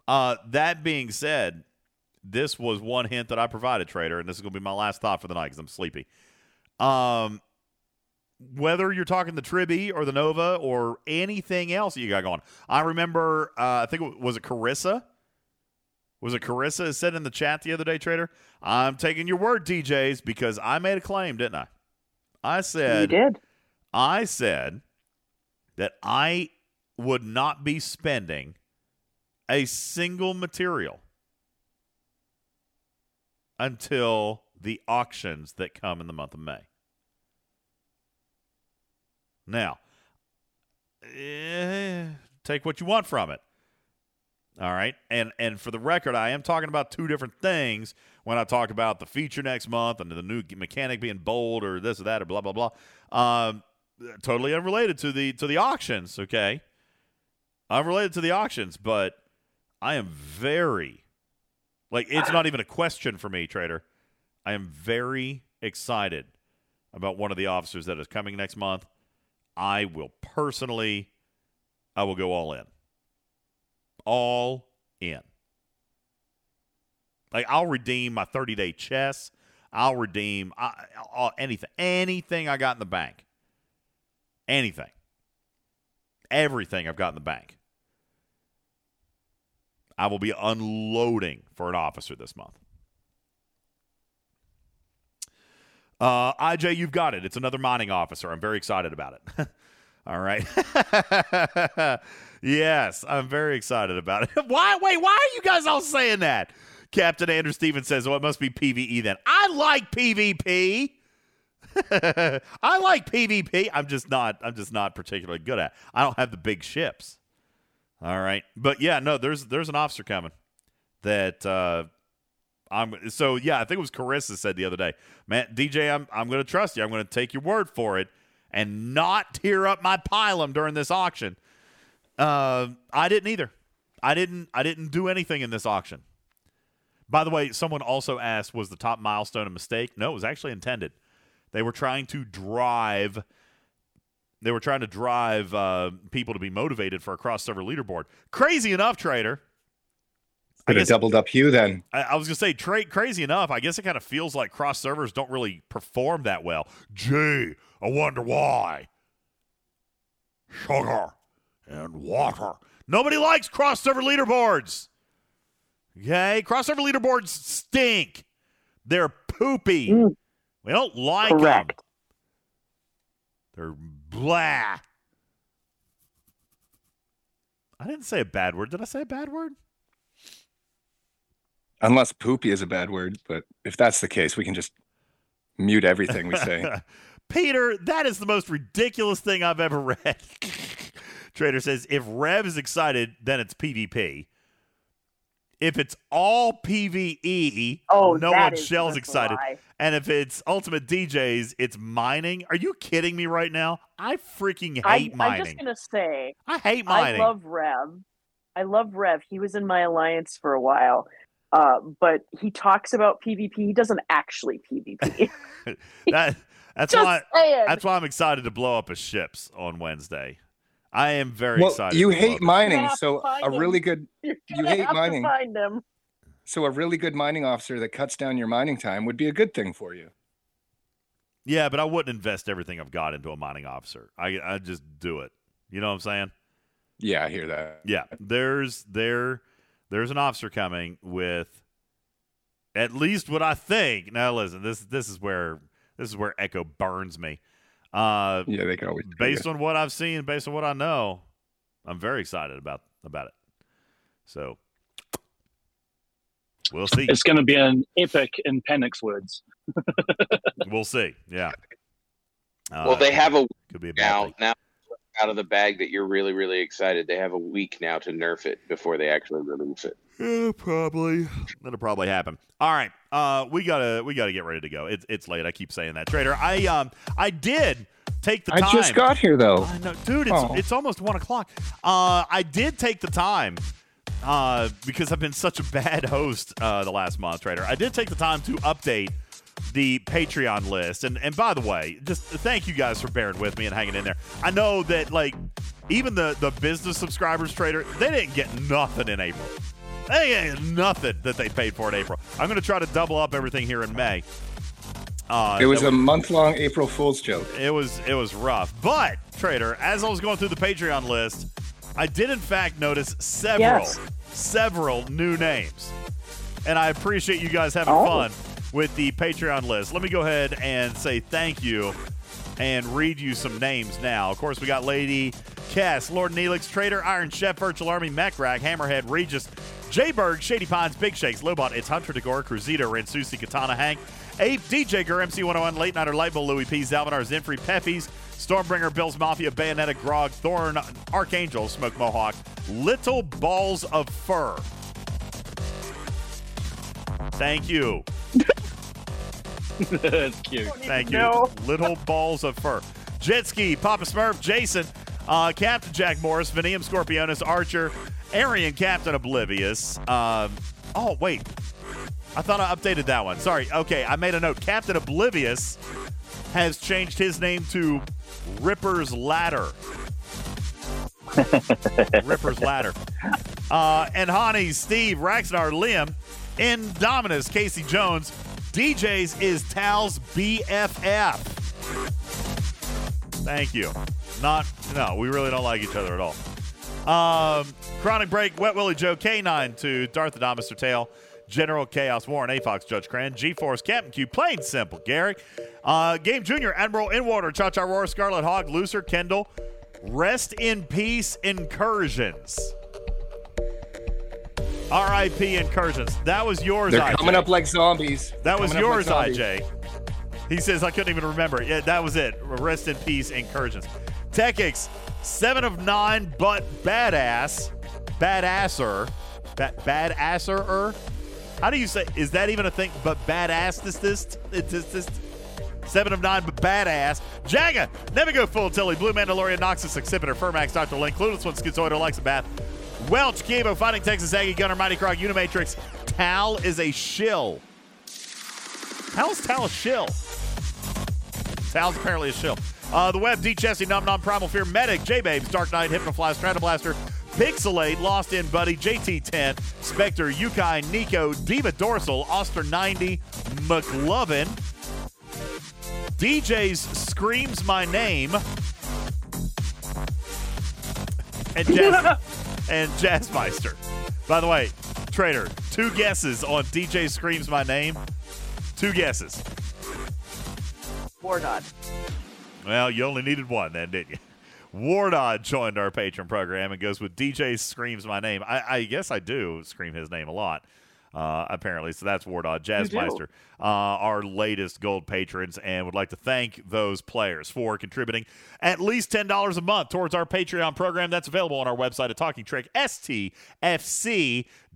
Uh, that being said, this was one hint that I provided Trader, and this is going to be my last thought for the night because I'm sleepy. Um, whether you're talking the Tribby or the Nova or anything else that you got going, I remember. Uh, I think it was it Carissa. Was it Carissa said in the chat the other day, Trader? I'm taking your word, DJs, because I made a claim, didn't I? I said you did. I said that I would not be spending a single material until the auctions that come in the month of May. Now, eh, take what you want from it. All right, and and for the record, I am talking about two different things when I talk about the feature next month and the new mechanic being bold or this or that or blah blah blah. Um, totally unrelated to the to the auctions. Okay, unrelated to the auctions, but I am very like it's not even a question for me, trader. I am very excited about one of the officers that is coming next month. I will personally, I will go all in all in. Like I'll redeem my 30 day chess. I'll redeem I, I, anything, anything I got in the bank. Anything. Everything I've got in the bank. I will be unloading for an officer this month. Uh, IJ, you've got it. It's another mining officer. I'm very excited about it. All right. yes, I'm very excited about it. why? Wait, why are you guys all saying that? Captain Andrew Stevens says, "Well, it must be PVE then." I like PvP. I like PvP. I'm just not. I'm just not particularly good at. I don't have the big ships. All right, but yeah, no. There's there's an officer coming that uh, I'm. So yeah, I think it was Carissa said the other day, man, DJ, I'm I'm to trust you. I'm to take your word for it and not tear up my Pilum during this auction. Uh, I didn't either. I didn't. I didn't do anything in this auction. By the way, someone also asked, was the top milestone a mistake? No, it was actually intended. They were trying to drive. They were trying to drive uh, people to be motivated for a cross server leaderboard. Crazy enough, trader. I Could have guess- doubled up Hugh then. I, I was gonna say, tra- crazy enough. I guess it kind of feels like cross servers don't really perform that well. Gee, I wonder why. Sugar and water. Nobody likes crossover leaderboards. Okay, Crossover leaderboards stink. They're poopy. Mm. We don't like them. They're blah. I didn't say a bad word. Did I say a bad word? Unless poopy is a bad word, but if that's the case, we can just mute everything we say. Peter, that is the most ridiculous thing I've ever read. Trader says if Rev is excited, then it's PvP. If it's all PvE, Oh, no one shells excited. lie. And if it's Ultimate DJs, it's mining. Are you kidding me right now? I freaking I, hate I'm just gonna say I hate mining. I love Rev. I love Rev. He was in my alliance for a while. Uh, but he talks about PvP. He doesn't actually PvP. that, that's why saying. that's why I'm excited to blow up his ships on Wednesday. I am very well, excited. you hate mining, have so a really good You're you gonna hate mining. Find him. so a really good mining officer that cuts down your mining time would be a good thing for you. Yeah, but I wouldn't invest everything I've got into a mining officer. I I just do it. You know what I'm saying? Yeah, I hear that. Yeah. There's there there's an officer coming with at least what I think. Now listen, this this is where this is where Echo burns me. Uh Yeah, they can always. based on what I've seen, based on what I know, I'm very excited about about it. So we'll see. It's going to be an epic, in Panic's words. We'll see. Yeah. Uh, well, they have a could be a now thing. now out of the bag that you're really really excited. They have a week now to nerf it before they actually release it. Yeah, probably. That'll probably happen. All right, uh, we gotta we gotta get ready to go. It's it's late. I keep saying that, Trader. I um I did take the I just got here though. I know, dude. It's Oh. it's almost one o'clock. Uh, I did take the time. Uh, because I've been such a bad host uh, the last month, Trader. I did take the time to update the Patreon list, and and by the way, just thank you guys for bearing with me and hanging in there. I know that like even the the business subscribers, Trader, they didn't get nothing in April. They ain't nothing that they paid for in April. I'm going to try to double up everything here in May. Uh, It was that a month long April Fool's joke. it was it was rough. But Trader, as I was going through the Patreon list, I did in fact notice several Yes. several new names. And I appreciate you guys having Oh. fun with the Patreon list. Let me go ahead and say thank you and read you some names now. Of course, we got Lady Cass, Lord Neelix, Trader, Iron Chef, Virtual Army, Mechrag, Hammerhead, Regis, Jayberg, Shady Pines, Big Shakes, Lobot, It's Hunter Degore, Cruzito, Ransusi, Katana Hank, Ape, DJ Gur, MC101, Late Nighter, Lightbull, Louis P, Zalvinar, Zinfrey, Peffies, Stormbringer, Bills Mafia, Bayonetta, Grog, Thorn, Archangel, Smoke Mohawk, Little Balls of Fur. Thank you. it's cute. Thank you. know. Little balls of fur. Jet ski, Papa Smurf, Jason, uh, Captain Jack Morris, Venium Scorpionus, Archer, Arian, Captain Oblivious. Um, oh, wait. I thought I updated that one. Sorry. Okay, I made a note. Captain Oblivious has changed his name to Ripper's Ladder. Ripper's Ladder. Uh, and Hani, Steve, Raxnar, Liam, Indominus, Casey Jones. DJ's is Tal's BFF. Thank you. Not, no, we really don't like each other at all. Um, Chronic Break, Wet Willie Joe, K9 to Darth the Mr. Tail, General Chaos, Warren A. Fox, Judge Cran, G Force, Captain Q, Plain Simple, Gary, uh, Game Junior, Admiral Inwater, Cha Cha Roar, Scarlet Hog, Looser, Kendall, Rest in Peace, Incursions. RIP Incursions. That was yours, They're IJ. coming up like zombies. That was Coming yours, like. IJ. He says, I couldn't even remember. Yeah, that was it. Rest in peace, incursions. TechX, seven of nine, but badass. Badasser. Ba- badasser. How do you say? Is that even a thing? But badass this this it's this, this Seven of nine, but badass. Jaga, never go full Tilly. Blue Mandalorian, Noxus, Exhibitor, Fermax, Dr. Link, Clueless One, Schizoid, Alexa Bath. Welch, Kibo, Fighting Texas Aggie, Gunner, Mighty Krog, Unimatrix. Tal is a shill. How's Tal a shill? Tal's apparently a shill. Uh, the web, D Chesty, Num Num, Primal Fear, Medic, J Babes, Dark Knight, Hypnofly, Stratoblaster, Pixelate, Lost In Buddy, JT10, Spectre, Yukai, Nico, Diva Dorsal, Oster 90, McLovin, DJ's Screams My Name, and Jazz, and Jazzmeister. By the way, Trader, two guesses on DJ Screams My Name. Two guesses. Wardon. Well, you only needed one then, didn't you? Wardon joined our patron program and goes with DJ Screams My Name. I, I guess I do scream his name a lot, uh, apparently. So that's Wardon. Jazzmeister, uh, our latest gold patrons, and would like to thank those players for contributing at least $10 a month towards our Patreon program. That's available on our website at Talking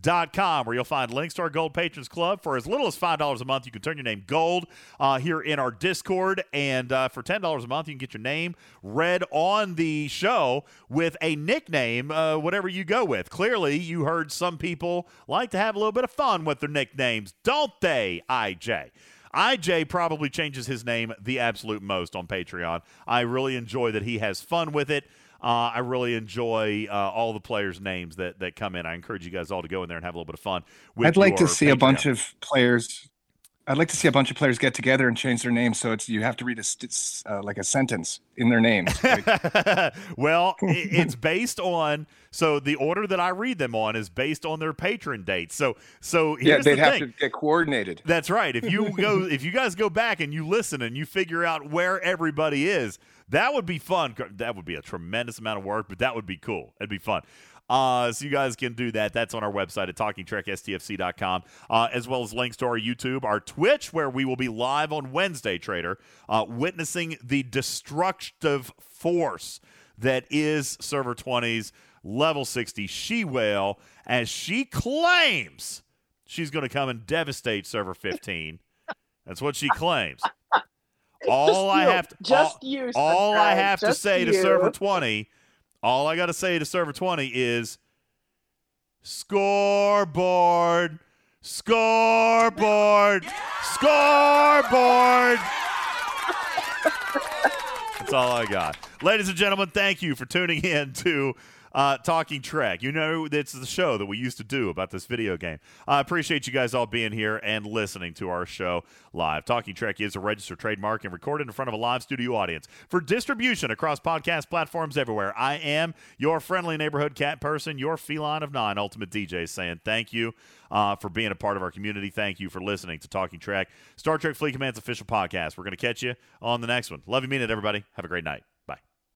Trek, STFC.com, where you'll find links to our Gold Patrons Club. For as little as $5 a month, you can turn your name gold uh, here in our Discord. And uh, for $10 a month, you can get your name read on the show with a nickname, uh, whatever you go with. Clearly, you heard some people like to have a little bit of fun with their nicknames, don't they, IJ? IJ probably changes his name the absolute most on Patreon. I really enjoy that he has fun with it. Uh, I really enjoy uh, all the players' names that, that come in. I encourage you guys all to go in there and have a little bit of fun. I'd like to see a bunch of players I'd like to see a bunch of players get together and change their names so it's you have to read a uh, like a sentence in their names. Like, well, it's based on so the order that I read them on is based on their patron dates. So so yeah, they'd the have thing. to get coordinated. That's right. If you go, if you guys go back and you listen and you figure out where everybody is, that would be fun. That would be a tremendous amount of work, but that would be cool. It'd be fun. Uh, so you guys can do that. That's on our website at talkingtrekstfc.com, uh, as well as links to our YouTube, our Twitch, where we will be live on Wednesday, Trader, uh, witnessing the destructive force that is Server 20's level 60 She Whale as she claims she's going to come and devastate Server 15. That's what she claims. All I you. have to Just all, you, all I have to Just say to. Server 20, all I got to say to Server 20 is scoreboard, scoreboard, scoreboard. That's all I got. Ladies and gentlemen, thank you for tuning in to uh, Talking Trek. You know, it's the show that we used to do about this video game. I appreciate you guys all being here and listening to our show live. Talking Trek is a registered trademark and recorded in front of a live studio audience for distribution across podcast platforms everywhere. I am your friendly neighborhood cat person, your feline of nine, Ultimate DJ, saying thank you uh, for being a part of our community. Thank you for listening to Talking Trek, Star Trek Fleet Command's official podcast. We're going to catch you on the next one. Love you, mean it, everybody. Have a great night.